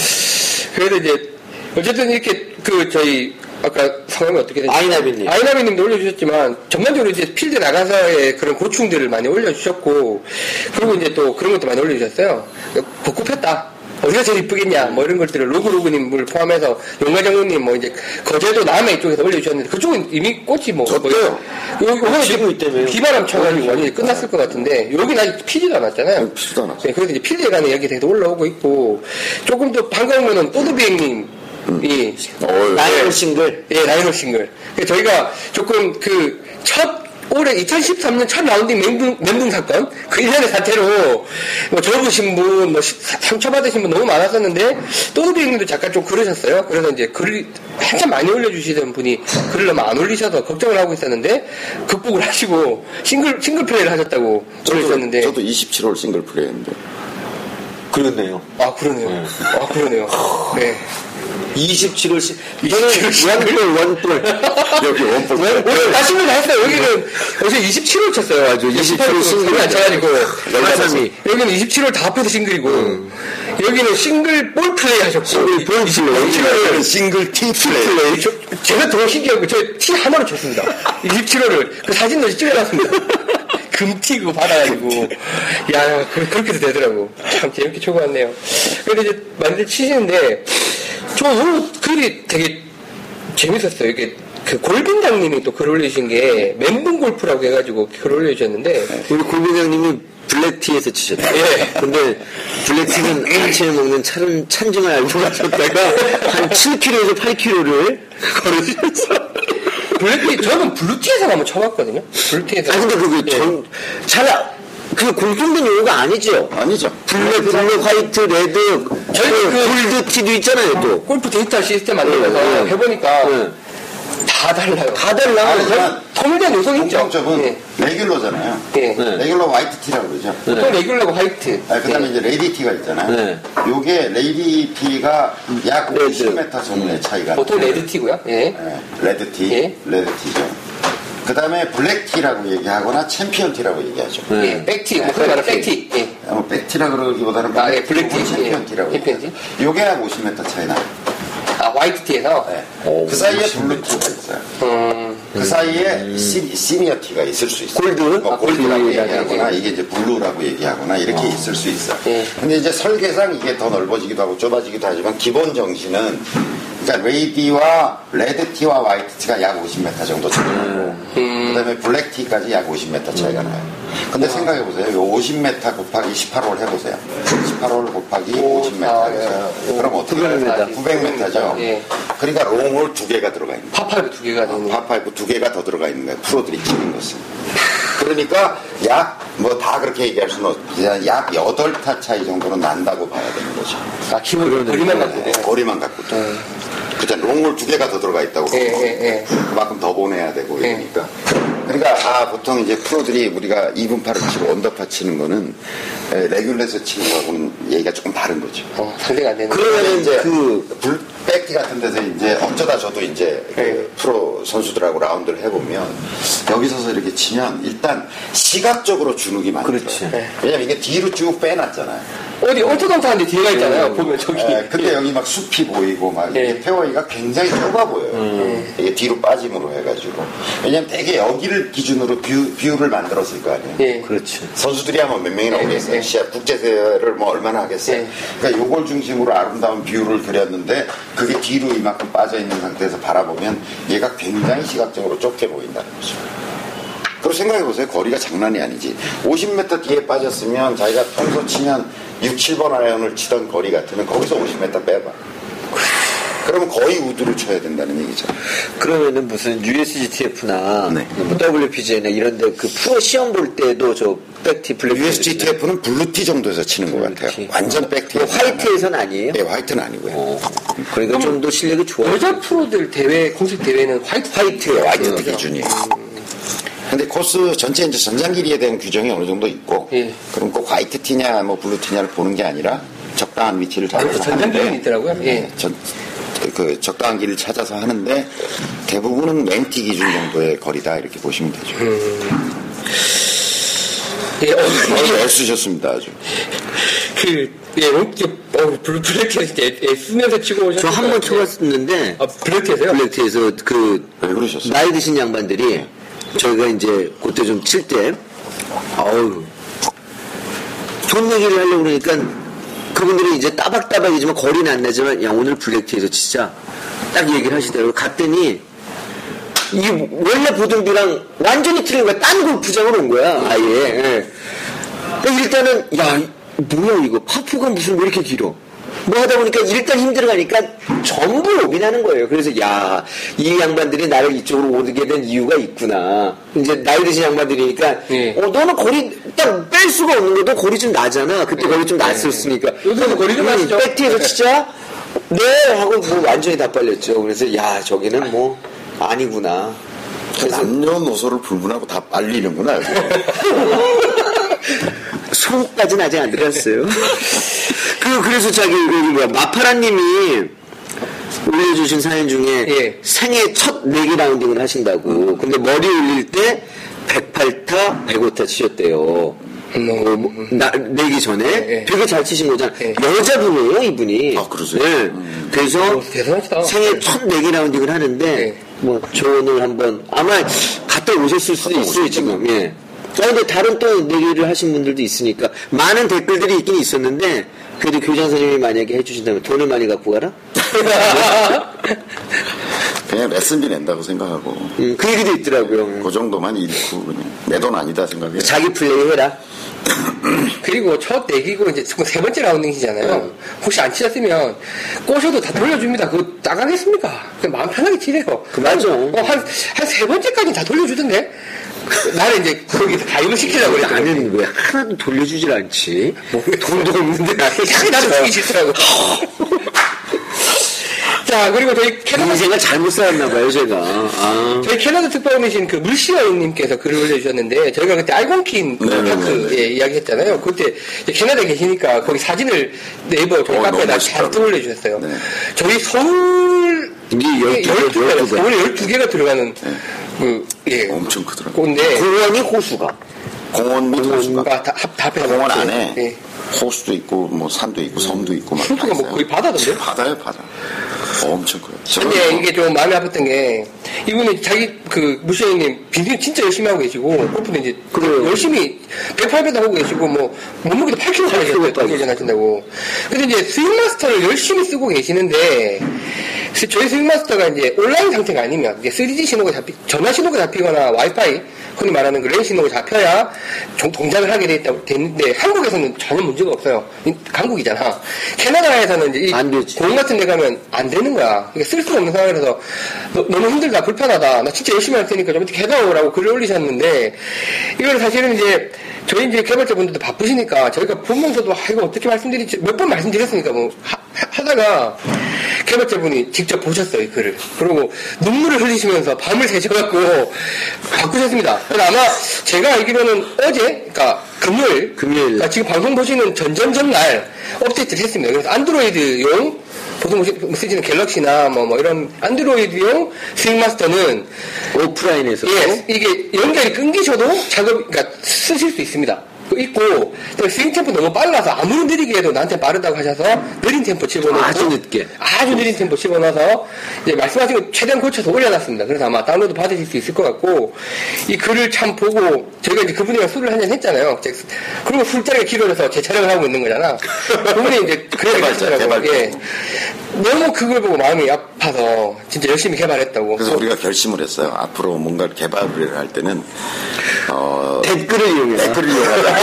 그래서 이제, 어쨌든 이렇게 그 저희, 아까 성함이 어떻게 되죠? 아이나비님. 아이나비님도 올려주셨지만, 전반적으로 이제 필드 나가서의 그런 고충들을 많이 올려주셨고, 그리고 이제 또 그런 것도 많이 올려주셨어요. 폈다. 어디가 제일 이쁘겠냐, 뭐 이런 것들을 로그로그님을 포함해서 용가정우님, 뭐 이제 거제도 남해 이쪽에서 올려주셨는데, 그쪽은 이미 꽃이 뭐, 뭐 졌대요. 요거는 지고 이제 있다며요. 비바람 쳐가지고 완전히 끝났을 것 같은데, 여기는 아직 피지도 않았잖아요. 피지도 않았어요. 네, 그래서 이제 필드에 가는 이야기 계속 올라오고 있고, 조금 더 반가우면은 또드비행님 이. 나이로 싱글. 예, 라이너 싱글. 그래서 저희가 조금 그 첫 올해 2013년 첫 라운딩 멘붕, 멘붕 사건 그 일련의 사태로 뭐 접으신 분, 뭐 시- 상처받으신 분 너무 많았었는데 또노비 형님도 잠깐 좀 그러셨어요. 그래서 이제 글을 한참 많이 올려주시던 분이 글을 너무 안 올리셔서 걱정을 하고 있었는데 극복을 하시고 싱글 싱글 플레이를 하셨다고 올리셨는데 저도 27홀 싱글 플레이했는데. 그렇네요. 아 그러네요. 아 그러네요. 네. (laughs) 27월 시 저는 원볼 원볼 (laughs) 여기 원볼. 오늘 다 싱글 다 했어요. 여기는 어제 27홀 쳤어요. 아주 27홀 싱글 안 쳐가지고 열다섯이. 여기는 27홀 다 합해서 싱글이고 여기는 싱글 볼 플레이 하셨고 싱글 볼 여기는 싱글 티 플레이. 저, 제가 더 신기한 거저티 하나로 쳤습니다. 27호를 그 사진도 찍어놨습니다. 금티 그거 받아가지고 (laughs) 야 그, 그렇게도 되더라고. 참 재밌게 치고 왔네요. 근데 이제 많이들 치시는데 저 너무 글이 되게 재밌었어요. 이게 그 골빈장님이 또 글 올리신 게 멘붕 골프라고 해가지고 글 올려주셨는데 우리 골빈장님이 블랙티에서 치셨다. 예. 근데 블랙티는 아침에 먹는 찬, 찬증을 알고 가셨다가 한 7km에서 8km를 걸으셨어. 블랙티 저는 블루티에서 한번 쳐봤거든요. 블루티에서. 아 근데 그게 예. 전, 잘, 그 공통된 용어가 아니죠. 아니죠. 블랙, 블랙, 화이트, 레드, 저희 그 그- 골드 티도 있잖아요, 또. 골프 데이터 시스템 만들면서 네, 네. 해보니까 네. 다 달라요. 다 달라. 아니, 저 통일된 용어 있죠? 공통점은 예. 레귤러잖아요. 예. 네. 레귤러 화이트 티라고 그러죠. 보통 레귤러고 화이트. 아, 그 다음에 예. 이제 레이디 티가 있잖아요. 네. 요게 lady tee가 약 red. 50m 정도의 차이가 보통 나요. red tee고요. 예. 예, red tee, 예. red tee죠. 그 다음에 black tee라고 얘기하거나 champion tee라고 얘기하죠. 네. 예. back tee, 뭐 그런 거는 back tee. 예. 어, back tee라 그러기보다는 아, 예, black tee. champion 예, tee라고 champion 얘기하죠. 요게 한 50m 차이 나요. 아, white tee에서. 네. 오, 그 사이에 blue tee가 있어요. 음, 그 사이에 시, senior tee가 있을 수 있어요. 골드? 뭐 아, gold라고 gold. 얘기하거나 이게 이제 blue라고 얘기하거나 이렇게 있을 수 있어요. 예. 근데 이제 설계상 이게 더 넓어지기도 하고 좁아지기도 하지만 기본 정신은 그러니까 lady와 red tee와 white tee가 약 50m 정도 차이 나고 음. 그다음에 black tee까지 약 50m 차이가 나요. 근데 생각해 보세요. 요 50m 곱하기 18홀 해보세요. 18홀 곱하기 50m 아. 예. 그럼 어떻게 900m. 900m죠. 예. 그러니까 롱홀 두 개가 들어가 있는 거예요. 파파이브 두 개가 되는. 파파이브 두 개가 더 들어가 있는 거예요. 프로들이 치는 것은. 그러니까 약, 뭐 다 그렇게 얘기할 수는 없지만 약 8타 차이 정도는 난다고 봐야 되는 거죠. 아, 기본 거리만 갖고. 네, 거리만 갖고도. 그죠. 롱홀 두 개가 더 들어가 있다고. 예, 그러고. 예, 예. 그만큼 더 보내야 되고 예. 이러니까. 그러니까 아 보통 이제 프로들이 우리가 이븐파를 치고 언더파 치는 거는 에, regular에서 치는 거하고는 얘기가 조금 다른 거죠. 어, 상대가 안 되는. 그러면은 이제 그, 불 back tee 같은 데서 이제 어쩌다 저도 이제 그 네. 프로 선수들하고 라운드를 해보면 여기 서서 이렇게 치면 일단 시각적으로 주눅이 많이 그렇지. 들어요. 네. 왜냐면 이게 뒤로 쭉 빼놨잖아요. 어디 타는데 뒤에가 있잖아요. 보면 저기. 예, 근데 여기 막 숲이 보이고 막 네. 이게 페어웨이가 굉장히 좁아 보여요. 음. 이게 뒤로 빠짐으로 해가지고 왜냐면 되게 여기를 기준으로 view, view를 만들었을 거 아니에요. 예. 그렇지. 선수들이 하면 몇 명이나 네, 오겠어요. 네. 시합 국제대회를 뭐 얼마나 하겠어요. 네. 그러니까 요걸 중심으로 아름다운 view를 그렸는데 그게 뒤로 이만큼 빠져 있는 상태에서 바라보면 얘가 굉장히 시각적으로 좁게 보인다는 거죠. 그리고 생각해 보세요. 거리가 장난이 아니지. 50m 뒤에 빠졌으면 자기가 평소 치면 6, 7번 아이언을 치던 거리 같으면 거기서 50m 빼봐. 그러면 거의 우드를 쳐야 된다는 얘기죠. 그러면은 무슨 USGTF나 네. 뭐 WPGA나 이런데 그 프로 시험 볼 때도 저 back tee black USGTF는 blue tee 정도에서 치는 것 같아요. blue tee. 완전 back tee. white에서는 아니에요? 네, white는 아니고요. 어, 그러니까 좀 더 실력이 좋아. 여자 프로들 대회, 공식 대회는 white. white예요. white 그죠? 기준이에요. 근데 코스 전체 이제 전장 길이에 대한 규정이 어느 정도 있고, 예. 그럼 꼭 white tee냐, 뭐 blue tee냐를 보는 게 아니라 적당한 위치를 아, 찾아서 전장 하는데, 기준이 있더라고요. 예. 네, 전, 그, 그 적당한 길을 찾아서 하는데 대부분은 men tee 기준 정도의 거리다 이렇게 보시면 되죠. 예, 어, 어, 애쓰셨습니다 아주. 그, 예, 어, blue, black tee에서 진짜 애- 애 쓰면서 치고 오셨어요. 저 한 번 쳐봤었는데 아, black tee에서요? black tee에서 그? 나이 드신 양반들이 저희가 이제 그때 좀 칠 때 어우 돈 얘기를 하려고 그러니까 그분들이 이제 따박따박이지만 거리는 안 나지만 야 오늘 black tee에서 치자. 딱 얘기를 하시더라고요. 갔더니 이게 원래 보던 view랑 완전히 틀린 거야. 딴 골프장으로 온 거야 아예. 예. 일단은 야 뭐야 이거? 파포가 무슨 왜 이렇게 길어 뭐 하다 보니까 일단 힘 들어가니까 전부 로빈하는 거예요. 그래서 야, 이 양반들이 나를 이쪽으로 오게 된 이유가 있구나. 이제 나이 드신 양반들이니까 예. 어, 너는 거리 딱 뺄 수가 없는 것도 거리 좀 나잖아. 그때 거리 좀 났었으니까. 요새는 거리 좀 음, 나시죠? back tee에서 치자? 네! 하고 뭐 완전히 다 빨렸죠. 그래서 야, 저기는 뭐 아니구나. 남녀노소를 불문하고 다 빨리는구나. 여기. (laughs) 속까지는 아직 안 들어갔어요. (laughs) 그, 그래서 자기, 그, 뭐야, 마파라님이 올려주신 사연 중에 예. 생애 첫 내기 라운딩을 하신다고. 근데 머리 올릴 때 108타, 105타 치셨대요. 음. 어, 뭐, 나, 내기 전에 예. 되게 잘 치신 거잖아. 예. 여자분이에요, 이분이. 아, 그러세요? 네. 음. 그래서 오, 대단하시다. 생애 첫 내기 라운딩을 하는데, 예. 뭐, 조언을 한번, 아마 갔다 오셨을 수도 있어요, 지금. 예. 아, 근데 다른 또 내기를 하신 분들도 있으니까, 많은 댓글들이 있긴 있었는데, 그래도 교장 선생님이 만약에 해주신다면 돈을 많이 갖고 가라? (laughs) 그냥 레슨비 낸다고 생각하고 음, 그 얘기도 있더라고요. 그 정도만 잃고 그냥 내 돈 아니다 생각해. 자기 플레이 해라. (laughs) 그리고 첫 내기고 이제 세 번째 라운딩이잖아요. 네. 혹시 안 치셨으면 꼬셔도 다 돌려줍니다. 그거 나가겠습니까? 그냥 마음 편하게 치래요. 그 맞아. 어, 한, 한 세 번째까지 다 돌려주던데? 나는 이제 거기서 가입을 시키려고 그랬더니. 나는 왜 하나도 돌려주질 않지? 뭐, 돈도 없는데. 향이 (laughs) 나도 주기 싫더라고. (laughs) 자, 그리고 저희 캐나다, 인생을 잘못 살았나봐요, 제가. 아. 저희 캐나다 특파원이신 그 물시어님께서 글을 올려주셨는데, 저희가 그때 알곤킨 그 네네네. 파크 예, 이야기 했잖아요. 그때 캐나다에 계시니까 거기 사진을 네이버 어, 카페에다 잘 멋있더라고요. 올려주셨어요. 네. 저희 서울, 이게 12개, 12개, 12개. 서울에 12개가 들어가는, 그, 예. 엄청 크더라고. 건데, 공원이 호수가. 공원 및 호수가 다 합, 다 합해서. 공원 안에 예. 호수도 있고 뭐 산도 있고 섬도 있고 막다뭐 있어요. 거의 바다던데요? 바다요 바다. 엄청 커요. 근데 저는 이게 좀 마음이 아팠던 게 이분이 자기 그 무시형님 빈승 진짜 열심히 하고 계시고 골프도 이제 그래요. 열심히 108배도 하고 계시고 뭐 몸무게도 8kg 빠지셨어요 동계전 하신다고 근데 이제 스윙 마스터를 열심히 쓰고 계시는데 스- 저희 스윙 마스터가 이제 온라인 상태가 아니면 이제 3G 신호가 잡히 전화 신호가 잡히거나 와이파이 흔히 말하는 그랜 신호가 잡혀야 종- 동작을 하게 돼 있다고 됐는데 한국에서는 전혀 문제 가 없어요 이- 강국이잖아 캐나다에서는 이제. 공 같은 데 가면 안 되는 거야. 이게 쓸 수가 없는 상황이라서 너, 무 힘들다, 불편하다. 나 진짜 열심히 할 테니까 좀 어떻게 해다오라고 글을 올리셨는데 이걸 사실은 이제 저희 이제 개발자분들도 바쁘시니까 저희가 보면서도 아, 이거 어떻게 말씀드리지 몇 번 말씀드렸으니까 뭐 하, 다가 개발자분이 직접 보셨어요 이 글을 그리고 눈물을 흘리시면서 밤을 새셔갖고 바꾸셨습니다. 그래서 아마 제가 알기로는 어제 그러니까 금요일 금요일. 그러니까 지금 방송 보시는 전전전 날 업데이트를 했습니다. 그래서 안드로이드용 보통 쓰시는 갤럭시나 뭐, 뭐 이런 안드로이드용 스윙마스터는 오프라인에서. 예, 이게 연결이 끊기셔도 작업, 그러니까 쓰실 수 있습니다. 그 있고 또 스윙 템포 너무 빨라서 아무리 느리게 해도 나한테 빠르다고 하셔서 느린 템포 집어넣고 아주 늦게. 아주 느린 템포 집어넣어서 이제 말씀하신 거 최대한 고쳐서 올려놨습니다. 그래서 아마 다운로드 받으실 수 있을 것 같고 이 글을 참 보고 저희가 이제 그분이랑 술을 한잔 했잖아요. 제- 그리고 술자리가 길어져서 제 촬영을 하고 있는 거잖아. 그분이 이제 그. 개발자. (laughs) 예. 너무 그걸 보고 마음이 아 파서 진짜 열심히 개발했다고. 그래서 우리가 결심을 했어요. 앞으로 뭔가를 개발을 할 때는 어, 댓글을 이용해서. 댓글을 이용하자.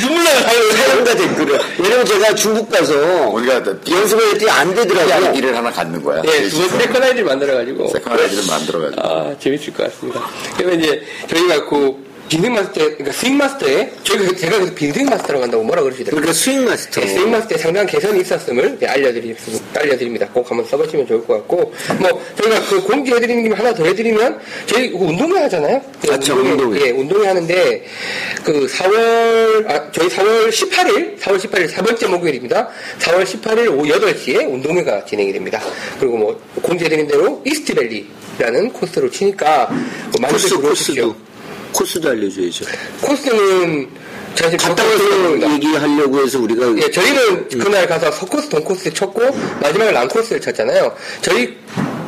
눈물 나요, 사연과 댓글을. 왜냐면 제가 중국 가서 우리가 연습을 했더니 안 되더라고요. 비를 하나 갖는 거야. 예, 두 번째 second 아이디를 만들어가지고. second 아이디를 만들어가지고. 아, 재밌을 것 같습니다. 그러면 이제 저희가 그 빈생 마스터, 그러니까 스윙 마스터에 저희가 제가 그래서 빈생 마스터라고 한다고 뭐라 그러시더라고요. 그러니까 스윙 마스터. 네, 스윙 마스터에 상당한 개선이 있었음을 네, 알려드리, 알려드립니다. 꼭 한번 써보시면 좋을 것 같고, 뭐, 저희가 그 공지해드리는 김에 하나 더 해드리면, 저희 그 운동회 하잖아요? 네, 그렇죠, 운동회. 예, 운동회 하는데, 그 4월, 아, 저희 4월 18일, 4월 18일 세 번째 목요일입니다. 4월 18일 오후 8시에 운동회가 진행이 됩니다. 그리고 뭐, 공지해드린 대로 이스트밸리라는 코스로 치니까, 뭐 많이들 코스, 들어오십시오. 코스도. 코스도 알려줘야죠. 코스는, 제가 지금 갔다 정확히 와서 모르겠습니다. 얘기하려고 해서 우리가. 예, 저희는 그날 가서 서코스 동코스 쳤고 마지막에 랑코스를 쳤잖아요. 저희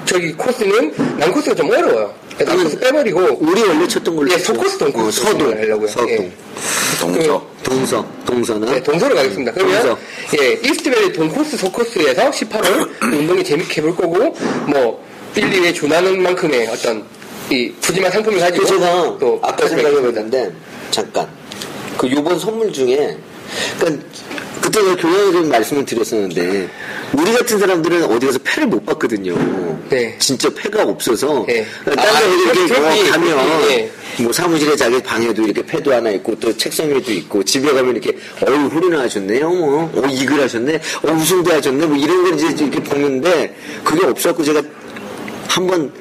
저기 코스는 랑코스가 좀 어려워요. 그래서 랑코스 빼버리고 우리 원래 쳤던 걸로. 예. 서코스 동코스 어, 서동. 하려고요. 서동. 예. 동서. 동서. 동서는. 네, 동서로 가겠습니다. 그러면 동서. 예, 이스트밸리 동코스 서코스에서 18월 (coughs) 운동이 재밌게 해볼 거고 뭐 1, 2에 준하는 만큼의 어떤 이 푸짐한 상품을 가지고 그 제가 또 아까. 생각해봤는데 잠깐 그 요번 선물 중에 그러니까 그때 제가 교장선생님 말씀을 드렸었는데 우리 같은 사람들은 어디 가서 패를 못 받거든요. 네. 진짜 패가 없어서 네. 딴 아, 데 이렇게 뭐 가면 네. 뭐 사무실에 자기 방에도 이렇게 패도 하나 있고 또 책상 위에도 있고 집에 가면 이렇게 어유 홀이나 하셨네요 뭐 어, 이글 하셨네 어 우승도 하셨네 뭐 이런 걸 이제 이렇게 보는데 그게 없었고 제가 한번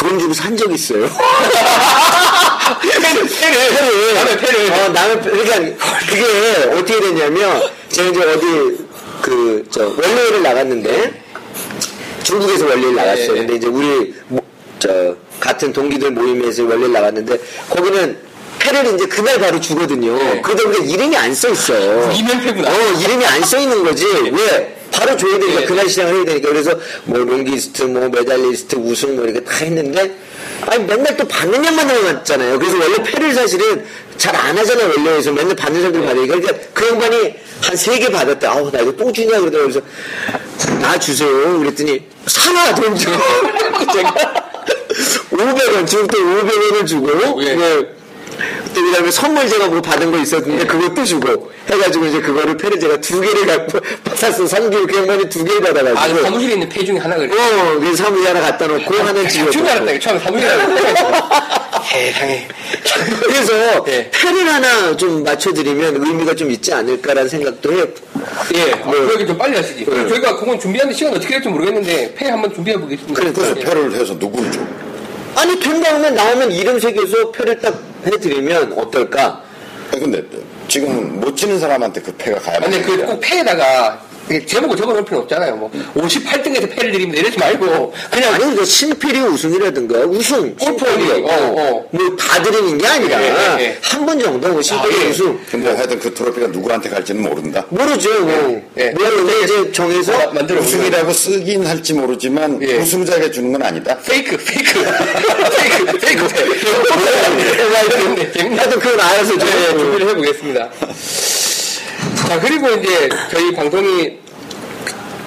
돈 주고 산 적이 있어요. (laughs) 패를, 패를. 남의 패를. 어, 남의 패- 그러니까 그게 어떻게 됐냐면 제가 이제 어디 그저 월례를 나갔는데 중국에서 월례를 나갔어요. 네, 네. 근데 이제 우리 모- 저 같은 동기들 모임에서 월례를 나갔는데 거기는 패를 이제 그날 바로 주거든요. 네. 그러다 보니까 이름이 안 써 있어. 이면패구나. 어, 이름이 안 써 있는 거지. 왜? 바로 줘야 되니까 네. 그날 시작을 해야 되니까 그래서 뭐 longest 뭐 메달리스트 우승 뭐 이렇게 다 했는데 아니 맨날 또 받는 양만 남았잖아요 그래서 원래 패를 사실은 잘 안 하잖아요 원래에서 맨날 받는 사람들 받으니까 그러니까 그 양반이 한 세 개 받았대 아우 나 이거 또 주냐 그러더라고 그래서 나 주세요 그랬더니 사나 돈 (laughs) 주고 제가 500원 지금부터 500원을 주고 예. 뭐 또 그다음에 선물 제가 뭐 받은 거 있었는데 그것도 주고 해가지고 이제 그거를 패를 제가 두 개를 갖고 받았어 그 양반이 두 개를 아, 그 받아가지고 사무실에 있는 패 중에 하나가 그래. 어 그래서 사무실 하나 갖다 놓고 하나는 집에 줄 알았다. 처음에 사무실에. (laughs) 세상에. 그래서 예. 패를 하나 좀 맞춰드리면 의미가 좀 있지 않을까라는 생각도 해요 예, 어, 그러기 좀 빨리 하시지. 네. 저희가 그건 준비하는데 시간 어떻게 될지 모르겠는데 패 한번 준비해 보겠습니다. 그래, 그래서 예. 표를 해서 누구를 줘? 아니 된 다음에 나오면 이름 새겨서 표를 딱 해드리면 어떨까? 아니, 근데 지금 못 치는 사람한테 그 패가 가야만 근데 그꼭 패에다가 제목을 적어놓을 필요 없잖아요. 뭐 58등에서 패를 드립니다 이러지 말고 그냥 아니 그 신페리오 우승이라든가 우승 골프원이, 신페리오, 어, 어. 뭐다 드리는 게 아니라 예, 예, 예. 한번 정도 뭐 신페리오 아, 예. 우승 근데 하여튼 그 트로피가 누구한테 갈지는 모른다. 모르죠 뭐 예. 모르는데 이제 정해서 어, 만들어 우승이라고 쓰긴 할지 모르지만 예. 우승자에게 주는 건 아니다. fake, fake, fake, fake. 재밌네, 재밌네. 하여튼 그건 알아서 좀 네, 준비를 해보겠습니다. 자, 그리고 이제 저희 방송이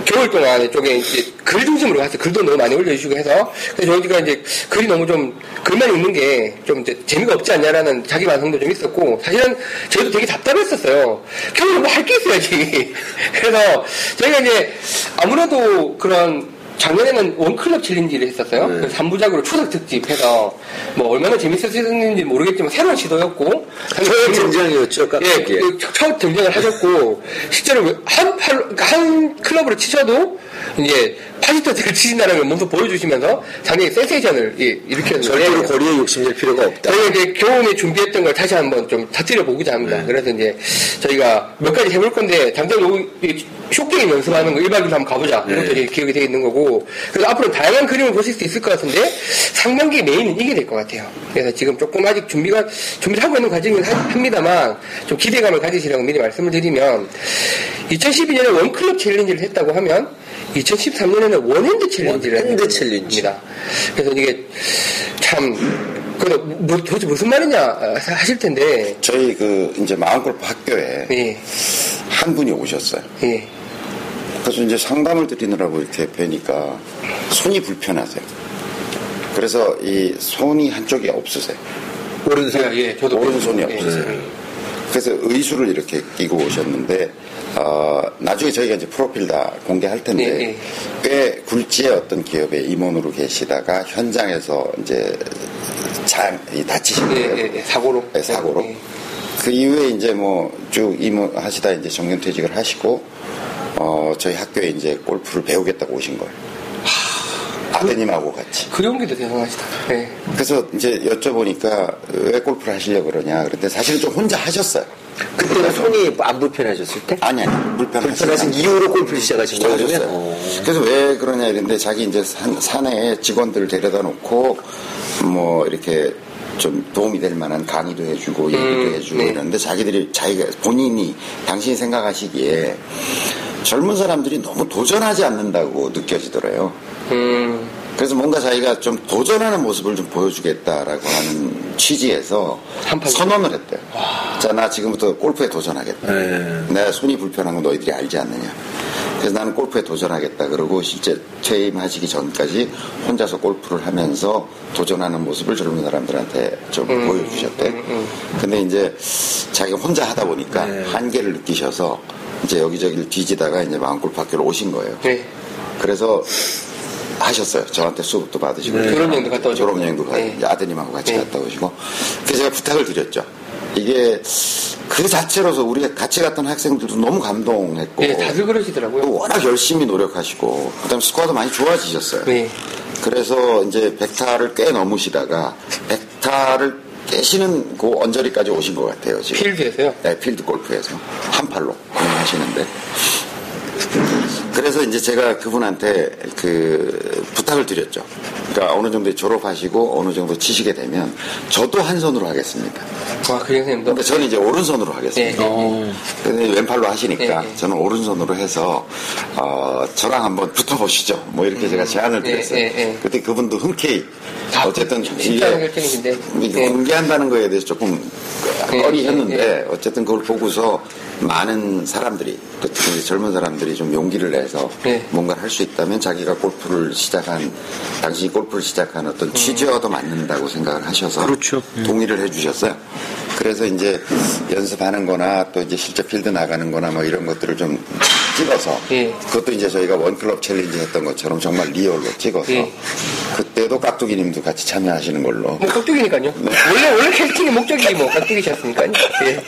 겨울 동안 쪽에 이제 글 중심으로 가서 글도 너무 많이 올려주시고 해서 저희가 이제 글이 너무 좀 글만 읽는 게좀 재미가 없지 않냐라는 자기 반성도 좀 있었고 사실은 저희도 되게 답답했었어요. 겨울에 뭐 할 게 있어야지. (laughs) 그래서 저희가 이제 아무래도 그런 작년에는 원클럽 챌린지를 했었어요. 네. 그래서 3부작으로 추석 특집 해서 뭐 얼마나 재밌었는지 모르겠지만 새로운 시도였고 저의 등장이었죠 예. 그첫 등장을 하셨고 실제로 한, 팔, 그러니까 한 클럽으로 치셔도 이제 파시터들을 치신다는 걸 몸소 보여주시면서 상당히 센세이션을 예, 일으켰는데 절대로 거리에 욕심낼 필요가 없다 저희가 이제 겨울에 준비했던 걸 다시 한번 좀 터뜨려 보고자 합니다. 네. 그래서 이제 저희가 몇 가지 해볼 건데 당장 요 쇼게임 연습하는 거 1박 2일 한번 가보자. 네. 이것도 이제 기억이 되어 있는 거고 그래서 앞으로 다양한 그림을 보실 수 있을 것 같은데 상반기 메인은 이게 될 것 같아요. 그래서 지금 조금 아직 준비가 준비를 하고 있는 과정이긴 하- 합니다만 좀 기대감을 가지시라고 미리 말씀을 드리면 2012년에 one club challenge를 했다고 하면 2013년에는 one hand challenge를 one hand 했습니다. challenge. 그래서 이게 참 그래서 뭐, 도대체 무슨 말이냐 아, 하실 텐데 저희 그 이제 마음골프 학교에 예, 한 분이 오셨어요. 예. 그래서 이제 상담을 드리느라고 이렇게 뵈니까 손이 불편하세요. 그래서 이 손이 한쪽이 없으세요. 오른손 예, 저도 오른손이 예. 없으세요. 그래서 의수를 이렇게 끼고 오셨는데 어, 나중에 저희가 이제 프로필 다 공개할 텐데 예, 예. 꽤 굴지의 어떤 기업의 임원으로 계시다가 현장에서 이제 장, 이 다치신 예, 거예요. 예, 예, 사고로. 네, 사고로. 예. 그 이후에 이제 뭐 쭉 임원하시다 이제 정년퇴직을 하시고 어, 저희 학교에 이제 골프를 배우겠다고 오신 거예요. 아드님하고 같이. 그 용기도 대단하시다. 예. 그래서 이제 여쭤보니까 왜 골프를 하시려고 그러냐. 그런데 사실은 좀 혼자 하셨어요. 그때는 손이 안 불편하셨을 때? 아니, 아니, 불편하신. 이후로 골프를 시작하신 거예요? 그러면? 하셨어요. 어. 그래서 왜 그러냐 이랬는데 자기 이제 산, 산에 직원들을 데려다 놓고 뭐 이렇게 좀 도움이 될 만한 강의도 해주고 얘기도 음, 해주고 네. 이러는데 자기들이 자기가 본인이 당신이 생각하시기에 젊은 사람들이 너무 도전하지 않는다고 느껴지더래요. 음, 그래서 뭔가 자기가 좀 도전하는 모습을 좀 보여주겠다라고 하는 취지에서 선언을 했대요. 자, 나 지금부터 골프에 도전하겠다. 네. 내가 손이 불편한 거 너희들이 알지 않느냐. 그래서 나는 골프에 도전하겠다. 그러고 실제 퇴임하시기 전까지 혼자서 골프를 하면서 도전하는 모습을 젊은 사람들한테 좀 음, 보여주셨대. 근데 이제 자기가 혼자 하다 보니까 네. 한계를 느끼셔서 이제 여기저기를 뒤지다가 이제 마음골프 학교를 오신 거예요. 네. 그래서 하셨어요. 저한테 수업도 받으시고. 네. 졸업여행도 갔다 오시고. 졸업여행도 가, 네. 아드님하고 같이 네. 갔다 오시고. 그래서 제가 부탁을 드렸죠. 이게 그 자체로서 우리가 같이 갔던 학생들도 너무 감동했고. 네, 다들 그러시더라고요. 또 워낙 열심히 노력하시고. 그 다음에 스코어도 많이 좋아지셨어요. 네. 그래서 이제 100타를 꽤 넘으시다가 100타를 깨시는 그 언저리까지 오신 것 같아요. 지금. 필드에서요? 네, 필드 골프에서 한 팔로 하시는데. 그래서 이제 제가 그분한테 그 부탁을 드렸죠. 그러니까 어느 정도 졸업하시고 어느 정도 치시게 되면 저도 한 손으로 하겠습니다. 아, 그 선생님도? 근데 저는 이제 오른손으로 네. 하겠습니다. 네. 근데 왼팔로 하시니까 네, 네. 저는 오른손으로 해서 어, 저랑 한번 붙어보시죠. 뭐 이렇게 제가 제안을 네, 드렸어요. 네, 네. 그때 그분도 흔쾌히 아, 어쨌든 진짜 결정이신데. 네. 공개한다는 거에 대해서 조금 네, 꺼리했는데 네, 네. 어쨌든 그걸 보고서 많은 사람들이 특히 젊은 사람들이 좀 용기를 내서 네. 뭔가를 할 수 있다면 자기가 골프를 시작한 당신이 골프를 시작한 어떤 취지와도 맞는다고 생각을 하셔서 그렇죠. 동의를 해주셨어요. 그래서 이제 연습하는 거나 또 이제 실제 필드 나가는 거나 뭐 이런 것들을 좀 찍어서 예. 그것도 이제 저희가 one club challenge 했던 것처럼 정말 real로 찍어서 예. 그때도 깍두기 님도 같이 참여하시는 걸로 뭐 깍두기니까요. 네. 원래 원래 캐스팅의 목적이 뭐 깍두기셨으니까요. 예.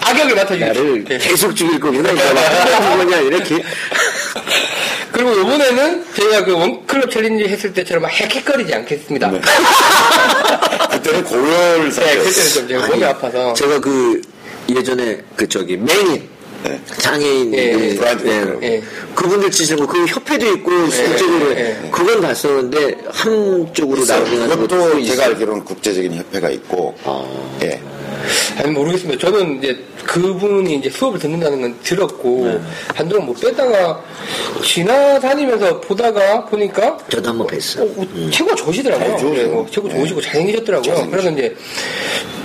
악역을 맡아주고. 예. 계속 죽일 거구나. 이거 막 거냐 이렇게. 그리고 이번에는 저희가 그 one club challenge 했을 때처럼 막 헥헥거리지 않겠습니다. 네. (laughs) 네, 그때는 고열 그때는 상태였어요. 좀 제가 몸이 아파서. 제가 그 예전에 그 저기 맹인 네. 장애인 예, 예, 예. 예. 예. 그분들 치시는 거 그 협회도 있고 실제로 예, 예. 그건 봤었는데 한쪽으로 나오는 그것도 제가 알기로는 국제적인 협회가 있고 아. 예. 아니 모르겠습니다. 저는 이제 그분이 이제 수업을 듣는다는 건 들었고 네. 한동안 못 빼다가 지나다니면서 보다가 보니까 저도 한번 뵀어요. 어, 어, 최고 좋으시더라고요. 잘 좋으세요. 그래서 최고 네. 좋으시고 잘생기셨더라고요. 잘생기셨어요. 그래서 이제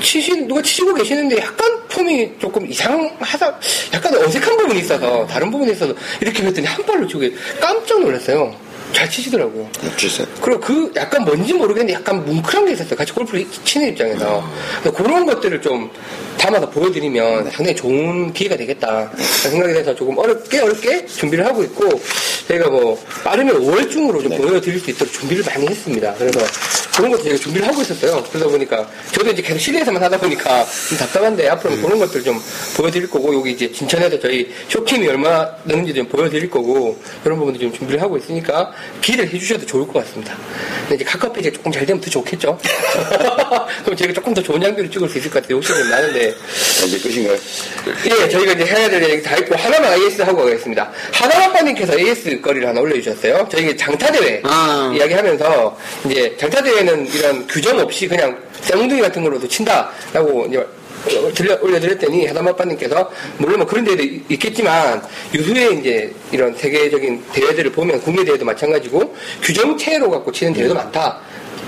치신 누가 치시고 계시는데 약간 폼이 조금 이상하다, 약간 어색한 부분이 있어서 다른 부분이 있어서 이렇게 했더니 한 발로 치고 깜짝 놀랐어요. 잘 치시더라고요. 주세요. 그리고 그 약간 뭔지 모르겠는데 약간 뭉클한 게 있었어요. 같이 골프를 치는 입장에서. 그래서 그런 것들을 좀 담아서 보여드리면 상당히 좋은 기회가 되겠다. 생각이 돼서 조금 어렵게 어렵게 준비를 하고 있고, 저희가 뭐, 빠르면 5월 중으로 좀 네. 보여드릴 수 있도록 준비를 많이 했습니다. 그래서 그런 것도 제가 준비를 하고 있었어요. 그러다 보니까, 저도 이제 계속 실내에서만 하다 보니까 좀 답답한데, 앞으로는 그런 것들 좀 보여드릴 거고, 여기 이제 진천에서 저희 쇼캠이 얼마 되는지 좀 보여드릴 거고, 이런 부분들 좀 준비를 하고 있으니까, 기대를 해주셔도 좋을 것 같습니다. 근데 이제 카카오 페이지가 조금 잘 되면 더 좋겠죠? (laughs) 그럼 제가 조금 더 좋은 장비를 찍을 수 있을 것 같아요. 욕심이 좀 나는데. 이제 끝인가요? 예, 저희가 이제 해야 될 얘기 다 했고, 하나만 AS 하고 가겠습니다. 하나만빠님께서 AS 거리를 하나 올려주셨어요. 저희 장타대회 아. 이야기하면서, 이제 장타대회는 이런 규정 없이 그냥 쌍둥이 같은 걸로도 친다라고 이제 들려, 올려드렸더니 하다마빠님께서 물론 뭐 그런 데도 있- 있겠지만 유수의 이제 이런 세계적인 대회들을 보면 국내 대회도 마찬가지고 규정체로 갖고 치는 대회도 많다.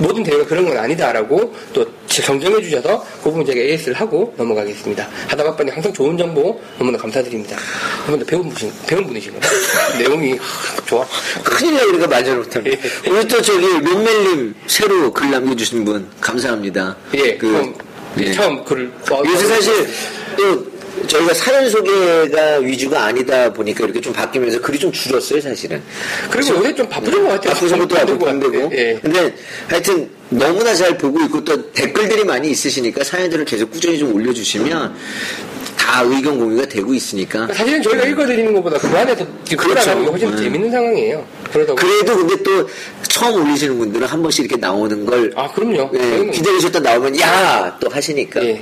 모든 대회가 그런 건 아니다라고 또 정정해 주셔서 그 부분 제가 AS를 하고 넘어가겠습니다. 하다마빠님 항상 좋은 정보 너무나 감사드립니다. 한번 더 배운 분이, 배운 분이시고 (laughs) 내용이 좋아. 큰일이야 우리가 말잘 못하면 예. 우리 또 저기 룸멜님 새로 글 남겨주신 분 감사합니다 예, 그, 예. 처음 글을. 어, 요새 사실 또 저희가 사연 소개가 위주가 아니다 보니까 이렇게 좀 바뀌면서 글이 좀 줄었어요 사실은 그리고 요새 좀 바쁘신 것 같아요. 바쁘신 것도 것 바쁜데고 같아요. 예. 근데 하여튼 너무나 잘 보고 있고 또 댓글들이 많이 있으시니까 사연들을 계속 꾸준히 좀 올려주시면 다 의견 공유가 되고 있으니까 사실은 저희가 읽어드리는 것보다 그 안에서 그렇죠. 게 훨씬 더 네. 재밌는 상황이에요. 그래도 근데 또 처음 올리시는 분들은 한 번씩 이렇게 나오는 걸 아, 그럼요. 예, 저희는 기다리셨다 나오면 야 또 하시니까 예.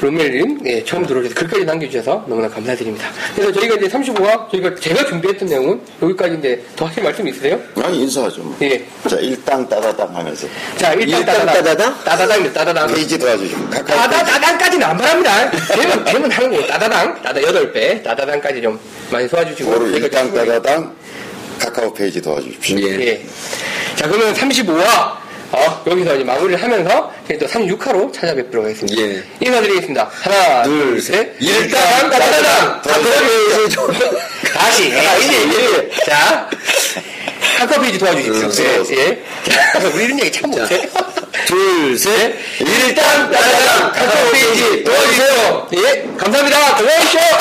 로멜님, 예, 처음 들어오셔서 글까지 남겨주셔서 너무나 감사드립니다. 그래서 저희가 이제 35화, 저희가 제가 준비했던 내용은 여기까지 이제 더 하실 말씀 있으세요? 아니 인사하죠. 뭐. 예. 자 일당 따다당 하면서 자, 일단 일단 따다당. 따다당? 따다당입니다, 따다당. 페이지 도와주시고. 따다다당까지는 안 바랍니다. 대문, 대문 하는 거, 따다당. 따다 8배. 따다당까지 좀 많이. 뭐로 저희가 일당 따다당 카카오 페이지 도와주십시오. 예. 예. 자, 그러면 35화, 어, 여기서 이제 마무리를 하면서, 이제 또 36화로 찾아뵙도록 하겠습니다. 예. 인사드리겠습니다. 하나, 둘, 셋. 일당, 따다당! 따다당! 다시. 예, 이제, 이제. 자. 카카오 페이지 도와주십시오. 음, 예, 예. 자, 우리 이런 얘기 참 못해. 둘 셋 일단 따다당 카카오 페이지 도와주세요. 예, 감사합니다. 고맙습니다.